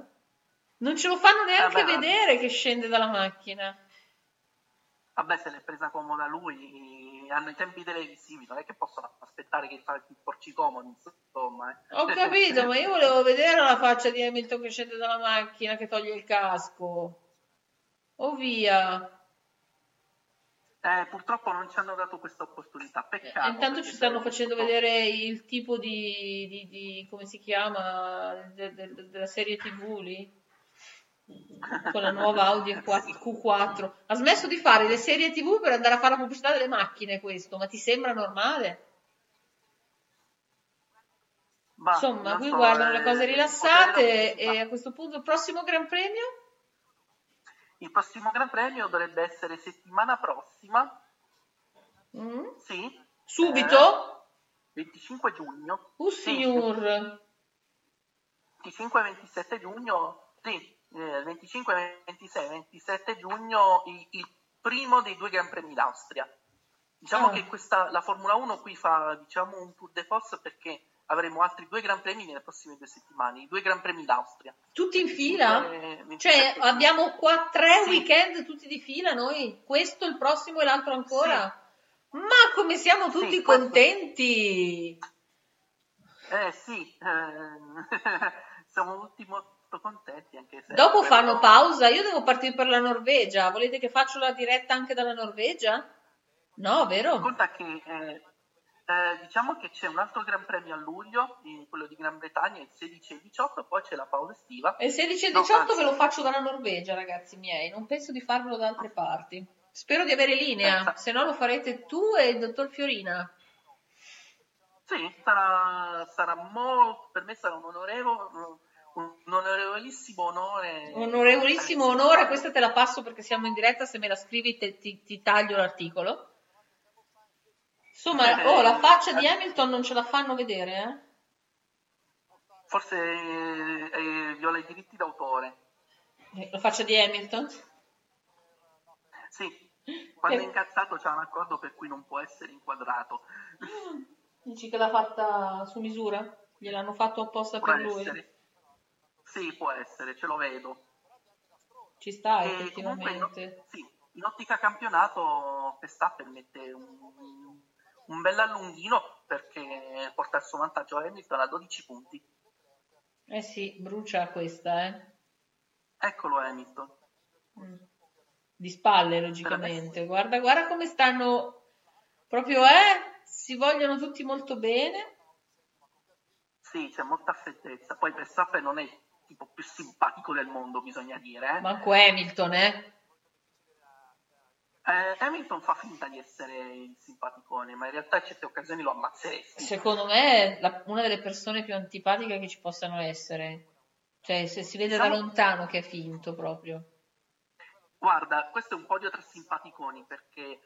S4: Non ce lo fanno neanche
S5: Eh, beh,
S4: vedere che scende dalla macchina.
S5: Vabbè, se l'è presa comoda lui, hanno i tempi televisivi, non è che possono aspettare che fa il porci comodi, insomma. eh.
S4: Ho capito, ma io volevo vedere la faccia di Hamilton che scende dalla macchina, che toglie il casco. Oh via.
S5: Eh, purtroppo non ci hanno dato questa opportunità, peccato.
S4: E intanto ci stanno facendo
S5: stato-
S4: vedere il tipo di, di- di- come si chiama, de- de- della serie TV lì, con la nuova Audi Q4. Ha smesso di fare le serie TV per andare a fare la pubblicità delle macchine questo, ma ti sembra normale?
S5: Ma,
S4: Insomma, qui
S5: so,
S4: guardano
S5: eh,
S4: le cose
S5: il
S4: rilassate e a questo punto il prossimo Gran Premio?
S5: Il prossimo Gran Premio dovrebbe essere settimana prossima,
S4: Mm?
S5: sì.
S4: Subito?
S5: eh, 25 giugno.
S4: Uh,
S5: Sì,
S4: signor.
S5: 25 e 27 giugno, sì, eh, 25, 26 e 27 giugno il, il primo dei due Gran Premi d'Austria. Diciamo
S4: Ah.
S5: che questa, la Formula 1 qui fa diciamo, un tour de force perché avremo altri due Gran Premi nelle prossime due settimane, i due Gran Premi d'Austria.
S4: Tutti in fila?
S5: 25 e 27
S4: Cioè, abbiamo qua tre
S5: Sì.
S4: weekend tutti di fila noi? Questo, il prossimo e l'altro ancora? Ma come siamo tutti
S5: Sì,
S4: contenti!
S5: Eh sì, eh, siamo tutti molto contenti anche se...
S4: Dopo fanno pausa, io devo partire per la Norvegia. Volete che faccio la diretta anche dalla Norvegia? No, vero?
S5: Conta che eh, eh, diciamo che c'è un altro Gran Premio a luglio, quello di Gran Bretagna, il 16 e il 18, poi c'è la pausa estiva.
S4: E il 16 e
S5: No,
S4: 18
S5: anzi,
S4: ve lo faccio dalla Norvegia, ragazzi miei. Non penso di farvelo da altre parti. Spero di avere linea,
S5: Pensa-
S4: se no lo farete tu e il dottor Fiorina.
S5: Sì, sarà, sarà molto, per me sarà un onorevole, un onorevolissimo onore.
S4: Onorevolissimo onore, questa te la passo perché siamo in diretta, se me la scrivi te- ti, ti taglio l'articolo. Insomma,
S5: Eh,
S4: oh, la faccia di Hamilton non ce la fanno vedere, eh?
S5: Forse eh, eh, viola i diritti d'autore.
S4: Eh, La faccia di Hamilton?
S5: Sì, quando
S4: Eh.
S5: è incazzato c'è un accordo per cui non può essere inquadrato.
S4: Dici che l'ha fatta su misura? Gliel'hanno fatto apposta
S5: Può
S4: per lui?
S5: essere. Sì, può essere, ce lo vedo.
S4: Ci sta,
S5: E comunque in,
S4: effettivamente.
S5: sì, in ottica campionato Verstappen mette un, un bel allunghino perché porta il suo vantaggio a Hamilton a 12 punti.
S4: Eh sì, brucia questa, eh?
S5: Eccolo Hamilton.
S4: Mm. Di spalle, logicamente. Guarda, guarda come stanno proprio, eh? si vogliono tutti molto bene.
S5: Sì, c'è molta freddezza. Poi Verstappen non è il tipo più simpatico del mondo, bisogna dire. Eh?
S4: Manco Hamilton, eh?
S5: Eh, Hamilton fa finta di essere il simpaticone, ma in realtà in certe occasioni lo ammazzeresti.
S4: Secondo me è la- una delle persone più antipatiche che ci possano essere. Cioè, se si vede da
S5: Diciamo-
S4: lontano che è finto proprio.
S5: Guarda, questo è un podio tra simpaticoni perché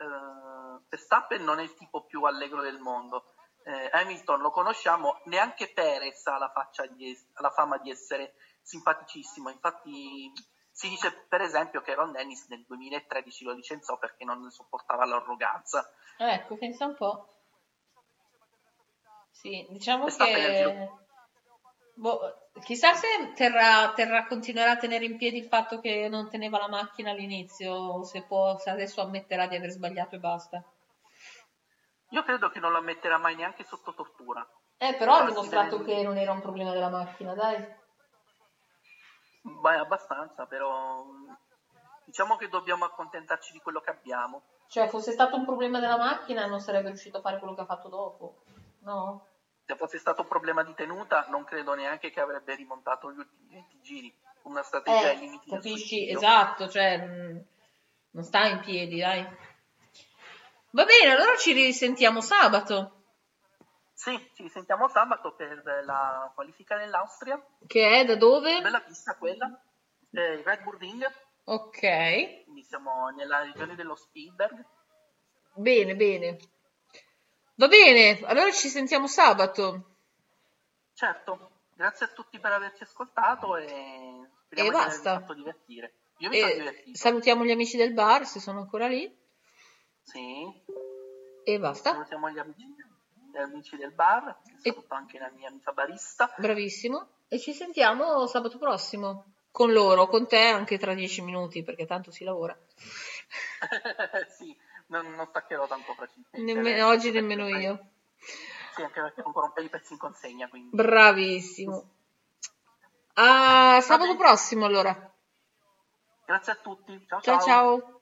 S5: Verstappen non è il tipo più allegro del mondo. Eh, Hamilton lo conosciamo, neanche Perez ha la, faccia di es- ha la fama di essere simpaticissimo. Infatti, si dice per esempio che Ron Dennis nel 2013 lo licenziò perché non sopportava l'arroganza.
S4: Ecco, pensa un po'. Sì, diciamo che... Boh, chissà se terrà, terrà- continuerà a tenere in piedi il fatto che non teneva la macchina all'inizio, o se, può, se adesso ammetterà di aver sbagliato e basta.
S5: Io credo che non lo ammetterà mai neanche sotto tortura.
S4: Eh, però ha dimostrato che non era un problema della macchina, dai.
S5: Beh, abbastanza, però diciamo che dobbiamo accontentarci di quello che abbiamo.
S4: Cioè, fosse stato un problema della macchina non sarebbe riuscito a fare quello che ha fatto dopo, no?
S5: Se fosse stato un problema di tenuta, non credo neanche che avrebbe rimontato gli ultimi 20 giri. Una strategia ai
S4: Eh,
S5: limiti del
S4: capisci? Esatto, cioè, mh, non sta in piedi, dai. Va bene, allora ci risentiamo sabato,
S5: Sì, ci risentiamo sabato per la qualifica dell'Austria.
S4: che è da dove?
S5: Bella pista quella. Eh, il Red Bull Ring,
S4: Ok,
S5: quindi siamo nella regione dello Spielberg.
S4: bene, bene. Va bene, allora ci sentiamo sabato.
S5: Certo, grazie a tutti per averci ascoltato e speriamo
S4: E
S5: di avervi
S4: basta.
S5: fatto divertire. Io mi sono
S4: E
S5: divertito.
S4: salutiamo gli amici del bar se sono ancora lì.
S5: Sì.
S4: E basta.
S5: Salutiamo gli amici, amici del bar, saluto anche la mia amica barista.
S4: Bravissimo. E ci sentiamo sabato prossimo. Con loro, con te anche tra dieci minuti, perché tanto si lavora.
S5: sì, non, non staccherò tanto facilmente.
S4: Nemme- oggi nemmeno io.
S5: Sì, anche perché ho ancora un paio di pezzi in consegna, quindi.
S4: Bravissimo. A sabato prossimo allora.
S5: Grazie a tutti. Ciao
S4: Ciao ciao.